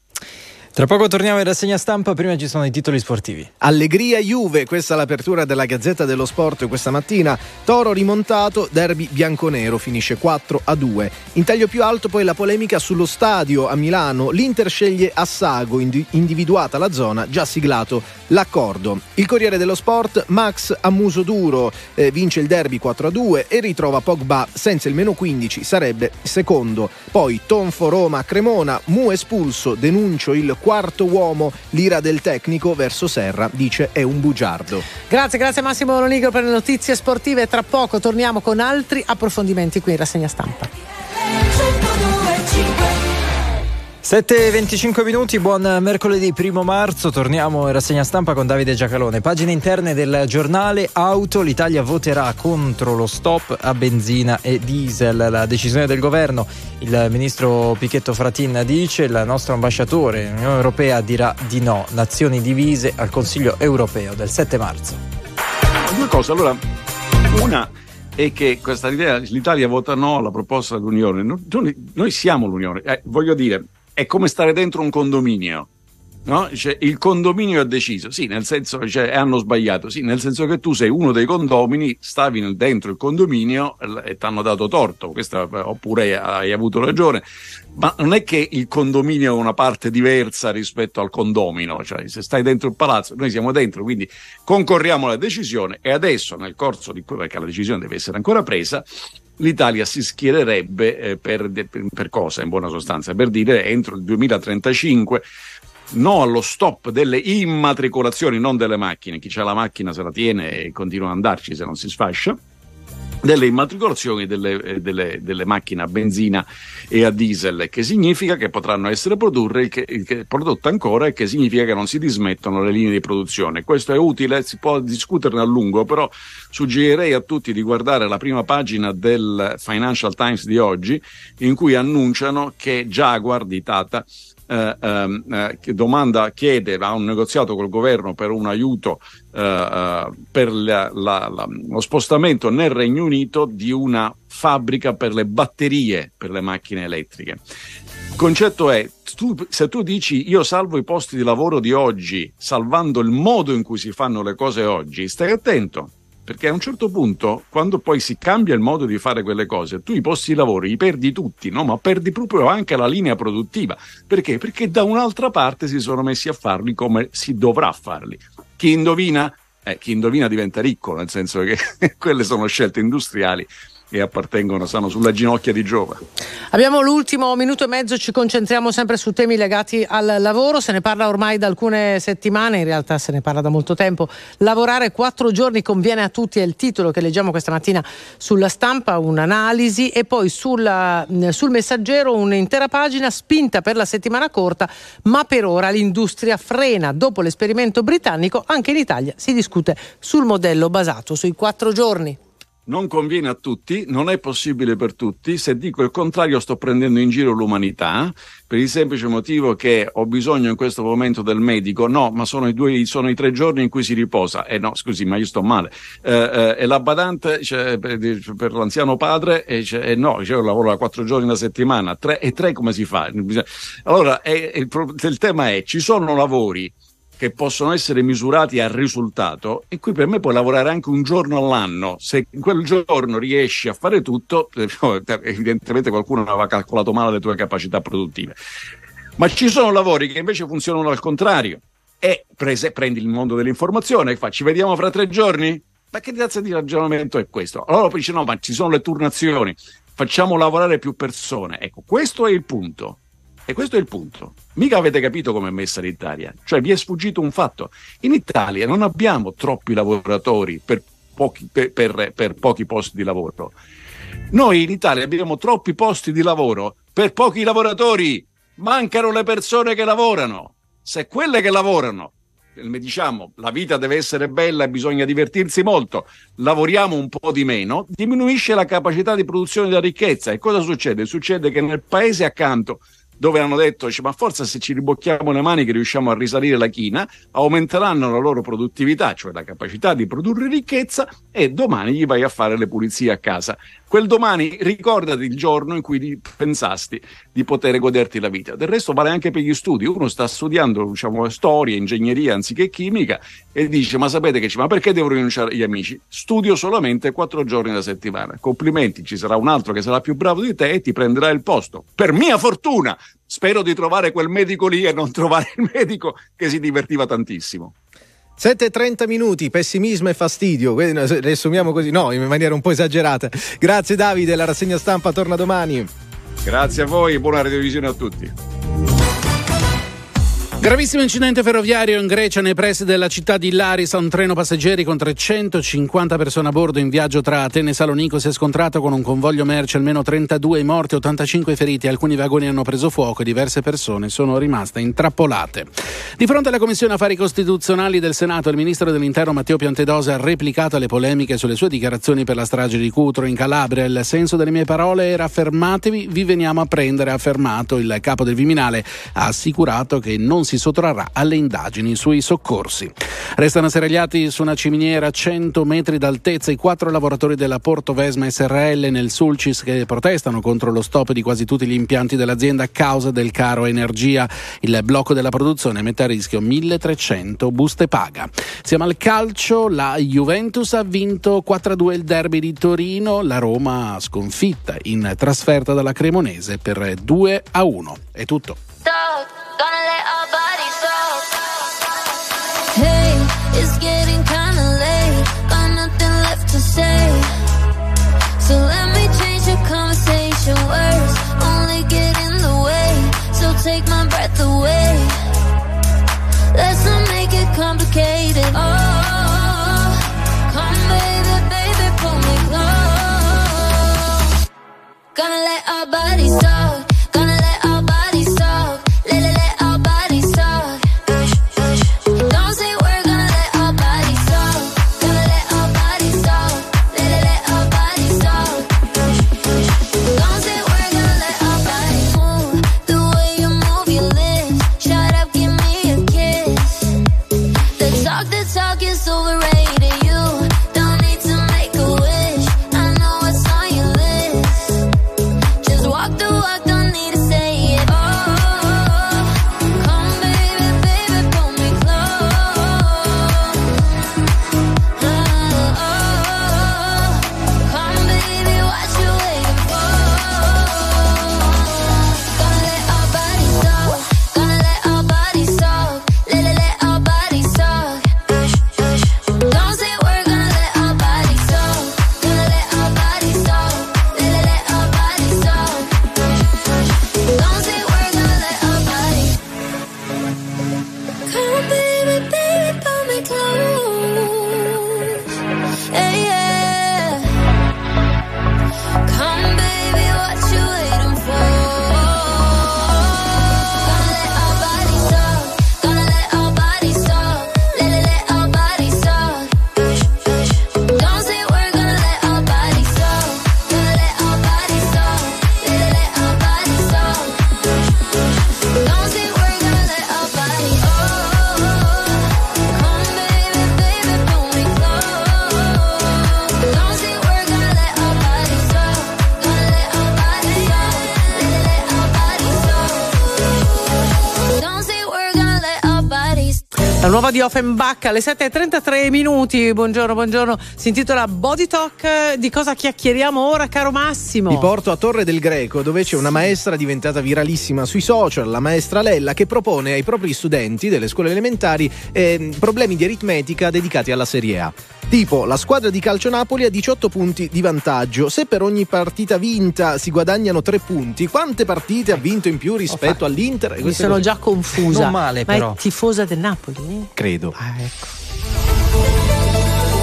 Tra poco torniamo in rassegna stampa, prima ci sono i titoli sportivi. Allegria Juve, questa è l'apertura della Gazzetta dello Sport questa mattina. Toro rimontato, derby bianconero, finisce 4 a 2. In taglio più alto poi la polemica sullo stadio a Milano. L'Inter sceglie Assago, indi- individuata la zona, già siglato l'accordo. Il Corriere dello Sport, Max a muso duro, eh, vince il derby 4 a 2 e ritrova Pogba senza il meno 15, sarebbe secondo. Poi Tonfo Roma Cremona, Mu espulso, denuncio il quarto uomo, l'ira del tecnico verso Serra, dice è un bugiardo. Grazie, grazie Massimo Lonigro per le notizie sportive. Tra poco torniamo con altri approfondimenti qui in rassegna stampa. 7.25 minuti, buon mercoledì primo marzo, torniamo in rassegna stampa con Davide Giacalone. Pagine interne del giornale Auto, l'Italia voterà contro lo stop a benzina e diesel. La decisione del governo, il ministro Pichetto Fratin dice, il nostro ambasciatore l'Unione Europea dirà di no, nazioni divise al Consiglio europeo del 7 marzo. Due cose, allora, una è che questa idea, l'Italia vota no alla proposta dell'Unione. No- Noi, noi siamo l'Unione, Eh, voglio dire, è come stare dentro un condominio. No? Cioè, il condominio ha deciso, sì, nel senso, cioè, hanno sbagliato, sì, nel senso che tu sei uno dei condomini, stavi dentro il condominio e ti hanno dato torto, questa, oppure hai avuto ragione, ma non è che il condominio è una parte diversa rispetto al condomino, cioè se stai dentro il palazzo, noi siamo dentro, quindi concorriamo alla decisione e adesso nel corso di cui, perché la decisione deve essere ancora presa, l'Italia si schiererebbe eh, per, per, cosa in buona sostanza? Per dire entro il 2035 no allo stop delle immatricolazioni, non delle macchine, chi ha la macchina se la tiene e continua ad andarci se non si sfascia delle immatricolazioni delle, eh, delle- delle macchine a benzina e a diesel, che significa che potranno essere produrre, che, che- prodotte ancora e che significa che non si dismettono le linee di produzione. Questo è utile, si può discuterne a lungo, però suggerirei a tutti di guardare la prima pagina del Financial Times di oggi, in cui annunciano che Jaguar di Tata eh, ehm, eh, domanda, chiede a un negoziato col governo per un aiuto eh, eh, per la- la- la- lo spostamento nel Regno Unito di una fabbrica per le batterie per le macchine elettriche. Il concetto è, tu- se tu dici io salvo i posti di lavoro di oggi, salvando il modo in cui si fanno le cose oggi, stai attento. Perché a un certo punto, quando poi si cambia il modo di fare quelle cose, tu i posti di lavoro li perdi tutti, no? ma perdi proprio anche la linea produttiva. Perché? Perché da un'altra parte si sono messi a farli come si dovrà farli. Chi indovina? Eh, chi indovina diventa ricco, nel senso che quelle sono scelte industriali e appartengono, stanno sulla ginocchia di Giova. Abbiamo l'ultimo minuto e mezzo, ci concentriamo sempre su temi legati al lavoro, se ne parla ormai da alcune settimane, in realtà se ne parla da molto tempo. Lavorare quattro giorni conviene a tutti, è il titolo che leggiamo questa mattina sulla stampa, un'analisi e poi sulla- sul messaggero un'intera pagina spinta per la settimana corta, ma per ora l'industria frena. Dopo l'esperimento britannico anche in Italia si discute sul modello basato sui quattro giorni. Non conviene a tutti, non è possibile per tutti. Se dico il contrario, sto prendendo in giro l'umanità per il semplice motivo che ho bisogno in questo momento del medico. No, ma sono i, due, sono i tre giorni in cui si riposa. Eh no, scusi, ma io sto male. Eh, eh, e la badante cioè, per, per l'anziano padre, e dice, eh no, cioè, io lavoro da quattro giorni alla settimana. Tre, e tre come si fa? Allora, il, il tema è, ci sono lavori che possono essere misurati al risultato e qui per me puoi lavorare anche un giorno all'anno. Se in quel giorno riesci a fare tutto, eh, evidentemente qualcuno aveva calcolato male le tue capacità produttive. Ma ci sono lavori che invece funzionano al contrario. E prese- prendi il mondo dell'informazione e fa, ci vediamo fra tre giorni? Ma che razza di ragionamento è questo? Allora poi dice no, ma ci sono le turnazioni, facciamo lavorare più persone. Ecco, questo è il punto. E questo è il punto. Mica avete capito come è messa l'Italia. Cioè, vi è sfuggito un fatto. In Italia non abbiamo troppi lavoratori per pochi, per- per- per pochi posti di lavoro. Noi in Italia abbiamo troppi posti di lavoro per pochi lavoratori. mancano le persone che lavorano. Se quelle che lavorano, eh, diciamo, la vita deve essere bella e bisogna divertirsi molto, lavoriamo un po' di meno, diminuisce la capacità di produzione della ricchezza. E cosa succede? Succede che nel paese accanto dove hanno detto, dice, ma forse se ci ribocchiamo le maniche riusciamo a risalire la china, aumenteranno la loro produttività, cioè la capacità di produrre ricchezza, e domani gli vai a fare le pulizie a casa. Quel domani ricordati il giorno in cui pensasti di poter goderti la vita. Del resto vale anche per gli studi. Uno sta studiando diciamo, storia, ingegneria anziché chimica e dice: Ma sapete che c'è? Ma perché devo rinunciare agli amici? Studio solamente quattro giorni alla settimana. Complimenti, ci sarà un altro che sarà più bravo di te e ti prenderà il posto. Per mia fortuna! Spero di trovare quel medico lì e non trovare il medico che si divertiva tantissimo. 7.30 minuti, pessimismo e fastidio, riassumiamo così, no, in maniera un po' esagerata. Grazie Davide, la rassegna stampa torna domani. Grazie a voi buona radiovisione a tutti. Gravissimo incidente ferroviario in Grecia nei pressi della città di Larissa. Un treno passeggeri con 350 persone a bordo in viaggio tra Atene e Salonico si è scontrato con un convoglio merci, almeno 32 i morti, 85 i feriti. Alcuni vagoni hanno preso fuoco e diverse persone sono rimaste intrappolate. Di fronte alla Commissione Affari Costituzionali del Senato, il ministro dell'Interno Matteo Piantedosi ha replicato alle polemiche sulle sue dichiarazioni per la strage di Cutro in Calabria. Il senso delle mie parole era fermatevi, vi veniamo a prendere, ha affermato il capo del Viminale. Ha assicurato che non si sottrarrà alle indagini sui soccorsi. Restano serragliati su una ciminiera a 100 metri d'altezza i quattro lavoratori della Porto Vesma SRL nel Sulcis che protestano contro lo stop di quasi tutti gli impianti dell'azienda a causa del caro energia. Il blocco della produzione mette a rischio 1300 buste paga. Siamo al calcio, la Juventus ha vinto 4-2 il derby di Torino, la Roma sconfitta in trasferta dalla Cremonese per 2-1. È tutto. So let me change the conversation. Words only get in the way. So take my breath away. Let's not make it complicated. Oh, come baby, baby, pull me close. Gonna let our bodies talk. La nuova di Offenbach alle 7.33 minuti. Buongiorno, buongiorno. Si intitola Body Talk. Di cosa chiacchieriamo ora, caro Massimo? Vi porto a Torre del Greco, dove c'è una maestra diventata viralissima sui social, la maestra Lella, che propone ai propri studenti delle scuole elementari ehm, problemi di aritmetica dedicati alla Serie A. Tipo, la squadra di calcio Napoli ha 18 punti di vantaggio. Se per ogni partita vinta si guadagnano 3 punti, quante partite ha vinto in più rispetto all'Inter? Mi sono cose- già confusa. Non male, Ma però. è tifosa del Napoli? Credo. Ah, ecco.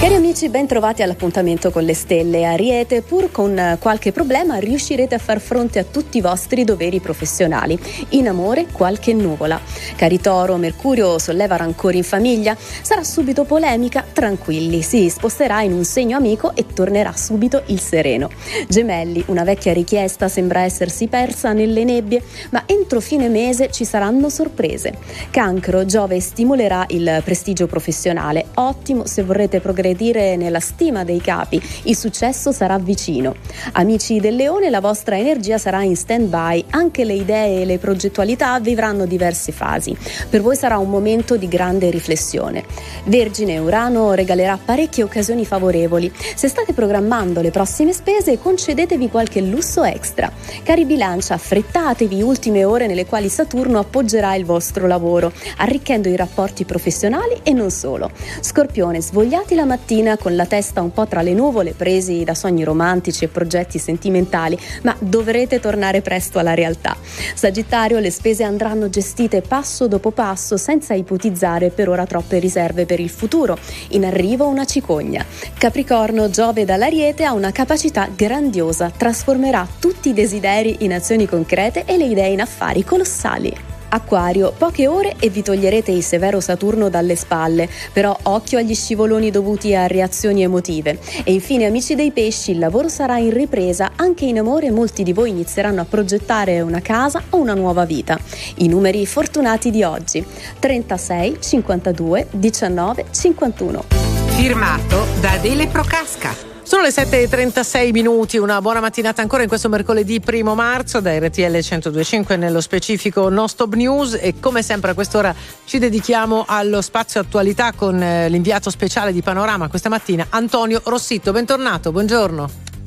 Cari amici, ben trovati all'appuntamento con le stelle. Ariete, pur con eh, qualche problema, riuscirete a far fronte a tutti i vostri doveri professionali. In amore, qualche nuvola. Cari Toro, Mercurio solleva rancori in famiglia. Sarà subito polemica, tranquilli. Si sposterà in un segno amico e tornerà subito il sereno. Gemelli, una vecchia richiesta sembra essersi persa nelle nebbie, ma entro fine mese ci saranno sorprese. Cancro, Giove stimolerà il prestigio professionale. Ottimo se vorrete progredire nella stima dei capi. Il successo sarà vicino. Amici del Leone, la vostra energia sarà in stand-by. Anche le idee e le progettualità vivranno diverse fasi. Per voi sarà un momento di grande riflessione. Vergine, Urano regalerà parecchie occasioni favorevoli. Se state programmando le prossime spese, concedetevi qualche lusso extra. Cari Bilancia, affrettatevi ultime ore nelle quali Saturno appoggerà il vostro lavoro, arricchendo i rapporti professionali e non solo. Scorpione, svogliati la mattina con la testa un po' tra le nuvole, presi da sogni romantici e progetti sentimentali, ma dovrete tornare presto alla realtà. Sagittario, le spese andranno gestite passo dopo passo senza ipotizzare per ora troppe riserve per il futuro. In arrivo una cicogna. Capricorno, Giove dall'Ariete ha una capacità grandiosa, trasformerà tutti i desideri in azioni concrete e le idee in affari colossali. Acquario, poche ore e vi toglierete il severo Saturno dalle spalle, però occhio agli scivoloni dovuti a reazioni emotive. E infine, amici dei pesci, il lavoro sarà in ripresa, anche in amore molti di voi inizieranno a progettare una casa o una nuova vita. I numeri fortunati di oggi: 36, 52, 19, 51. Firmato da Adele Procasca. Sono le 7.36 minuti, una buona mattinata ancora in questo mercoledì primo marzo da RTL 1025 nello specifico No Stop News e come sempre a quest'ora ci dedichiamo allo spazio attualità con eh, l'inviato speciale di Panorama questa mattina Antonio Rossitto. Bentornato, buongiorno.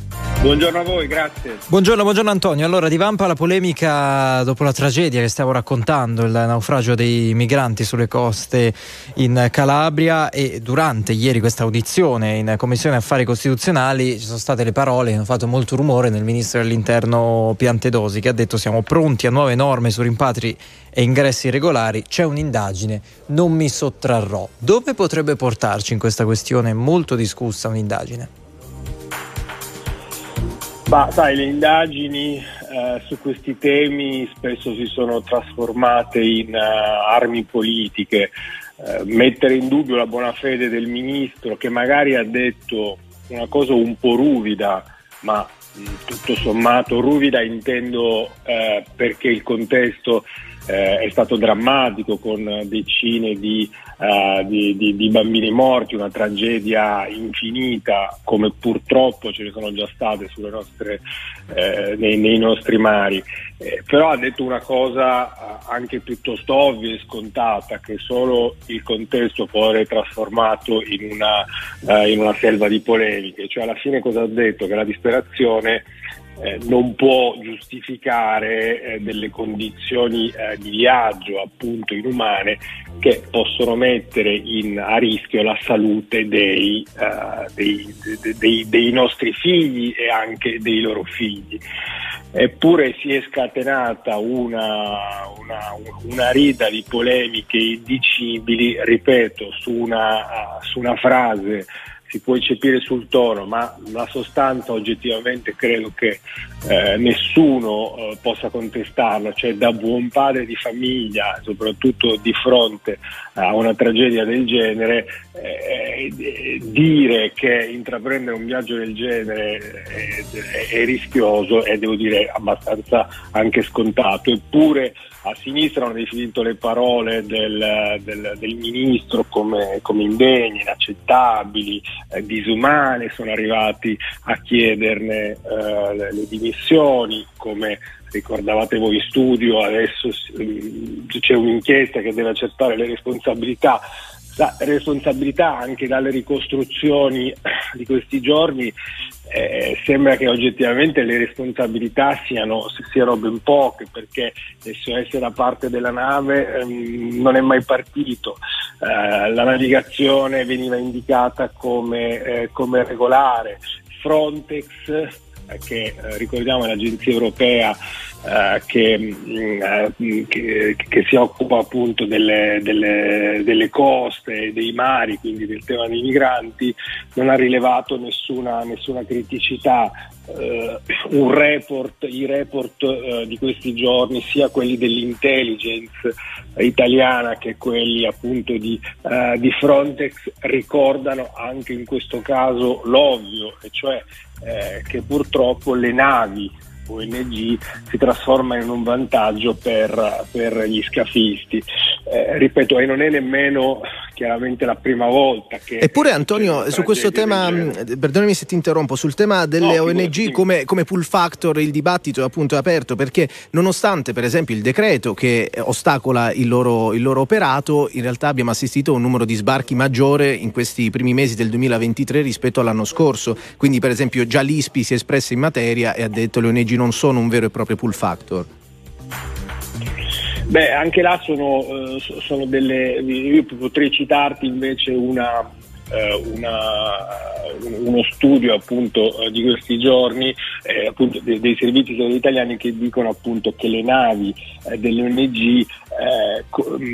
Buongiorno a voi, grazie. Buongiorno, buongiorno Antonio. Allora, divampa la polemica dopo la tragedia che stiamo raccontando, il naufragio dei migranti sulle coste in Calabria e durante ieri questa audizione in Commissione Affari Costituzionali ci sono state le parole che hanno fatto molto rumore nel Ministro dell'Interno Piantedosi che ha detto siamo pronti a nuove norme su rimpatri e ingressi irregolari, c'è un'indagine, non mi sottrarrò. Dove potrebbe portarci in questa questione molto discussa un'indagine? Ma sai, le indagini eh, su questi temi spesso si sono trasformate in eh, armi politiche. Eh, mettere in dubbio la buona fede del ministro che magari ha detto una cosa un po' ruvida, ma mh, tutto sommato ruvida intendo eh, perché il contesto eh, è stato drammatico con decine di, eh, di- di- di bambini morti, una tragedia infinita come purtroppo ce ne sono già state nostre, eh, nei, nei nostri mari. Eh, però ha detto una cosa eh, anche piuttosto ovvia e scontata, che solo il contesto può aver trasformato in una, eh, in una selva di polemiche. Cioè alla fine cosa ha detto? Che la disperazione eh, non può giustificare eh, delle condizioni eh, di viaggio appunto inumane che possono mettere in- a rischio la salute dei, eh, dei- de- dei- dei nostri figli e anche dei loro figli. Eppure si è scatenata una, una, una rida di polemiche indicibili, ripeto, su una, su una frase si può eccepire sul tono, ma la sostanza oggettivamente credo che eh, nessuno eh, possa contestarla, cioè da buon padre di famiglia, soprattutto di fronte a una tragedia del genere, eh, eh, dire che intraprendere un viaggio del genere è, è- è rischioso e devo dire abbastanza anche scontato, eppure a sinistra hanno definito le parole del, del- del ministro come, come indegne, inaccettabili, eh, disumane, sono arrivati a chiederne eh, le, dimissioni, come ricordavate voi in studio, adesso mm, c'è un'inchiesta che deve accertare le responsabilità. La responsabilità anche dalle ricostruzioni di questi giorni eh, sembra che oggettivamente le responsabilità siano, siano ben poche perché SOS da parte della nave ehm, non è mai partito, Eh, la navigazione veniva indicata come, eh, come regolare, Frontex che eh, ricordiamo è l'agenzia europea eh, che, mm, eh, che- che si occupa appunto delle, delle- delle coste, dei mari, quindi del tema dei migranti, non ha rilevato nessuna, nessuna criticità. Eh, un report, i report eh, di questi giorni, sia quelli dell'intelligence italiana che quelli appunto di, eh, di Frontex, ricordano anche in questo caso l'ovvio, e cioè eh, che purtroppo le navi ONG si trasformano in un vantaggio per, per gli scafisti. Eh, ripeto, e non è nemmeno chiaramente la prima volta che... Eppure Antonio, su questo tema, perdonami se ti interrompo, sul tema delle No, ONG come, come pull factor il dibattito appunto è aperto perché nonostante per esempio il decreto che ostacola il loro, il loro operato, in realtà abbiamo assistito a un numero di sbarchi maggiore in questi primi mesi del 2023 rispetto all'anno scorso. Quindi per esempio già l'ISPI si è espressa in materia e ha detto le ONG non sono un vero e proprio pull factor. Beh, anche là sono, eh, so- sono delle. Io potrei citarti invece una. eh, una- uno studio appunto eh, di questi giorni appunto de- dei servizi segreti italiani che dicono appunto che le navi delle ONG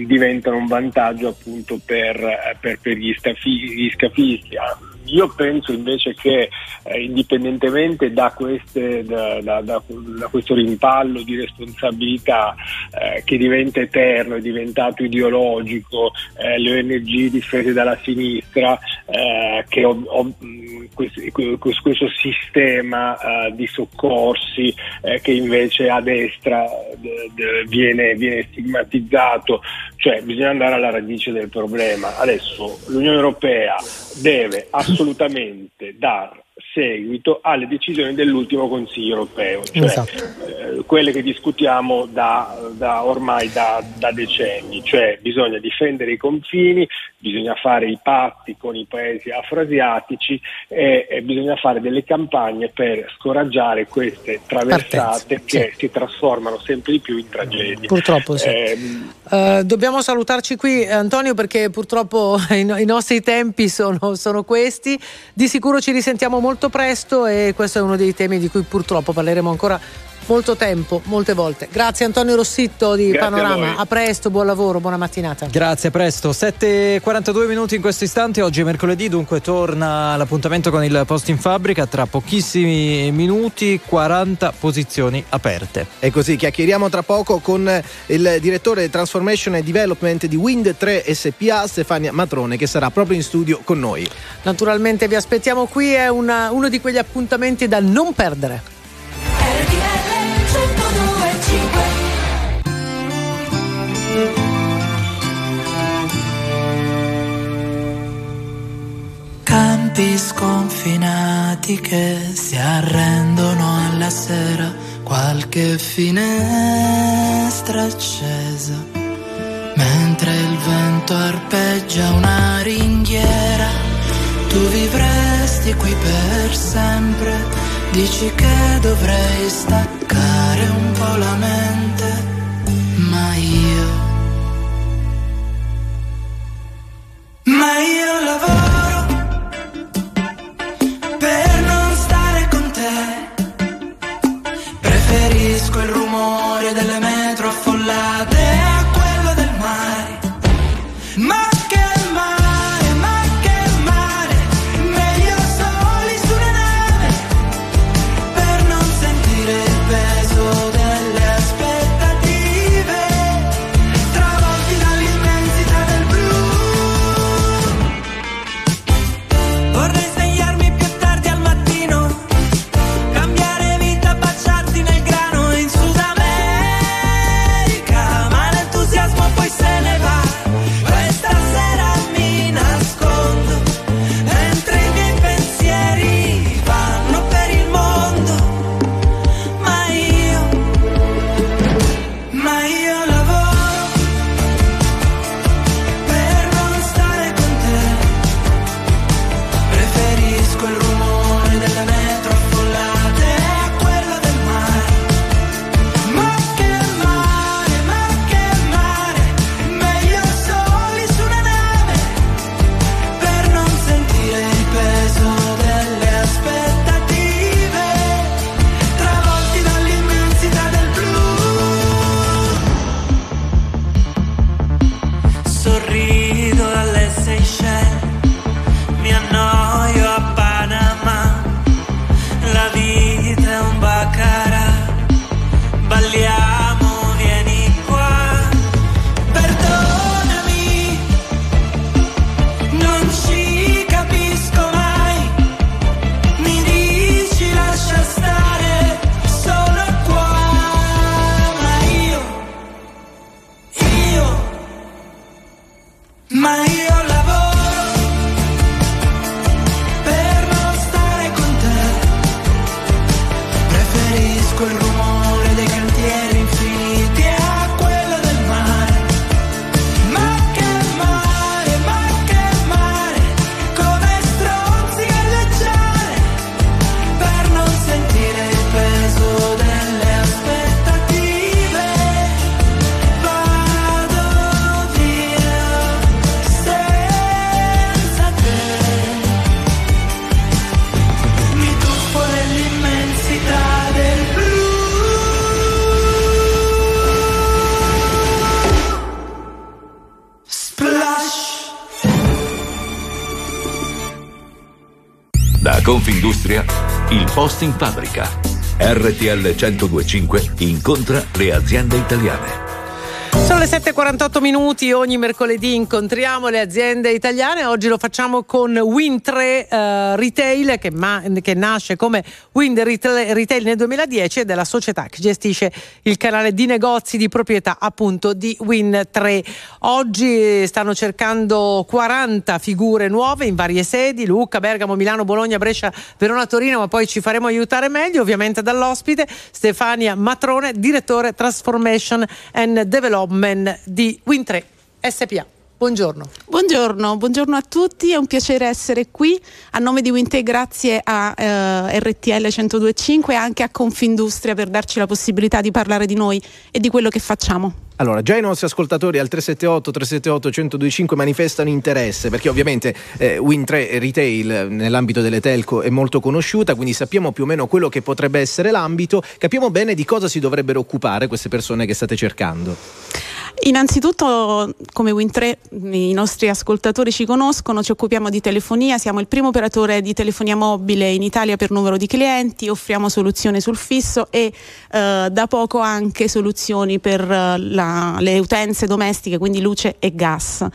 diventano un vantaggio appunto per, per- per gli scafisti. Ah, io penso invece che eh, indipendentemente da, queste, da, da- da- questo rimpallo di responsabilità eh, che diventa eterno, è diventato ideologico, eh, le ONG difese dalla sinistra, eh, che ho- ho- mh, questo, questo- sistema eh, di soccorsi eh, che invece a destra eh, d- viene, viene stigmatizzato, cioè bisogna andare alla radice del problema. Adesso l'Unione Europea deve assolutamente dar seguito alle decisioni dell'ultimo Consiglio europeo, cioè Esatto. eh, quelle che discutiamo da, da ormai da, da decenni, cioè bisogna difendere i confini, bisogna fare i patti con i paesi afroasiatici e, e bisogna fare delle campagne per scoraggiare queste traversate che si trasformano sempre di più in tragedie. Purtroppo sì. Ehm, Eh, dobbiamo salutarci qui Antonio perché purtroppo i, no- i nostri tempi sono, sono questi. Di sicuro ci risentiamo molto presto e questo è uno dei temi di cui purtroppo parleremo ancora molto tempo, molte volte. Grazie Antonio Rossitto di Grazie a Panorama. voi. A, presto, buon lavoro, buona mattinata. Grazie, a presto. 7.42 minuti in questo istante. Oggi è mercoledì, dunque torna l'appuntamento con il post in fabbrica. Tra pochissimi minuti, 40 posizioni aperte. E così chiacchieriamo tra poco con il direttore Transformation and Development di Wind 3 SPA, Stefania Matrone, che sarà proprio in studio con noi. Naturalmente vi aspettiamo qui, è una- uno di quegli appuntamenti da non perdere. Campi sconfinati che si arrendono alla sera, qualche finestra accesa, mentre il vento arpeggia una ringhiera, tu vivresti qui per sempre, dici che dovrei staccare un po' la mente, ma io... Ma io lavoro per non stare con te. Preferisco il rumore delle metro post in fabbrica. RTL 1025 incontra le aziende italiane. Sono le 7.48 minuti, ogni mercoledì incontriamo le aziende italiane, oggi lo facciamo con Win3 eh, Retail che, ma- che nasce come Win Retail, Retail nel 2010 ed è la società che gestisce il canale di negozi di proprietà appunto di Win3. Oggi stanno cercando 40 figure nuove in varie sedi, Lucca, Bergamo, Milano, Bologna, Brescia, Verona, Torino, ma poi ci faremo aiutare meglio ovviamente dall'ospite Stefania Matrone, direttore Transformation and Development di Win3 SPA. Buongiorno. Buongiorno, buongiorno a tutti, è un piacere essere qui a nome di Winte grazie a eh, RTL 1025 e anche a Confindustria per darci la possibilità di parlare di noi e di quello che facciamo. Allora, già i nostri ascoltatori al 378 378 1025 manifestano interesse perché ovviamente eh, Win3 Retail eh, nell'ambito delle telco è molto conosciuta, quindi sappiamo più o meno quello che potrebbe essere l'ambito, capiamo bene di cosa si dovrebbero occupare queste persone che state cercando. Innanzitutto, come Win3, i nostri ascoltatori ci conoscono, ci occupiamo di telefonia, siamo il primo operatore di telefonia mobile in Italia per numero di clienti, offriamo soluzioni sul fisso e eh, da poco anche soluzioni per eh, la- le utenze domestiche, quindi luce e gas.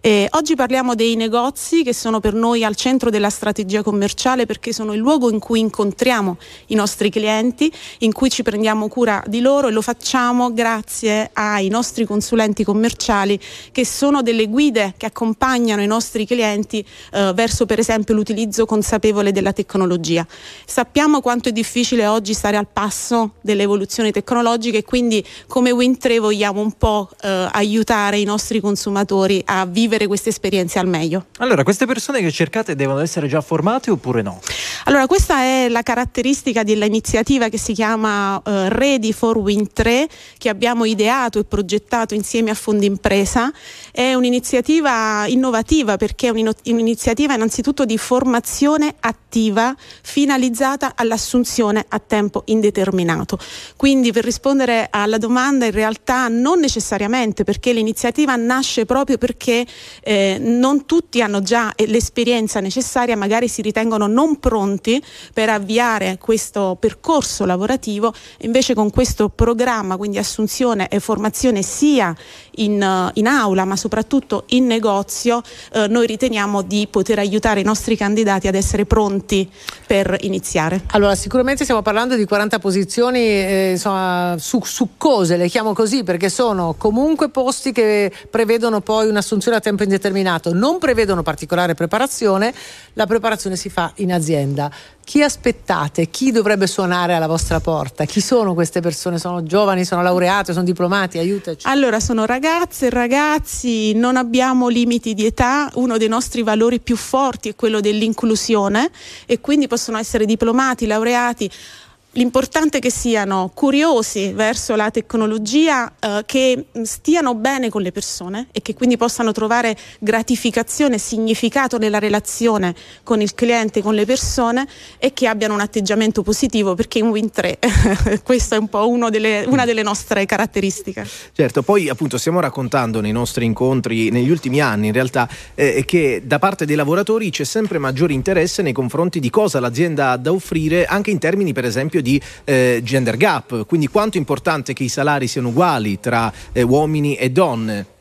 E oggi parliamo dei negozi che sono per noi al centro della strategia commerciale perché sono il luogo in cui incontriamo i nostri clienti, in cui ci prendiamo cura di loro e lo facciamo grazie ai nostri consulenti commerciali che sono delle guide che accompagnano i nostri clienti eh, verso per esempio l'utilizzo consapevole della tecnologia. Sappiamo quanto è difficile oggi stare al passo delle evoluzioni tecnologiche e quindi come Win3 vogliamo un po' eh, aiutare i nostri consumatori a vivere queste esperienze al meglio. Allora, queste persone che cercate devono essere già formate oppure no? Allora, questa è la caratteristica dell'iniziativa che si chiama eh, Ready for Win 3, che abbiamo ideato e progettato insieme a Fondi Impresa. È un'iniziativa innovativa perché è un'iniziativa innanzitutto di formazione attiva finalizzata all'assunzione a tempo indeterminato. Quindi per rispondere alla domanda in realtà non necessariamente perché l'iniziativa nasce proprio perché eh, non tutti hanno già l'esperienza necessaria, magari si ritengono non pronti per avviare questo percorso lavorativo, invece con questo programma, quindi assunzione e formazione sia in, eh, in aula ma soprattutto in negozio, eh, noi riteniamo di poter aiutare i nostri candidati ad essere pronti per iniziare. Allora, sicuramente stiamo parlando di 40 posizioni eh, insomma, su- succose, le chiamo così, perché sono comunque posti che prevedono poi un'assunzione a tempo indeterminato, non prevedono particolare preparazione, la preparazione si fa in azienda. Chi aspettate? Chi dovrebbe suonare alla vostra porta? Chi sono queste persone? Sono giovani, sono laureate, sono diplomati? Aiutaci. Allora, sono ragazze e ragazzi, non abbiamo limiti di età, uno dei nostri valori più forti è quello dell'inclusione e quindi possono essere diplomati, laureati L'importante è che siano curiosi verso la tecnologia, eh, che stiano bene con le persone e che quindi possano trovare gratificazione significato nella relazione con il cliente, con le persone e che abbiano un atteggiamento positivo perché in Win 3 questa è un po' delle- una delle nostre caratteristiche. Certo, poi appunto stiamo raccontando nei nostri incontri negli ultimi anni in realtà eh, che da parte dei lavoratori c'è sempre maggiore interesse nei confronti di cosa l'azienda ha da offrire anche in termini per esempio di eh, gender gap, quindi quanto è importante che i salari siano uguali tra eh, uomini e donne.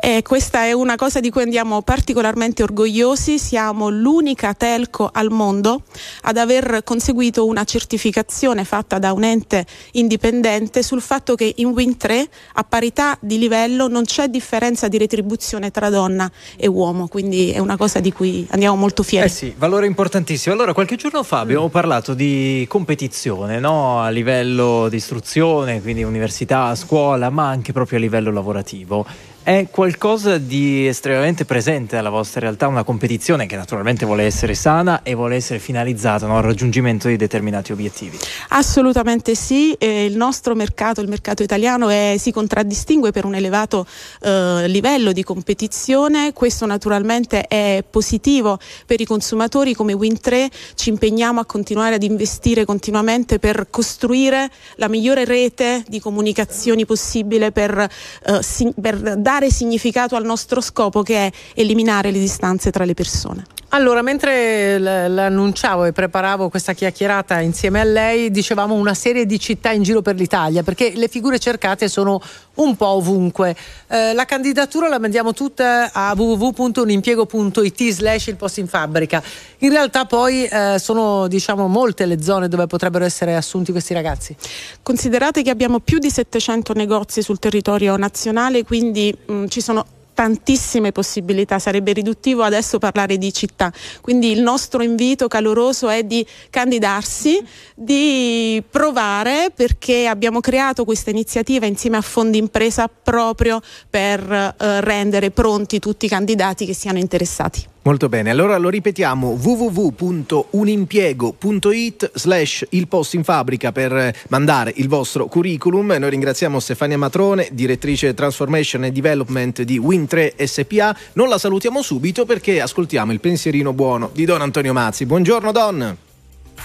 E questa è una cosa di cui andiamo particolarmente orgogliosi, siamo l'unica telco al mondo ad aver conseguito una certificazione fatta da un ente indipendente sul fatto che in Win 3 a parità di livello non c'è differenza di retribuzione tra donna e uomo, quindi è una cosa di cui andiamo molto fieri. Eh sì, valore importantissimo. Allora, qualche giorno fa abbiamo parlato di competizione no? a livello di istruzione, quindi università, scuola, ma anche proprio a livello lavorativo. È qualcosa di estremamente presente nella vostra realtà, una competizione che naturalmente vuole essere sana e vuole essere finalizzata no, al raggiungimento di determinati obiettivi. Assolutamente sì, eh, il nostro mercato, il mercato italiano, è- si contraddistingue per un elevato eh, livello di competizione, questo naturalmente è positivo per i consumatori, come Win3 ci impegniamo a continuare ad investire continuamente per costruire la migliore rete di comunicazioni possibile per, eh, si- per dare significato al nostro scopo che è eliminare le distanze tra le persone. Allora, mentre l'annunciavo e preparavo questa chiacchierata insieme a lei, dicevamo una serie di città in giro per l'Italia, perché le figure cercate sono un po' ovunque. Eh, la candidatura la mandiamo tutta a www.unimpiego.it slash il posto in fabbrica. In realtà poi eh, sono diciamo molte le zone dove potrebbero essere assunti questi ragazzi. Considerate che abbiamo più di 700 negozi sul territorio nazionale, quindi mh, ci sono tantissime possibilità, sarebbe riduttivo adesso parlare di città. Quindi il nostro invito caloroso è di candidarsi, di provare perché abbiamo creato questa iniziativa insieme a Fondi Impresa proprio per eh, rendere pronti tutti i candidati che siano interessati. Molto bene, allora lo ripetiamo www.unimpiego.it slash il posto in fabbrica per mandare il vostro curriculum. Noi ringraziamo Stefania Matrone, direttrice Transformation and Development di Win3 SPA. Non la salutiamo subito perché ascoltiamo il pensierino buono di Don Antonio Mazzi. Buongiorno Don.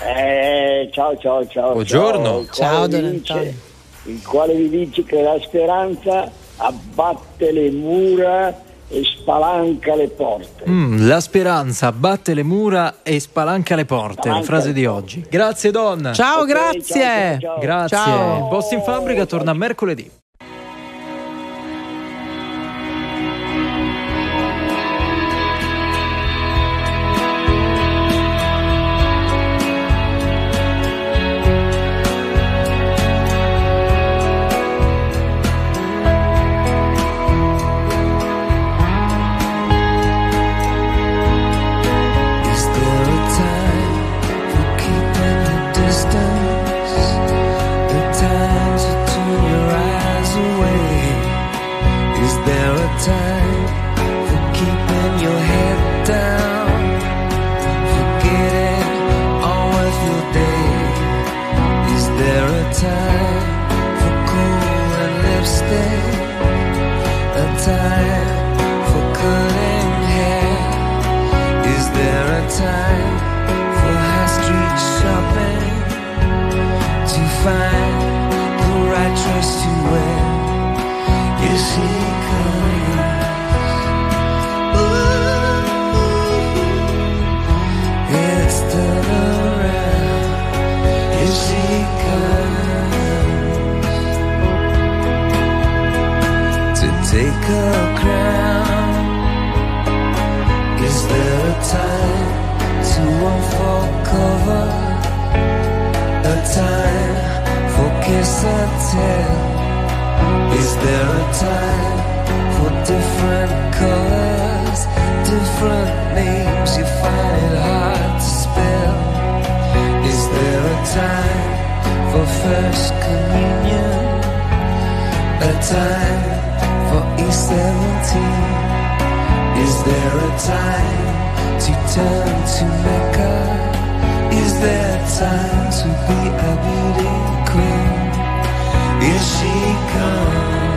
Eh, ciao, ciao, ciao. Buongiorno. Ciao, vi Don Antonio. Il quale vi dice che la speranza abbatte le mura e spalanca le porte. Mm, la speranza batte le mura e spalanca le porte, la Spalanca frase le di oggi. Grazie Don. Ciao, Ok, grazie. ciao, ciao. Grazie. Ciao. Il posto in fabbrica torna mercoledì. Is there a time to unfold cover? A time for kiss and tell? Is there a time for different colors, different names? You find it hard to spell. Is there a time for first communion? A time E17? Is there a time to turn to Mecca? Is there time to be a beauty queen? Here she comes.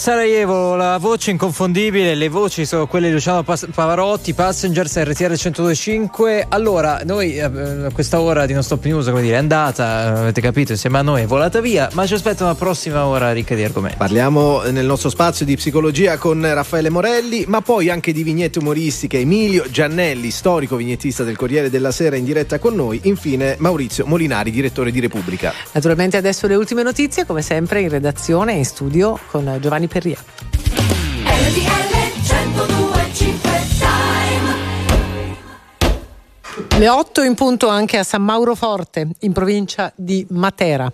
Sarajevo, la voce inconfondibile, le voci sono quelle di Luciano Pavarotti, Passengers RTR 1025. Allora, noi eh, a questa ora di Non Stop News, come dire, è andata, avete capito, insieme a noi è volata via, ma ci aspetta una prossima ora ricca di argomenti. Parliamo nel nostro spazio di psicologia con Raffaele Morelli, ma poi anche di vignette umoristiche. Emilio Giannelli, storico vignettista del Corriere della Sera, in diretta con noi. Infine Maurizio Molinari, direttore di Repubblica. Naturalmente adesso le ultime notizie, come sempre in redazione e in studio con Giovanni Perria. Le 8 in punto anche a San Mauro Forte, in provincia di Matera.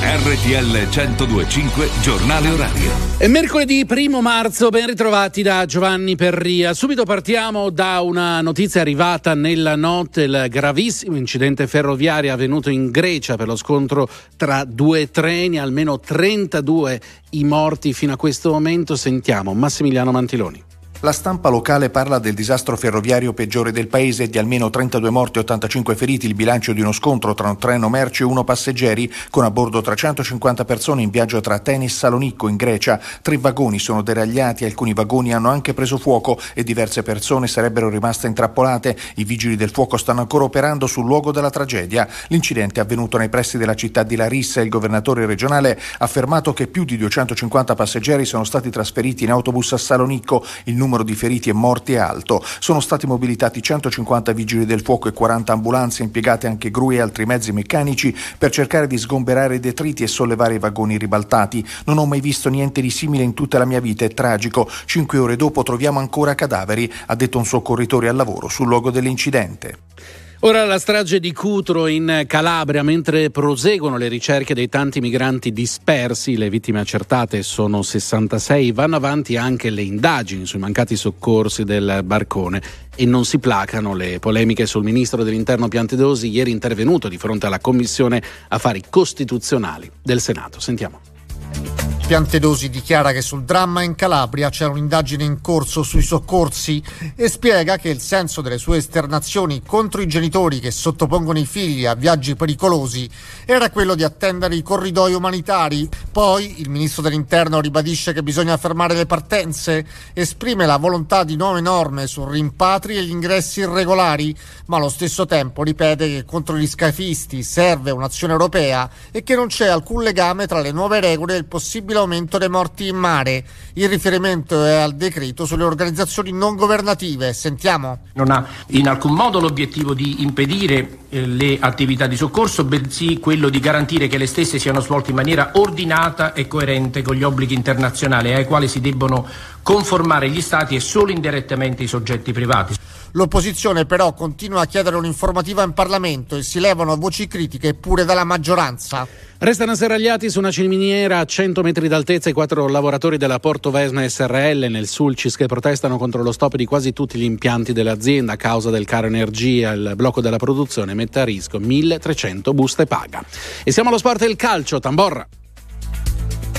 RTL 1025 Giornale Orario. È mercoledì 1 marzo, ben ritrovati da Giovanni Perria. Subito partiamo da una notizia arrivata nella notte, il gravissimo incidente ferroviario avvenuto in Grecia per lo scontro tra due treni, almeno 32 i morti fino a questo momento. Sentiamo Massimiliano Mantiloni. La stampa locale parla del disastro ferroviario peggiore del paese di almeno 32 morti e 85 feriti, il bilancio di uno scontro tra un treno merci e uno passeggeri, con a bordo 350 persone in viaggio tra Atene e Salonicco in Grecia. Tre vagoni sono deragliati, alcuni vagoni hanno anche preso fuoco e diverse persone sarebbero rimaste intrappolate. I vigili del fuoco stanno ancora operando sul luogo della tragedia. L'incidente è avvenuto nei pressi della città di Larissa il governatore regionale ha affermato che più di 250 passeggeri sono stati trasferiti in autobus a Salonicco. Il numero di feriti e morti è alto. Sono stati mobilitati 150 vigili del fuoco e 40 ambulanze, impiegate anche gru e altri mezzi meccanici per cercare di sgomberare i detriti e sollevare i vagoni ribaltati. Non ho mai visto niente di simile in tutta la mia vita, è tragico. Cinque ore dopo troviamo ancora cadaveri, ha detto un soccorritore al lavoro sul luogo dell'incidente. Ora la strage di Cutro in Calabria, mentre proseguono le ricerche dei tanti migranti dispersi, le vittime accertate sono 66, vanno avanti anche le indagini sui mancati soccorsi del barcone e non si placano le polemiche sul ministro dell'Interno Piantedosi, ieri intervenuto di fronte alla Commissione Affari Costituzionali del Senato. Sentiamo. Piantedosi dichiara che sul dramma in Calabria c'era un'indagine in corso sui soccorsi e spiega che il senso delle sue esternazioni contro i genitori che sottopongono i figli a viaggi pericolosi era quello di attendere i corridoi umanitari. Poi il ministro dell'interno ribadisce che bisogna fermare le partenze, esprime la volontà di nuove norme su rimpatri e gli ingressi irregolari, ma allo stesso tempo ripete che contro gli scafisti serve un'azione europea e che non c'è alcun legame tra le nuove regole e il possibile aumento dei morti in mare. Il riferimento è al decreto sulle organizzazioni non governative. Sentiamo. Non ha in alcun modo l'obiettivo di impedire eh, le attività di soccorso, bensì quello di garantire che le stesse siano svolte in maniera ordinata e coerente con gli obblighi internazionali ai quali si debbono conformare gli Stati e solo indirettamente i soggetti privati. L'opposizione però continua a chiedere un'informativa in Parlamento e si levano voci critiche pure dalla maggioranza. Restano serragliati su una ciminiera a 100 metri d'altezza i quattro lavoratori della Porto Vesna SRL nel Sulcis che protestano contro lo stop di quasi tutti gli impianti dell'azienda a causa del caro energia. Il blocco della produzione mette a rischio 1300 buste paga. E siamo allo sport del calcio, Tamborra.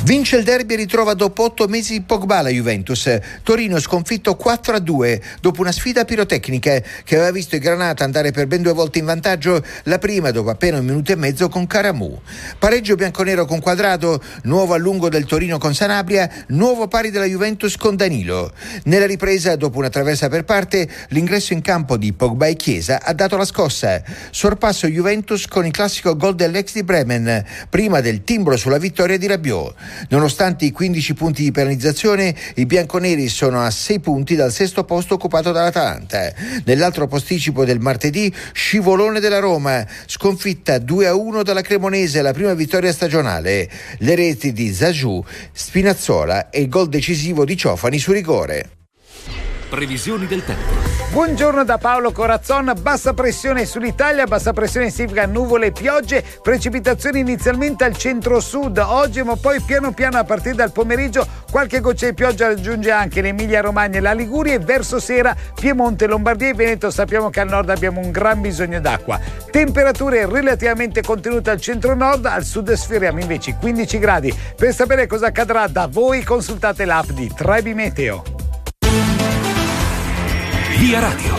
Vince il derby e ritrova dopo otto mesi Pogba la Juventus. Torino sconfitto 4-2 dopo una sfida pirotecnica che aveva visto il Granata andare per ben due volte in vantaggio, la prima dopo appena un minuto e mezzo con Caramu. Pareggio bianconero con Quadrado, nuovo allungo del Torino con Sanabria, nuovo pari della Juventus con Danilo. Nella ripresa, dopo una traversa per parte, l'ingresso in campo di Pogba e Chiesa ha dato la scossa. Sorpasso Juventus con il classico gol dell'ex di Bremen, prima del timbro sulla vittoria di Rabiot. Nonostante i 15 punti di penalizzazione, i bianconeri sono a 6 punti dal sesto posto occupato dall'Atalanta. Nell'altro posticipo del martedì, scivolone della Roma, sconfitta 2-1 dalla Cremonese, la prima vittoria stagionale. Le reti di Zaju, Spinazzola e il gol decisivo di Ciofani su rigore. Previsioni del tempo. Buongiorno da Paolo Corazzon, bassa pressione sull'Italia, bassa pressione significa nuvole e piogge, precipitazioni inizialmente al centro-sud oggi ma poi piano piano a partire dal pomeriggio qualche goccia di pioggia raggiunge anche l'Emilia Romagna e la Liguria e verso sera Piemonte, Lombardia e Veneto sappiamo che al nord abbiamo un gran bisogno d'acqua. Temperature relativamente contenute al centro-nord, al sud sferiamo invece 15 gradi. Per sapere cosa accadrà da voi consultate l'app di Trebi Meteo. Via Radio.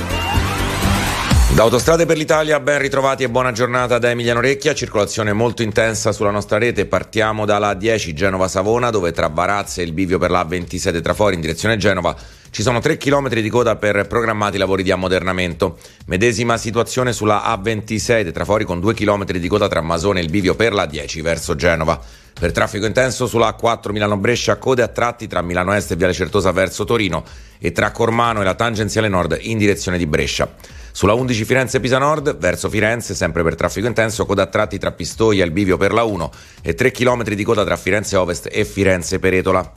Da Autostrade per l'Italia, ben ritrovati e buona giornata da Emiliano Recchia. Circolazione molto intensa sulla nostra rete. Partiamo dalla 10 Genova-Savona, dove tra Varazze e il bivio per la 27 Trafori in direzione Genova ci sono 3 km di coda per programmati lavori di ammodernamento. Medesima situazione sulla A26 Trafori con 2 km di coda tra Masone e il bivio per la 10 verso Genova. Per traffico intenso sulla A4 Milano-Brescia, code a tratti tra Milano Est e Viale Certosa verso Torino e tra Cormano e la tangenziale nord in direzione di Brescia. Sulla 11 Firenze-Pisa Nord, verso Firenze, sempre per traffico intenso, coda a tratti tra Pistoia e il bivio per la 1 e 3 km di coda tra Firenze Ovest e Firenze Peretola.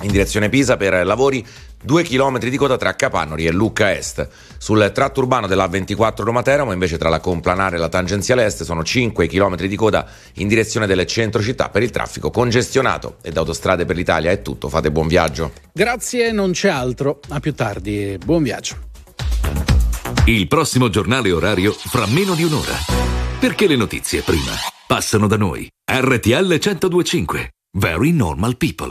In direzione Pisa per lavori 2 km di coda tra Capannori e Lucca Est. Sul tratto urbano della 24 Roma Teramo, invece tra la complanare e la tangenziale est, sono 5 km di coda in direzione delle centro città per il traffico congestionato. E da Autostrade per l'Italia è tutto, fate buon viaggio. Grazie, non c'è altro. A più tardi e buon viaggio. Il prossimo giornale orario fra meno di un'ora. Perché le notizie prima passano da noi. RTL 1025. Very normal people.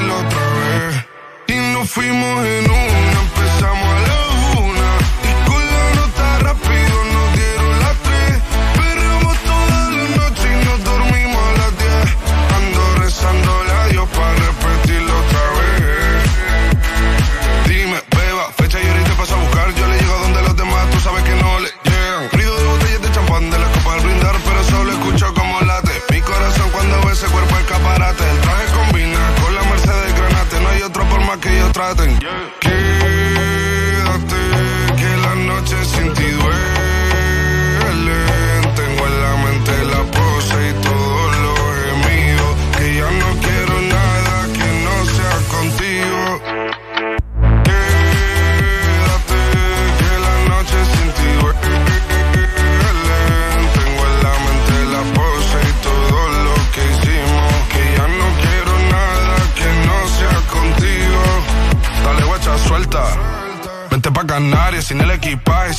fuimos en una, nothing. Yeah.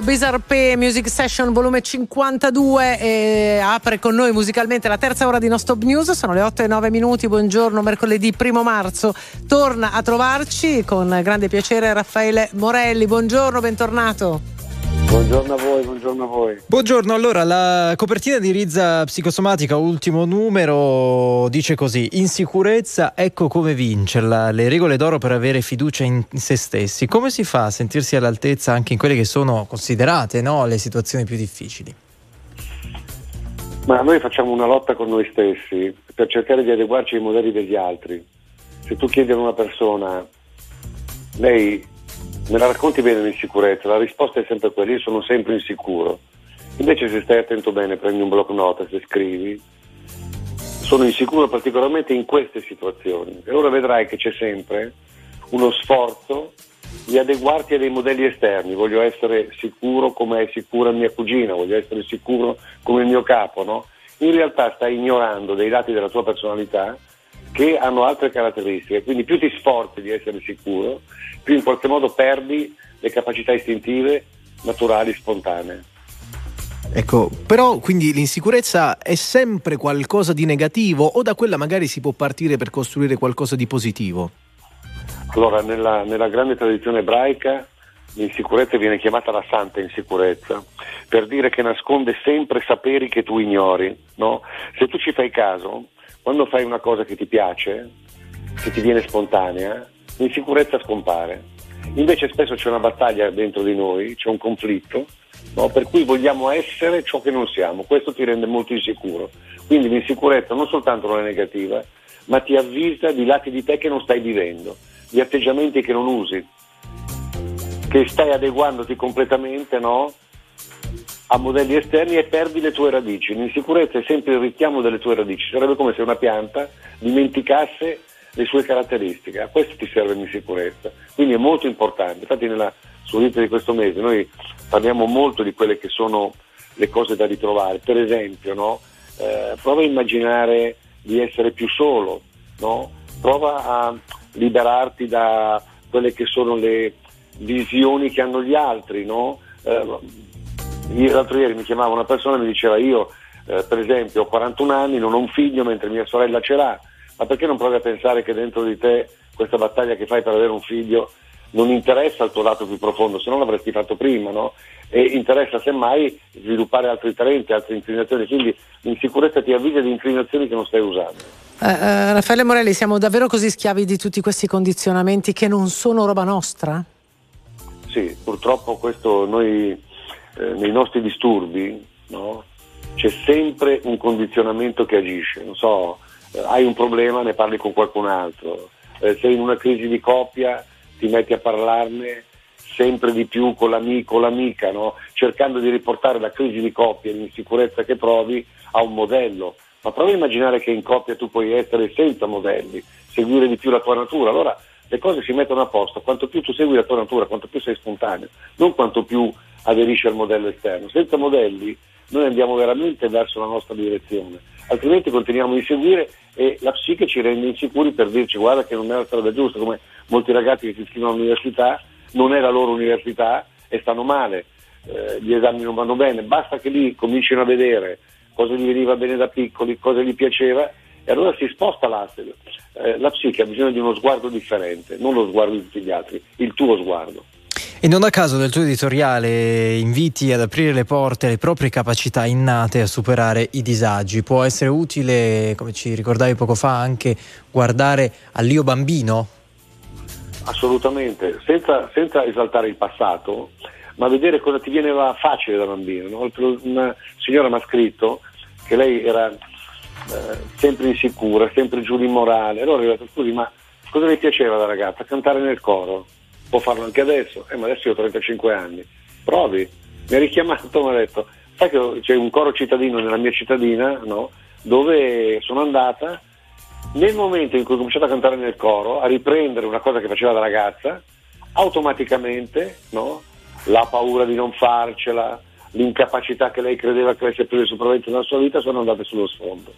Bizarre P Music Session volume 52 e apre con noi musicalmente la terza ora di No Stop News, sono le 8 e 9 minuti, buongiorno, mercoledì primo marzo, torna a trovarci con grande piacere Raffaele Morelli, buongiorno, bentornato. Buongiorno a voi, buongiorno a voi. Buongiorno, allora la copertina di Rizza Psicosomatica, ultimo numero, dice così: Insicurezza, ecco come vincerla, le regole d'oro per avere fiducia in se stessi. Come si fa a sentirsi all'altezza anche in quelle che sono considerate no, le situazioni più difficili? Ma noi facciamo una lotta con noi stessi per cercare di adeguarci ai modelli degli altri. Se tu chiedi a una persona, lei me la racconti bene l'insicurezza, la risposta è sempre quella, io sono sempre insicuro. Invece se stai attento bene, prendi un block notes e scrivi, sono insicuro particolarmente in queste situazioni. E ora vedrai che c'è sempre uno sforzo di adeguarti a dei modelli esterni. Voglio essere sicuro come è sicura mia cugina, voglio essere sicuro come il mio capo, no? In realtà stai ignorando dei lati della tua personalità che hanno altre caratteristiche, quindi più ti sforzi di essere sicuro, più in qualche modo perdi le capacità istintive, naturali, spontanee. Ecco, però quindi l'insicurezza è sempre qualcosa di negativo o da quella magari si può partire per costruire qualcosa di positivo? Allora, nella, nella grande tradizione ebraica l'insicurezza viene chiamata la santa insicurezza, per dire che nasconde sempre saperi che tu ignori. No? Se tu ci fai caso, quando fai una cosa che ti piace, che ti viene spontanea, l'insicurezza scompare. Invece spesso c'è una battaglia dentro di noi, c'è un conflitto, no? per cui vogliamo essere ciò che non siamo, questo ti rende molto insicuro. Quindi l'insicurezza non soltanto non è negativa, ma ti avvisa di lati di te che non stai vivendo, di atteggiamenti che non usi, che stai adeguandoti completamente no? a modelli esterni e perdi le tue radici. L'insicurezza è sempre il richiamo delle tue radici, sarebbe come se una pianta dimenticasse le sue caratteristiche, a questo ti serve l'insicurezza, quindi è molto importante. Infatti nella suddita di questo mese noi parliamo molto di quelle che sono le cose da ritrovare, per esempio no? eh, prova a immaginare di essere più solo, no? prova a liberarti da quelle che sono le visioni che hanno gli altri. No? Eh, l'altro ieri mi chiamava una persona e mi diceva io eh, per esempio ho 41 anni, non ho un figlio mentre mia sorella ce l'ha, ma perché non provi a pensare che dentro di te questa battaglia che fai per avere un figlio non interessa il tuo lato più profondo, se no l'avresti fatto prima, no? E interessa semmai sviluppare altri talenti, altre inclinazioni, quindi l'insicurezza ti avvisa di inclinazioni che non stai usando. Eh, eh, Raffaele Morelli, siamo davvero così schiavi di tutti questi condizionamenti che non sono roba nostra? Sì, purtroppo questo noi eh, nei nostri disturbi no? c'è sempre un condizionamento che agisce, non so, hai un problema, ne parli con qualcun altro, Eh, sei in una crisi di coppia, ti metti a parlarne sempre di più con l'amico o l'amica, no? cercando di riportare la crisi di coppia e l'insicurezza che provi a un modello. Ma prova a immaginare che in coppia tu puoi essere senza modelli, seguire di più la tua natura. Allora le cose si mettono a posto, quanto più tu segui la tua natura, quanto più sei spontaneo, non quanto più aderisci al modello esterno. Senza modelli noi andiamo veramente verso la nostra direzione, altrimenti continuiamo a inseguire e la psiche ci rende insicuri per dirci guarda che non è la strada giusta, come molti ragazzi che si iscrivono all'università, non è la loro università e stanno male, eh, gli esami non vanno bene, basta che lì comincino a vedere cosa gli veniva bene da piccoli, cosa gli piaceva e allora si sposta l'asse. Eh, la psiche ha bisogno di uno sguardo differente, non lo sguardo di tutti gli altri, il tuo sguardo. E non a caso del tuo editoriale inviti ad aprire le porte alle proprie capacità innate a superare i disagi. Può essere utile, come ci ricordavi poco fa, anche guardare all'io bambino? Assolutamente, senza, senza esaltare il passato, ma vedere cosa ti veniva facile da bambino. No? Una signora mi ha scritto che lei era eh, sempre insicura, sempre giù di morale. Allora ho detto, scusi, ma cosa le piaceva da ragazza? Cantare nel coro può farlo anche adesso, eh, ma adesso io ho 35 anni, provi. Mi ha richiamato, mi ha detto, sai che c'è un coro cittadino nella mia cittadina, no? dove sono andata, nel momento in cui ho cominciato a cantare nel coro, a riprendere una cosa che faceva da ragazza, automaticamente no? la paura di non farcela, l'incapacità che lei credeva che avesse preso sopravvento nella sua vita sono andate sullo sfondo.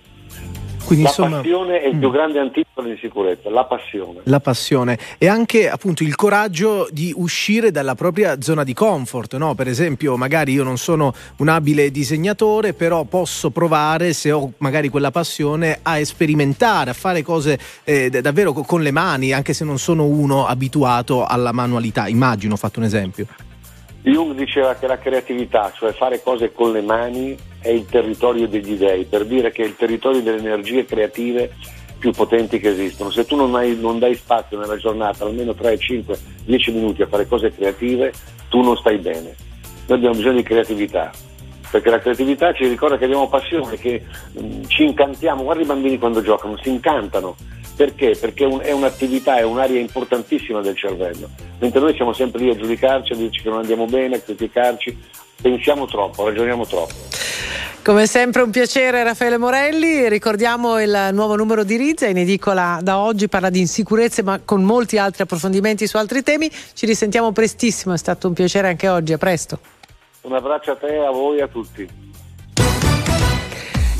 Quindi, la insomma, passione è il più mm. grande antidoto all'insicurezza, la passione. La passione e anche appunto il coraggio di uscire dalla propria zona di comfort, no? Per esempio, magari io non sono un abile disegnatore, però posso provare, se ho magari quella passione, a sperimentare, a fare cose eh, davvero co- con le mani, anche se non sono uno abituato alla manualità. Immagino, ho fatto un esempio. Jung diceva che la creatività, cioè fare cose con le mani, è il territorio degli dei, per dire che è il territorio delle energie creative più potenti che esistono. Se tu non, hai, non dai spazio nella giornata, almeno 3, 5, 10 minuti a fare cose creative, tu non stai bene. Noi abbiamo bisogno di creatività, perché la creatività ci ricorda che abbiamo passione, che mh, ci incantiamo. Guarda i bambini quando giocano, si incantano. Perché? Perché è un'attività, è un'area importantissima del cervello. Mentre noi siamo sempre lì a giudicarci, a dirci che non andiamo bene, a criticarci, pensiamo troppo, ragioniamo troppo. Come sempre un piacere Raffaele Morelli, ricordiamo il nuovo numero di Rizza, in edicola da oggi parla di insicurezze ma con molti altri approfondimenti su altri temi, ci risentiamo prestissimo, è stato un piacere anche oggi, a presto. Un abbraccio a te, a voi e a tutti.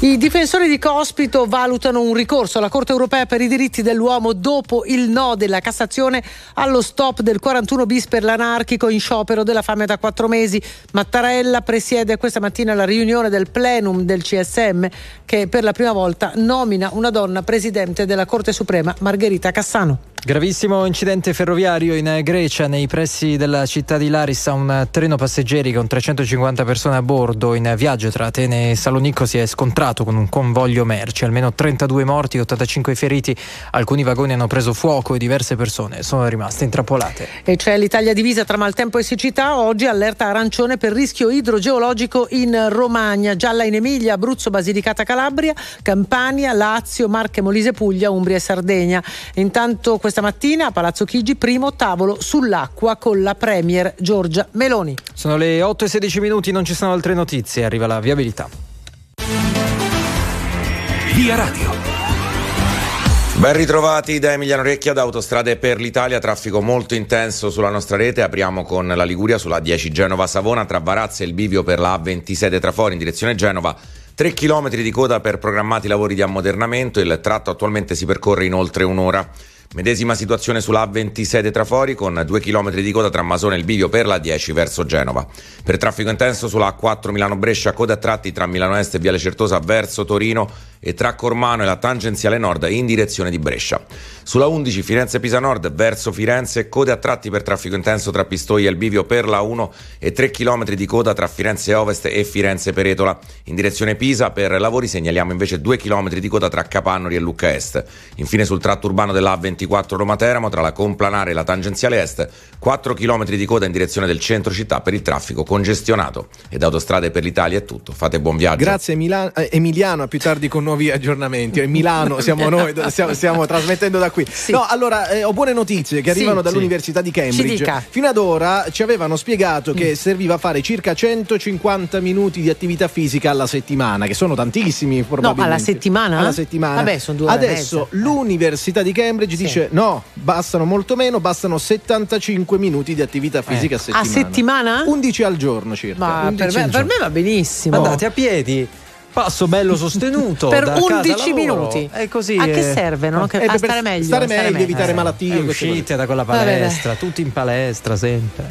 I difensori di Cospito valutano un ricorso alla Corte europea per i diritti dell'uomo dopo il no della Cassazione allo stop del 41 bis per l'anarchico in sciopero della fame da quattro mesi. Mattarella presiede questa mattina la riunione del plenum del CSM che per la prima volta nomina una donna presidente della Corte Suprema, Margherita Cassano. Gravissimo incidente ferroviario in Grecia, nei pressi della città di Larissa. Un treno passeggeri con 350 persone a bordo in viaggio tra Atene e Salonicco si è scontrato con un convoglio merci. Almeno 32 morti, 85 feriti. Alcuni vagoni hanno preso fuoco e diverse persone sono rimaste intrappolate. E c'è l'Italia divisa tra maltempo e siccità. Oggi allerta arancione per rischio idrogeologico in Romagna, gialla in Emilia, Abruzzo, Basilicata, Calabria, Campania, Lazio, Marche, Molise, Puglia, Umbria e Sardegna. Intanto questa mattina a Palazzo Chigi primo tavolo sull'acqua con la Premier Giorgia Meloni. Sono le 8 e 16 minuti, non ci sono altre notizie, arriva la viabilità. Via Radio. Ben ritrovati da Emiliano Recchia da Autostrade per l'Italia, traffico molto intenso sulla nostra rete, apriamo con la Liguria sulla 10 Genova-Savona tra Varazze e il bivio per la A27 Trafori in direzione Genova, 3 km di coda per programmati lavori di ammodernamento, il tratto attualmente si percorre in oltre un'ora. Medesima situazione sulla A27 Trafori con 2 km di coda tra Masone e il bivio per la 10 verso Genova. Per traffico intenso sulla A4 Milano-Brescia, coda a tratti tra Milano Est e Viale Certosa verso Torino e tra Cormano e la tangenziale nord in direzione di Brescia. Sulla 11 Firenze-Pisa Nord verso Firenze, code a tratti per traffico intenso tra Pistoia e il bivio per la 1 e 3 km di coda tra Firenze Ovest e Firenze Peretola. In direzione Pisa per lavori segnaliamo invece 2 km di coda tra Capannori e Lucca Est. Infine sul tratto urbano della A24 Roma Teramo tra la Complanare e la tangenziale Est, 4 km di coda in direzione del centro città per il traffico congestionato. Ed Autostrade per l'Italia è tutto. Fate buon viaggio. Grazie Mila- eh, Emiliano, a più tardi con nuovi aggiornamenti. In Milano siamo noi, stiamo, stiamo trasmettendo da qui. No, allora eh, ho buone notizie che Sì, arrivano sì. dall'Università di Ci Cambridge. dica. Fino ad ora ci avevano spiegato che serviva fare circa 150 minuti di attività fisica alla settimana, che sono tantissimi probabilmente. alla settimana? Alla settimana. Vabbè, sono due ore e Adesso l'Università di Cambridge Sì. Dice no, bastano molto meno, bastano 75 minuti di attività fisica a settimana. A settimana? 11 al giorno circa. Ma 11 per me, per me va benissimo. Andate a piedi. Passo bello sostenuto Per da casa 11 lavoro. minuti. E così A che eh, serve? No? Che- Eh, a per stare meglio. stare meglio, evitare Eh, malattie. uscite da quella Vabbè, palestra, tutti in palestra sempre.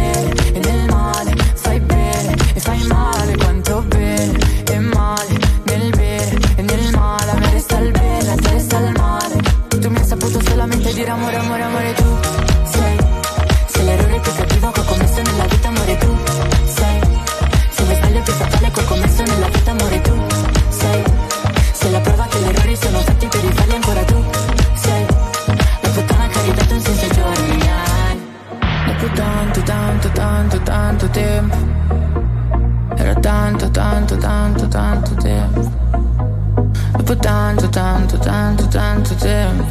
dire amore, amore, amore tu Sei, sei l'errore più cattivo che ho commesso nella vita, amore tu Sei, sei lo sbaglio più fatale che ho commesso nella vita, amore tu Sei, sei la prova che gli errori sono fatti per rifarli ancora tu Sei, la puttana che ha ridato un senso ai giorni ai. Dopo tanto, tanto, tanto, tanto tempo. Era tanto, tanto, tanto, tanto tempo. Dopo tanto, tanto, tanto, tanto tempo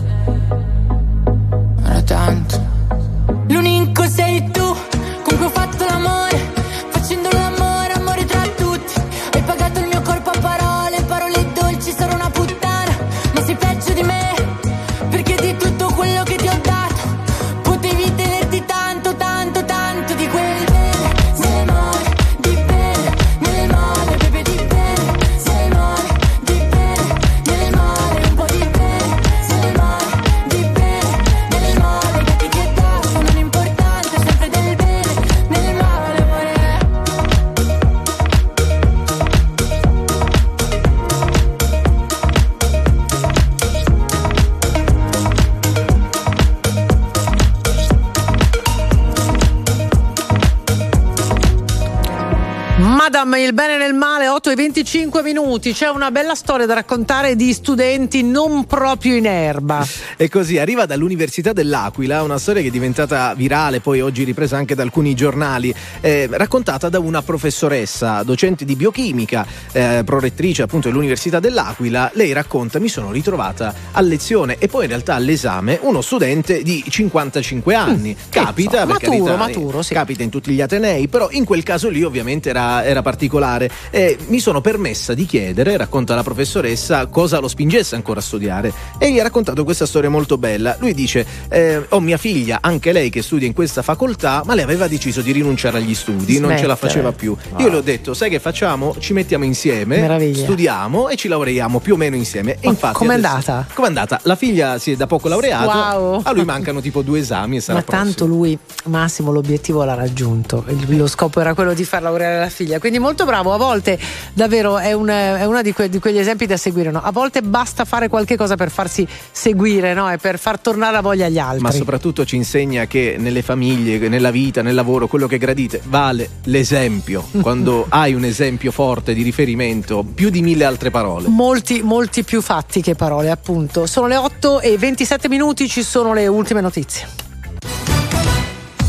minuti. C'è una bella storia da raccontare di studenti non proprio in erba. E così arriva dall'Università dell'Aquila una storia che è diventata virale, poi oggi ripresa anche da alcuni giornali, eh, raccontata da una professoressa, docente di biochimica, eh, prorettrice appunto dell'Università dell'Aquila. Lei racconta: Mi sono ritrovata a lezione e poi in realtà all'esame uno studente di 55 anni. Capita, per maturo, carità, maturo, sì. capita in tutti gli atenei, però in quel caso lì ovviamente era, era particolare. E mi sono permessa di chiedere, racconta la professoressa, cosa lo spingesse ancora a studiare. E gli ha raccontato questa storia molto bella. Lui dice: eh, Ho mia figlia, anche lei che studia in questa facoltà, ma lei aveva deciso di rinunciare agli studi, non ce la Smettere. faceva più. Ah. Io le ho detto: Sai che facciamo? Ci mettiamo insieme, Meraviglia. studiamo e ci laureiamo più o meno insieme. E infatti com'è adesso- andata? Com'è andata? La figlia si è da poco laureata. Wow. A lui mancano tipo due esami e sarà Ma tanto lui, Massimo, l'obiettivo l'ha raggiunto. Lo scopo era quello di far laureare la figlia. Quindi molto bravo. A volte davvero è, un, è uno di, que, di, quegli esempi da seguire. No? A volte basta fare qualche cosa per farsi seguire no? e per far tornare la voglia agli altri. Ma soprattutto ci insegna che nelle famiglie, nella vita, nel lavoro, quello che gradite vale l'esempio. Quando hai un esempio forte di riferimento, più di mille altre parole. Molti, molti più fatti che parole, appunto. Sono le 8 e 27 minuti, ci sono le ultime notizie.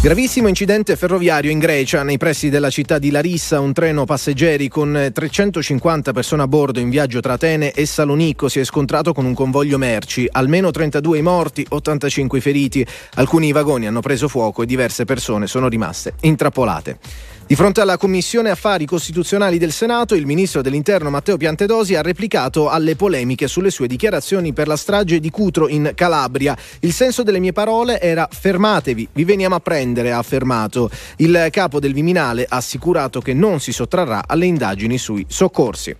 Gravissimo incidente ferroviario in Grecia, nei pressi della città di Larissa, un treno passeggeri con 350 persone a bordo in viaggio tra Atene e Salonicco si è scontrato con un convoglio merci, almeno 32 i morti, 85 i feriti, alcuni vagoni hanno preso fuoco e diverse persone sono rimaste intrappolate. Di fronte alla Commissione Affari Costituzionali del Senato, il ministro dell'Interno Matteo Piantedosi ha replicato alle polemiche sulle sue dichiarazioni per la strage di Cutro in Calabria. Il senso delle mie parole era fermatevi, vi veniamo a prendere, ha affermato. Il capo del Viminale ha assicurato che non si sottrarrà alle indagini sui soccorsi.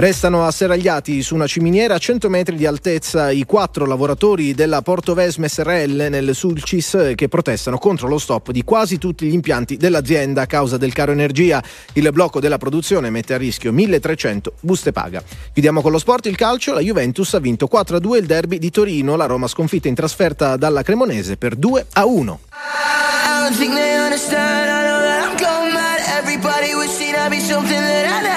Restano asserragliati su una ciminiera a 100 metri di altezza i quattro lavoratori della Portovesme SRL nel Sulcis che protestano contro lo stop di quasi tutti gli impianti dell'azienda a causa del caro energia. Il blocco della produzione mette a rischio 1300 buste paga. Chiudiamo con lo sport, il calcio, la Juventus ha vinto 4-2 il derby di Torino, la Roma sconfitta in trasferta dalla Cremonese per 2-1. Everybody wishing I'd be something that I never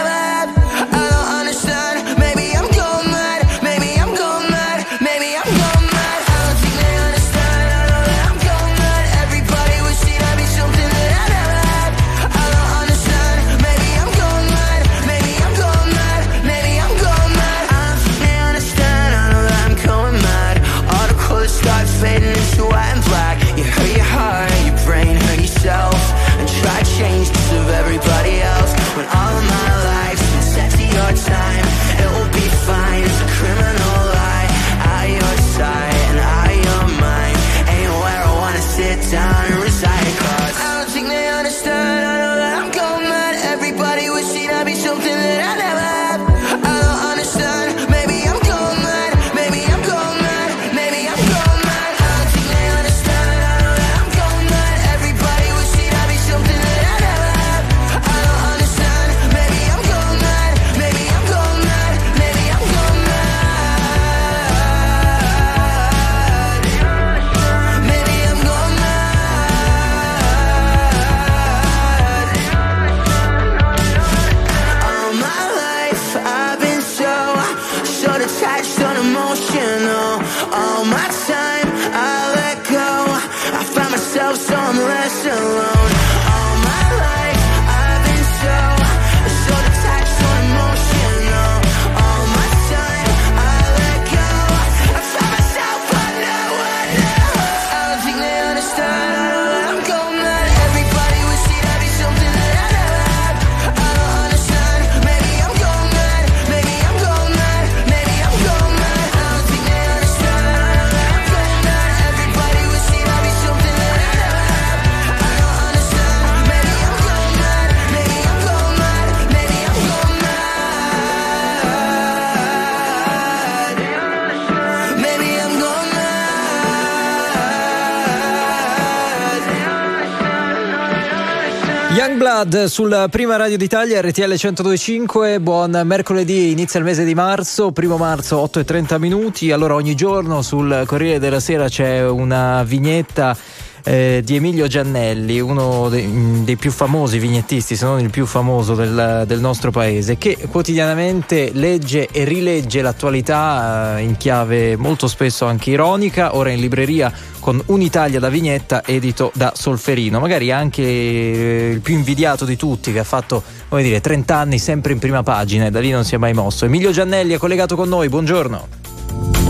Youngblood sulla prima radio d'Italia RTL 1025 buon mercoledì inizia il mese di marzo primo marzo 8 e 30 minuti. Allora ogni giorno sul Corriere della Sera c'è una vignetta eh, di Emilio Giannelli, uno dei, mm, dei, più famosi vignettisti, se non il più famoso del, del, nostro paese, che quotidianamente legge e rilegge l'attualità eh, in chiave molto spesso anche ironica, ora in libreria con Un'Italia da vignetta edito da Solferino, magari anche eh, il più invidiato di tutti che ha fatto come dire 30 anni sempre in prima pagina e da lì non si è mai mosso. Emilio Giannelli è collegato con noi, buongiorno.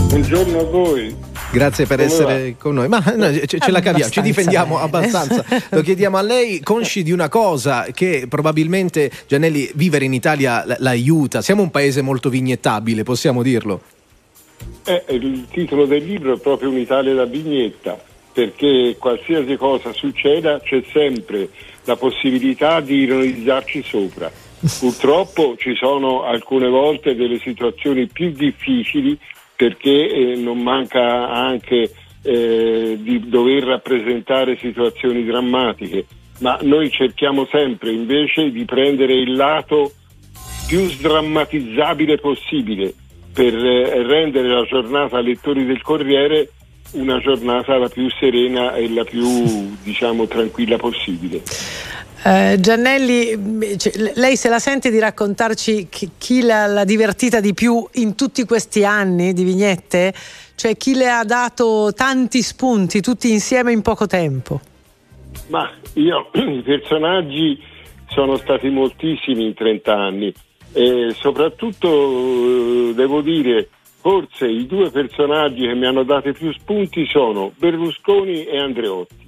Buongiorno a voi. Grazie per Come essere va? con noi. Ma no, ce, ce la capiamo, ci difendiamo abbastanza. Lo chiediamo a lei, consci di una cosa che probabilmente Gianelli vivere in Italia l'aiuta. Siamo un paese molto vignettabile, possiamo dirlo. Eh, il titolo del libro è proprio Un'Italia da vignetta, perché qualsiasi cosa succeda c'è sempre la possibilità di ironizzarci sopra. Purtroppo ci sono alcune volte delle situazioni più difficili perché eh, non manca anche eh, di dover rappresentare situazioni drammatiche, ma noi cerchiamo sempre invece di prendere il lato più sdrammatizzabile possibile per eh, rendere la giornata lettori del Corriere una giornata la più serena e la più diciamo tranquilla possibile. Eh, Giannelli, cioè, lei se la sente di raccontarci chi, l'ha divertita di più in tutti questi anni di vignette? Cioè chi le ha dato tanti spunti tutti insieme in poco tempo? Ma io, i personaggi sono stati moltissimi in 30 anni e soprattutto eh, devo dire forse i due personaggi che mi hanno dato più spunti sono Berlusconi e Andreotti.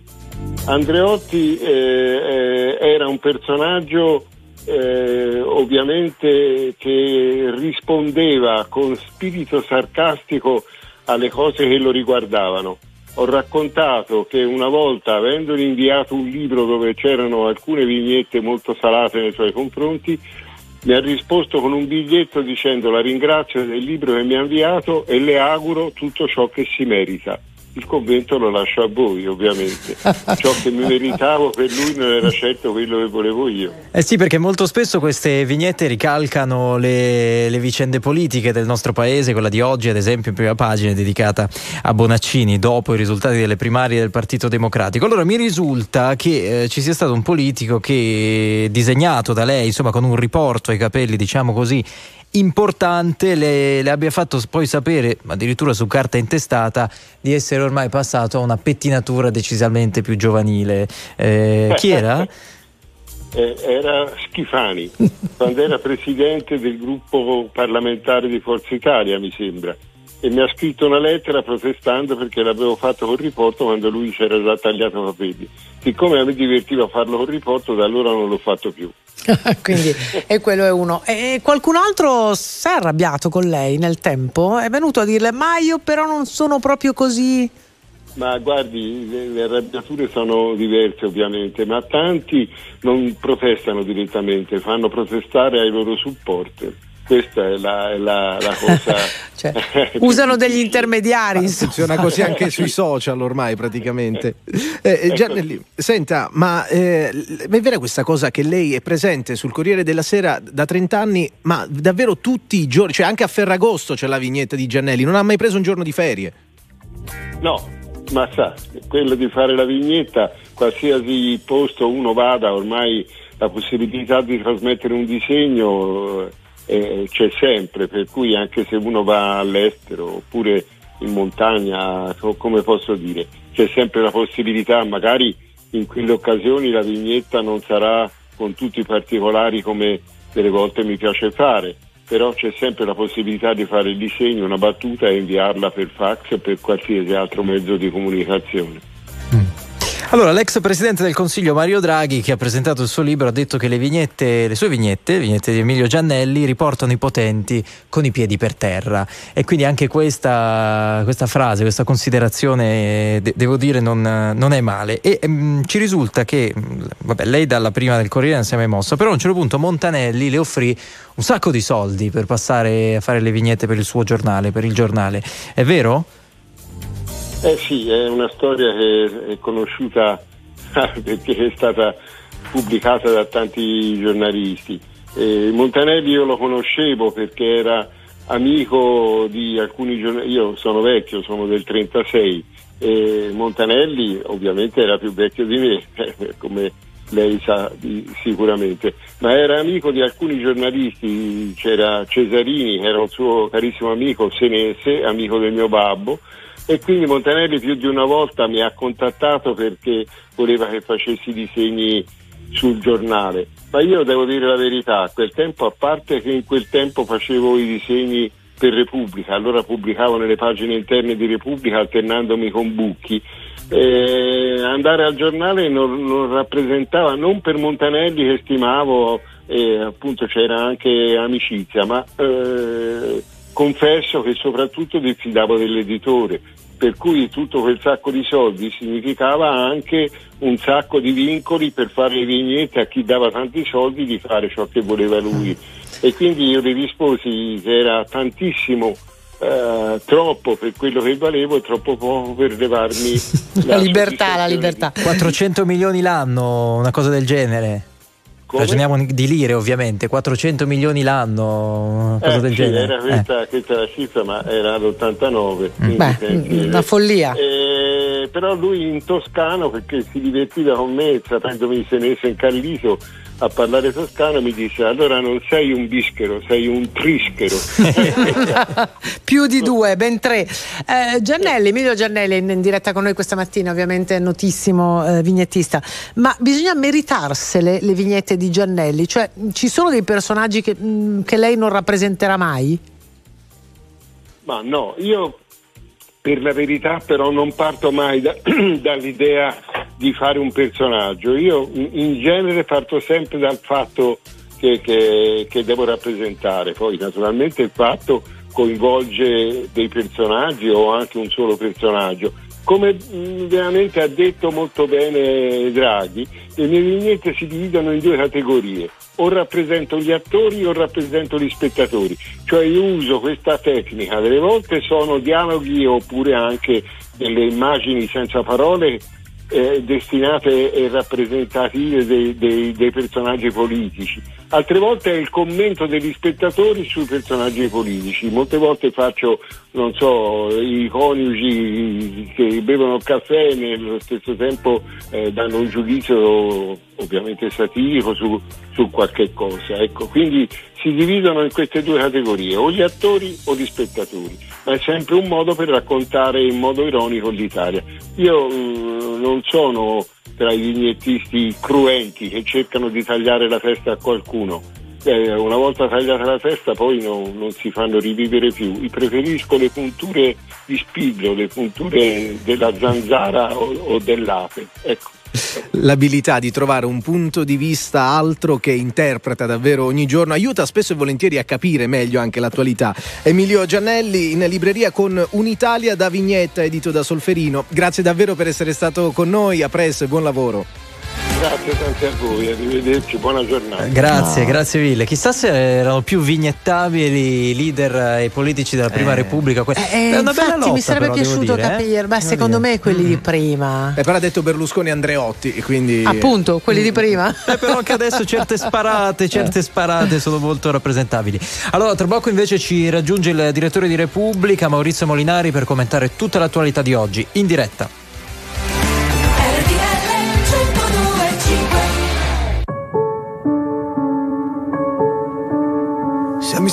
Andreotti eh, eh, era un personaggio eh, ovviamente che rispondeva con spirito sarcastico alle cose che lo riguardavano. Ho raccontato che una volta, avendogli inviato un libro dove c'erano alcune vignette molto salate nei suoi confronti, mi ha risposto con un biglietto dicendo la ringrazio del libro che mi ha inviato e le auguro tutto ciò che si merita il convento lo lascio a voi ovviamente. Ciò che mi meritavo per lui non era certo quello che volevo io. Eh sì, perché molto spesso queste vignette ricalcano le, le, vicende politiche del nostro paese, quella di oggi ad esempio in prima pagina è dedicata a Bonaccini dopo i risultati delle primarie del Partito Democratico. Allora mi risulta che eh, ci sia stato un politico che disegnato da lei, insomma con un riporto ai capelli diciamo così, importante le, le, abbia fatto poi sapere, addirittura su carta intestata, di essere ormai passato a una pettinatura decisamente più giovanile. Eh, chi era? Eh, era Schifani, quando era presidente del gruppo parlamentare di Forza Italia, mi sembra e mi ha scritto una lettera protestando perché l'avevo fatto col riporto quando lui si era già tagliato i capelli. Siccome a me divertiva farlo col riporto, da allora non l'ho fatto più. Quindi, e quello è uno. E qualcun altro si è arrabbiato con lei nel tempo? È venuto a dirle, ma io però non sono proprio così. Ma guardi, le, le arrabbiature sono diverse ovviamente, ma tanti non protestano direttamente, fanno protestare ai loro supporter questa è la, è la, la cosa. cioè, usano degli intermediari. Ah, funziona così anche sui social ormai praticamente. Eh, eh Giannelli, senta, ma eh, è vera questa cosa che lei è presente sul Corriere della Sera da 30 anni, ma davvero tutti i giorni, cioè anche a Ferragosto c'è la vignetta di Giannelli, non ha mai preso un giorno di ferie? No, ma sa, quello di fare la vignetta, qualsiasi posto uno vada, ormai la possibilità di trasmettere un disegno eh, c'è sempre, per cui anche se uno va all'estero oppure in montagna, come posso dire, c'è sempre la possibilità, magari in quelle occasioni la vignetta non sarà con tutti i particolari come delle volte mi piace fare, però c'è sempre la possibilità di fare il disegno, una battuta e inviarla per fax o per qualsiasi altro mezzo di comunicazione. Allora, l'ex presidente del Consiglio Mario Draghi, che ha presentato il suo libro, ha detto che le vignette, le sue vignette, vignette di Emilio Giannelli, riportano i potenti con i piedi per terra. E quindi anche questa, questa frase, questa considerazione, de- devo dire, non, non, è male. E um, ci risulta che, vabbè, lei dalla prima del Corriere non si è mai mossa, però a un certo punto Montanelli le offrì un sacco di soldi per passare a fare le vignette per il suo giornale, per il giornale. È vero? Eh sì, è una storia che è conosciuta perché è stata pubblicata da tanti giornalisti. Eh, Montanelli io lo conoscevo perché era amico di alcuni giornalisti, io sono vecchio, sono del 36 e Montanelli ovviamente era più vecchio di me, come lei sa di, sicuramente, ma era amico di alcuni giornalisti, c'era Cesarini, era un suo carissimo amico senese, amico del mio babbo, e quindi Montanelli più di una volta mi ha contattato perché voleva che facessi disegni sul giornale. Ma io devo dire la verità, a quel tempo, a parte che in quel tempo facevo i disegni per Repubblica, allora pubblicavo nelle pagine interne di Repubblica alternandomi con Bucchi. Eh, andare al giornale non, non, rappresentava, non per Montanelli che stimavo, eh, appunto c'era anche amicizia, ma eh, confesso che soprattutto diffidavo dell'editore, per cui tutto quel sacco di soldi significava anche un sacco di vincoli per fare le vignette a chi dava tanti soldi di fare ciò che voleva lui. E quindi io gli risposi che era tantissimo Uh, troppo per quello che valevo e troppo poco per levarmi la, la libertà, la libertà. 400 milioni l'anno, una cosa del genere. Come? Ragioniamo di lire ovviamente, 400 milioni l'anno, cosa Eh, del sì, genere. Era questa, questa è la cifra, ma era l'89. quindi Beh, senti, una follia. eh, però lui in toscano, perché si divertiva con me, sapendomi si è messo in Calliso a parlare toscano, mi dice allora non sei un bischero, sei un trischero. Più di due, ben tre. Eh, Giannelli, Emilio Giannelli in, in diretta con noi questa mattina, ovviamente notissimo eh, vignettista. Ma bisogna meritarsele le vignette di Giannelli? Cioè, ci sono dei personaggi che, mh, che lei non rappresenterà mai? Ma no, io per la verità però non parto mai da- dall'idea di fare un personaggio, io in, genere parto sempre dal fatto che, che- che devo rappresentare, poi naturalmente il fatto coinvolge dei personaggi o anche un solo personaggio. Come veramente ha detto molto bene Draghi, le mie vignette si dividono in due categorie, o rappresento gli attori o rappresento gli spettatori, cioè io uso questa tecnica, delle volte sono dialoghi oppure anche delle immagini senza parole eh, destinate e rappresentative dei, dei- dei personaggi politici. Altre volte è il commento degli spettatori sui personaggi politici. Molte volte faccio, non so, i coniugi che bevono caffè e nello stesso tempo eh, danno un giudizio ovviamente satirico su, su qualche cosa. Ecco, quindi si dividono in queste due categorie, o gli attori o gli spettatori, ma è sempre un modo per raccontare in modo ironico l'Italia. Io mm, non sono tra i vignettisti cruenti che cercano di tagliare la testa a qualcuno. Eh, una volta tagliata la testa poi no- non si fanno rivivere più. Io preferisco le punture di spillo, le punture della zanzara o, o dell'ape. Ecco. L'abilità di trovare un punto di vista altro che interpreta davvero ogni giorno aiuta spesso e volentieri a capire meglio anche l'attualità. Emilio Giannelli in libreria con Un'Italia da vignetta edito da Solferino. Grazie davvero per essere stato con noi, a presto e buon lavoro. Grazie tante a voi, arrivederci, buona giornata. Grazie, grazie mille. Chissà se erano più vignettabili i leader e politici della Prima Eh. Repubblica. Que- Eh, è una bella infatti lotta, mi sarebbe però, piaciuto dire, eh. capire, Devo secondo dire. me quelli di prima. E però ha detto Berlusconi e Andreotti, e quindi... Appunto, quelli di prima. Eh, però anche adesso certe sparate, certe sparate sono molto rappresentabili. Allora, tra poco invece ci raggiunge il direttore di Repubblica, Maurizio Molinari, per commentare tutta l'attualità di oggi, in diretta.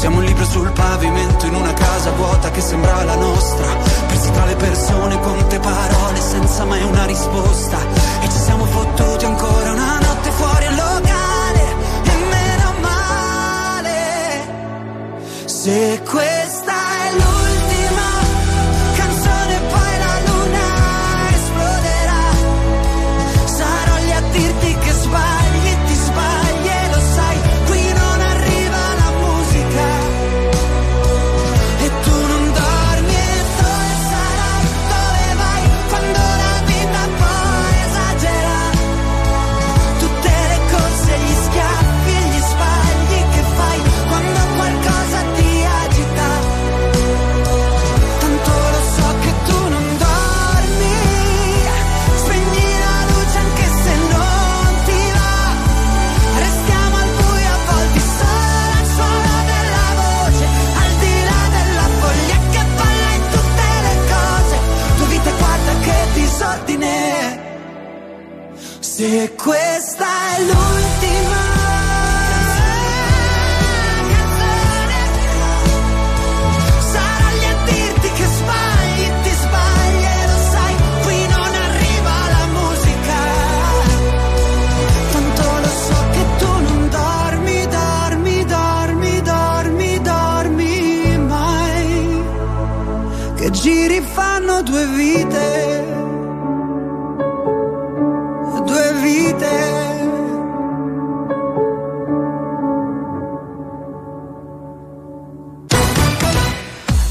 Siamo un libro sul pavimento in una casa vuota che sembra la nostra. Persi tra le persone, quante parole senza mai una risposta. E ci siamo fottuti ancora una notte fuori al locale. E meno male. Se questa due vite,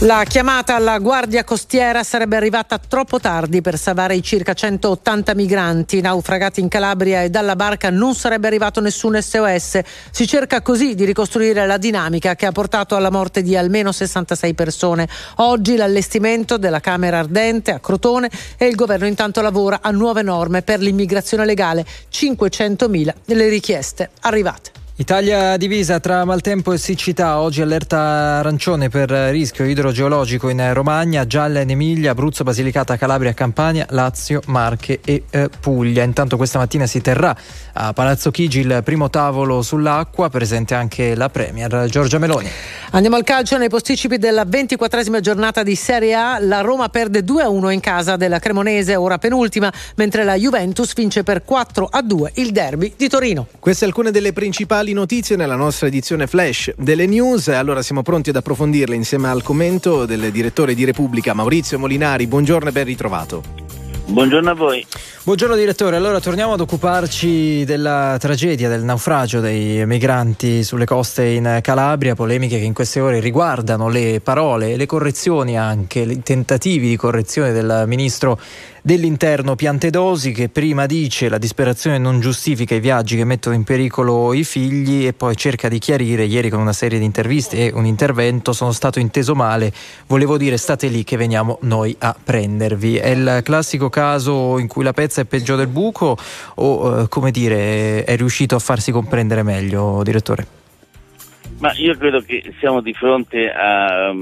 La chiamata alla Guardia Costiera sarebbe arrivata troppo tardi per salvare i circa 180 migranti naufragati in Calabria e dalla barca non sarebbe arrivato nessun SOS. Si cerca così di ricostruire la dinamica che ha portato alla morte di almeno 66 persone. Oggi l'allestimento della Camera Ardente a Crotone e il governo intanto lavora a nuove norme per l'immigrazione legale. 500.000 le richieste arrivate. Italia divisa tra maltempo e siccità, oggi allerta arancione per rischio idrogeologico in Romagna, gialla in Emilia, Abruzzo, Basilicata, Calabria, Campania, Lazio, Marche e eh, Puglia. Intanto questa mattina si terrà a Palazzo Chigi il primo tavolo sull'acqua, presente anche la Premier Giorgia Meloni. Andiamo al calcio nei posticipi della 24esima giornata di Serie A. La Roma perde 2-1 in casa della Cremonese, ora penultima, mentre la Juventus vince per 4-2 il derby di Torino. Queste alcune delle principali notizie nella nostra edizione flash delle news. Allora siamo pronti ad approfondirle insieme al commento del direttore di Repubblica Maurizio Molinari. Buongiorno e ben ritrovato. Buongiorno a voi. Buongiorno direttore, allora torniamo ad occuparci della tragedia del naufragio dei migranti sulle coste in Calabria, polemiche che in queste ore riguardano le parole e le correzioni anche, i tentativi di correzione del ministro dell'interno Piantedosi che prima dice la disperazione non giustifica i viaggi che mettono in pericolo i figli e poi cerca di chiarire ieri con una serie di interviste e un intervento sono stato inteso male, volevo dire state lì che veniamo noi a prendervi. È il classico caso in cui la pezza è peggio del buco o eh, come dire è riuscito a farsi comprendere meglio, direttore? Ma io credo che siamo di fronte a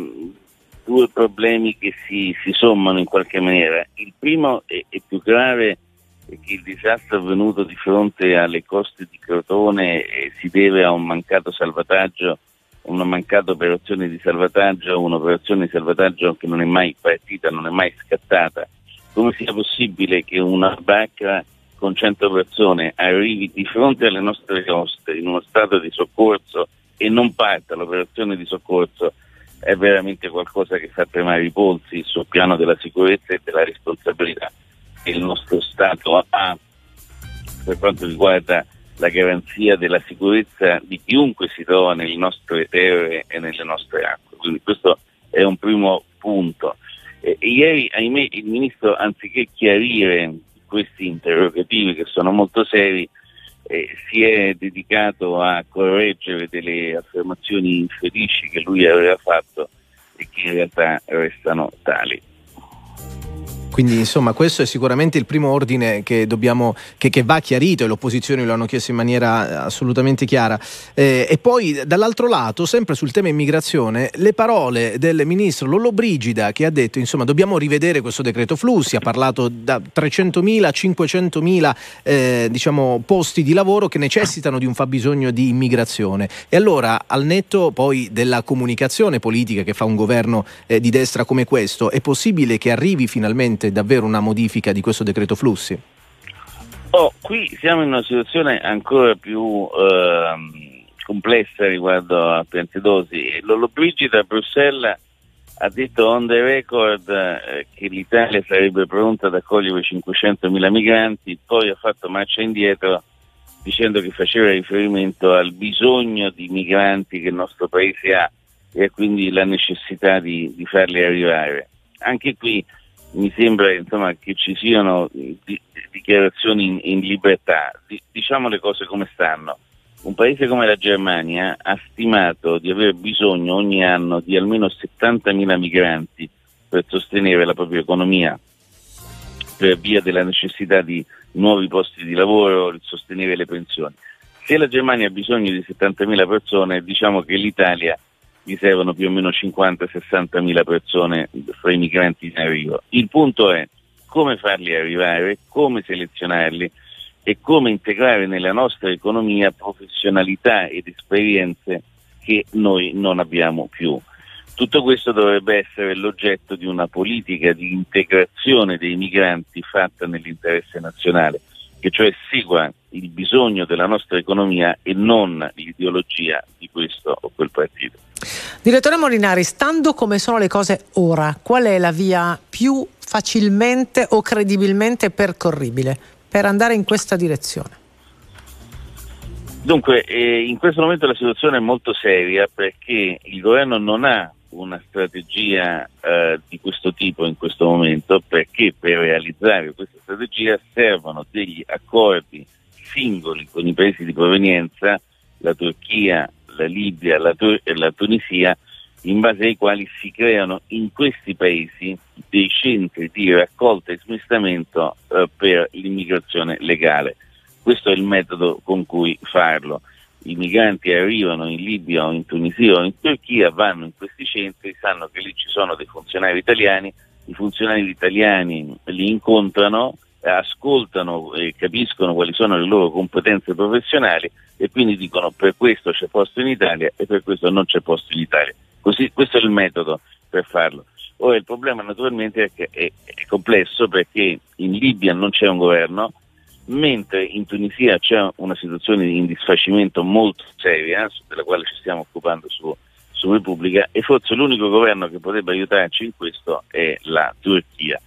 due problemi che si, si, sommano in qualche maniera. Il primo è, più grave è che il disastro avvenuto di fronte alle coste di Crotone eh, si deve a un mancato salvataggio, una mancata operazione di salvataggio, un'operazione di salvataggio che non è mai partita, non è mai scattata. Come sia possibile che una barca con 100 persone arrivi di fronte alle nostre coste in uno stato di soccorso e non parta l'operazione di soccorso è veramente qualcosa che fa tremare i polsi sul piano della sicurezza e della responsabilità che il nostro Stato ha per quanto riguarda la garanzia della sicurezza di chiunque si trova nelle nostre terre e nelle nostre acque. Quindi questo è un primo punto. E, ieri, ahimè, il Ministro, anziché chiarire questi interrogativi che sono molto seri, eh, si è dedicato a correggere delle affermazioni infelici che lui aveva fatto e che in realtà restano tali. Quindi insomma questo è sicuramente il primo ordine che, dobbiamo, che, che va chiarito e le opposizioni lo hanno chiesto in maniera eh, assolutamente chiara. Eh, e poi dall'altro lato, sempre sul tema immigrazione, le parole del ministro Lollobrigida che ha detto insomma dobbiamo rivedere questo decreto flussi, ha parlato da 300.000 a 500.000 eh, diciamo, posti di lavoro che necessitano di un fabbisogno di immigrazione. E allora al netto poi della comunicazione politica che fa un governo eh, di destra come questo, è possibile che arrivi finalmente prevede davvero una modifica di questo decreto flussi? Oh, qui siamo in una situazione ancora più eh, complessa riguardo a Piantedosi. Lollobrigida a Bruxelles ha detto on the record eh, che l'Italia sarebbe pronta ad accogliere 500.000 migranti, poi ha fatto marcia indietro dicendo che faceva riferimento al bisogno di migranti che il nostro paese ha e quindi la necessità di, di farli arrivare. Anche qui mi sembra insomma, che ci siano di, dichiarazioni in, in libertà. Di, diciamo le cose come stanno. Un paese come la Germania ha stimato di aver bisogno ogni anno di almeno 70.000 migranti per sostenere la propria economia per via della necessità di nuovi posti di lavoro, di sostenere le pensioni. Se la Germania ha bisogno di 70.000 persone, diciamo che l'Italia gli servono più o meno 50-60 mila persone fra i migranti in arrivo. Il punto è come farli arrivare, come selezionarli e come integrare nella nostra economia professionalità ed esperienze che noi non abbiamo più. Tutto questo dovrebbe essere l'oggetto di una politica di integrazione dei migranti fatta nell'interesse nazionale, che cioè segua il bisogno della nostra economia e non l'ideologia di questo o quel partito. Direttore Molinari, stando come sono le cose ora, qual è la via più facilmente o credibilmente percorribile per andare in questa direzione? Dunque, eh, in questo momento la situazione è molto seria perché il governo non ha una strategia eh, di questo tipo in questo momento perché per realizzare questa strategia servono degli accordi singoli con i paesi di provenienza, la Turchia, la Libia la Tur- la Tunisia, in base ai quali si creano in questi paesi dei centri di raccolta e smistamento eh, per l'immigrazione legale. Questo è il metodo con cui farlo. I migranti arrivano in Libia o in Tunisia o in Turchia, vanno in questi centri, sanno che lì ci sono dei funzionari italiani, i funzionari italiani li incontrano, ascoltano e capiscono quali sono le loro competenze professionali e quindi dicono per questo c'è posto in Italia e per questo non c'è posto in Italia. Così, questo è il metodo per farlo. Ora il problema naturalmente è che è, è complesso perché in Libia non c'è un governo, mentre in Tunisia c'è una situazione di indisfacimento molto seria, della quale ci stiamo occupando su, su Repubblica, e forse l'unico governo che potrebbe aiutarci in questo è la Turchia,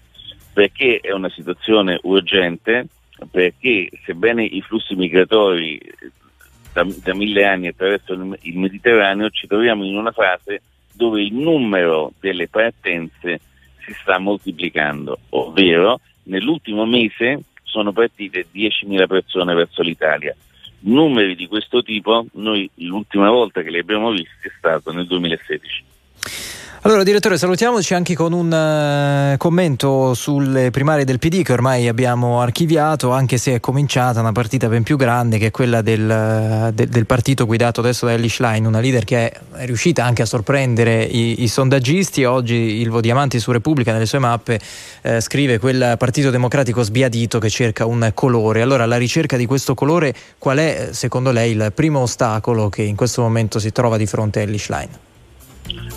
perché è una situazione urgente, perché sebbene i flussi migratori da, da mille anni attraverso il, il Mediterraneo, ci troviamo in una fase dove il numero delle partenze si sta moltiplicando, ovvero nell'ultimo mese sono partite 10.000 persone verso l'Italia. Numeri di questo tipo, noi l'ultima volta che li abbiamo visti è stato nel 2016. Allora, direttore, salutiamoci anche con un uh, commento sulle primarie del PD che ormai abbiamo archiviato, anche se è cominciata una partita ben più grande che è quella del, uh, de, del partito guidato adesso da Ellie Schlein, una leader che è, riuscita anche a sorprendere i, i, sondaggisti. Oggi il Vodiamanti su Repubblica nelle sue mappe uh, scrive quel partito democratico sbiadito che cerca un colore. Allora, la ricerca di questo colore, qual è secondo lei il primo ostacolo che in questo momento si trova di fronte a Ellie Schlein?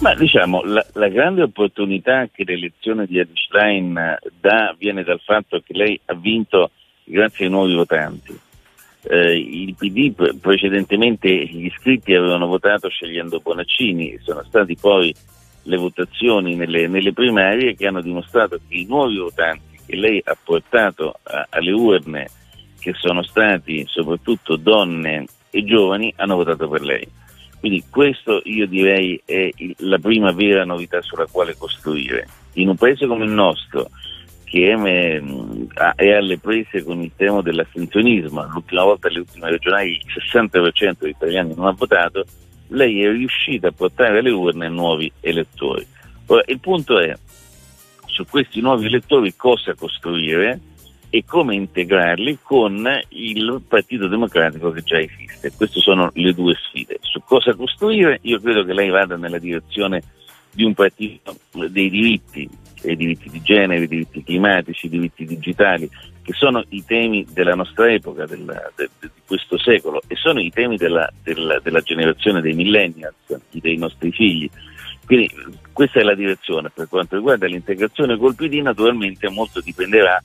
Ma diciamo, la, la, grande opportunità che l'elezione di Schlein dà viene dal fatto che lei ha vinto grazie ai nuovi votanti. Eh, il PD precedentemente gli iscritti avevano votato scegliendo Bonaccini, sono stati poi le votazioni nelle, nelle primarie che hanno dimostrato che i nuovi votanti che lei ha portato a, alle urne, che sono stati soprattutto donne e giovani, hanno votato per lei. Quindi questo io direi è la prima vera novità sulla quale costruire. In un paese come il nostro, che è, è alle prese con il tema dell'astensionismo, l'ultima volta alle ultime regionali il 60% degli italiani non ha votato, lei è riuscita a portare alle urne nuovi elettori. Ora, il punto è, su questi nuovi elettori cosa costruire? E come integrarli con il Partito Democratico che già esiste. Queste sono le due sfide. Su cosa costruire? Io credo che lei vada nella direzione di un partito dei diritti, i diritti di genere, i diritti climatici, i diritti digitali, che sono i temi della nostra epoca, della, de, de, di questo secolo, e sono i temi della, della, della generazione dei millennials, dei nostri figli. Quindi questa è la direzione. Per quanto riguarda l'integrazione col PD, naturalmente molto dipenderà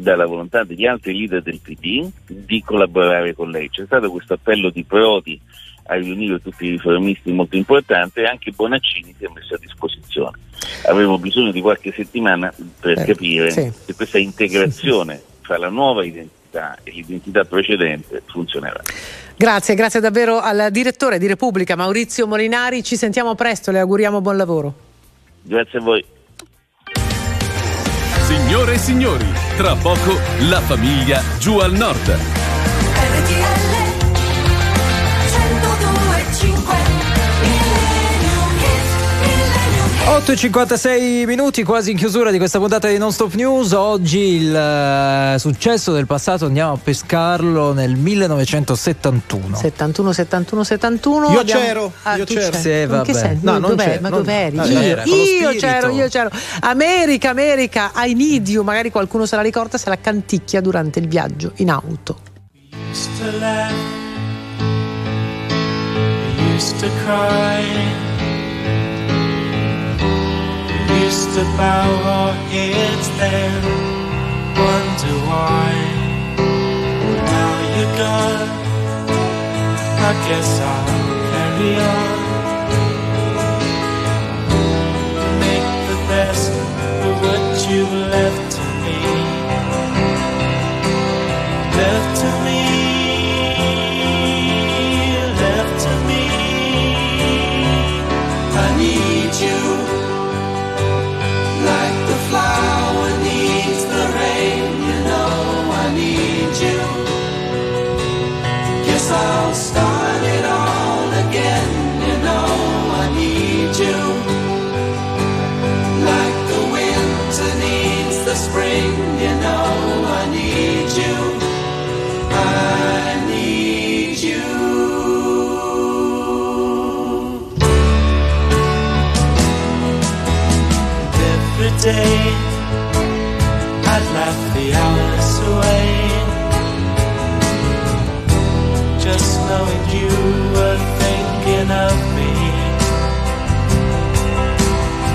dalla volontà degli altri leader del PD di collaborare con lei. C'è stato questo appello di Prodi a riunire tutti i riformisti molto importante e anche Bonaccini si è messo a disposizione. Avevo bisogno di qualche settimana per eh, capire sì. se questa integrazione sì, sì. tra la nuova identità e l'identità precedente funzionerà. Grazie, grazie davvero al direttore di Repubblica Maurizio Molinari, ci sentiamo presto, le auguriamo buon lavoro. Grazie a voi. Signore e signori, tra poco la famiglia giù al nord. 8.56 minuti, quasi in chiusura di questa puntata di Non Stop News. Oggi il uh, successo del passato andiamo a pescarlo nel 1971. 71, 71, 71. Io Abbiamo... c'ero, ah, io c'ero. Sì, in che senso? No, non dov'è? Ma dov'eri? No, io, io c'ero, io c'ero. America, America, I need you. Magari qualcuno se la ricorda, se la canticchia durante il viaggio in auto. Used to laugh, used to cry. used to bow our heads then, wonder why. Now you're gone, I guess I'll carry on. Make the best of what you've left to me, left to me. Day, I'd laugh the hours away. Just knowing you were thinking of me.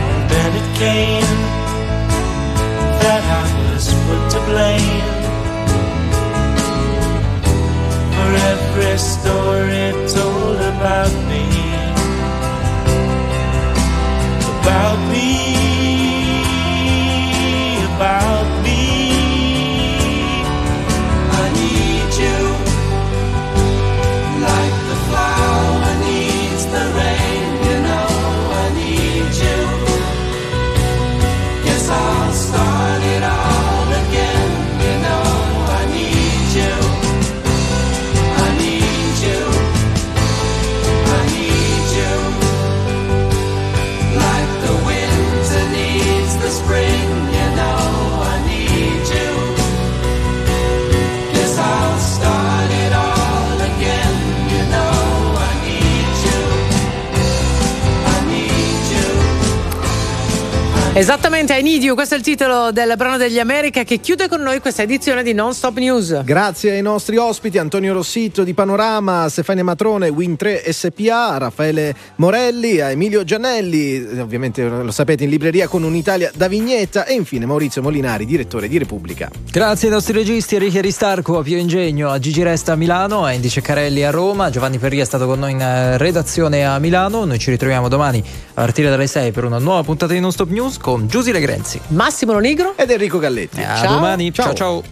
And then it came that I was put to blame for every story told about me. About me, about Esattamente, I Need You, questo è il titolo del brano degli America che chiude con noi questa edizione di Non Stop News. Grazie ai nostri ospiti Antonio Rossitto di Panorama, Stefania Matrone, Win3 SPA, Raffaele Morelli, a Emilio Giannelli, ovviamente lo sapete in libreria con un'Italia da vignetta e infine Maurizio Molinari, direttore di Repubblica. Grazie ai nostri registi Enrico Aristarco a Pio Ingegno, a Gigi Resta a Milano, a Indy Ceccarelli a Roma, Giovanni Perria è stato con noi in eh, redazione a Milano. Noi ci ritroviamo domani a partire dalle 6 per una nuova puntata di Non Stop News con Giusy Legrenzi. Massimo Lonigro ed Enrico Galletti. A domani, ciao ciao.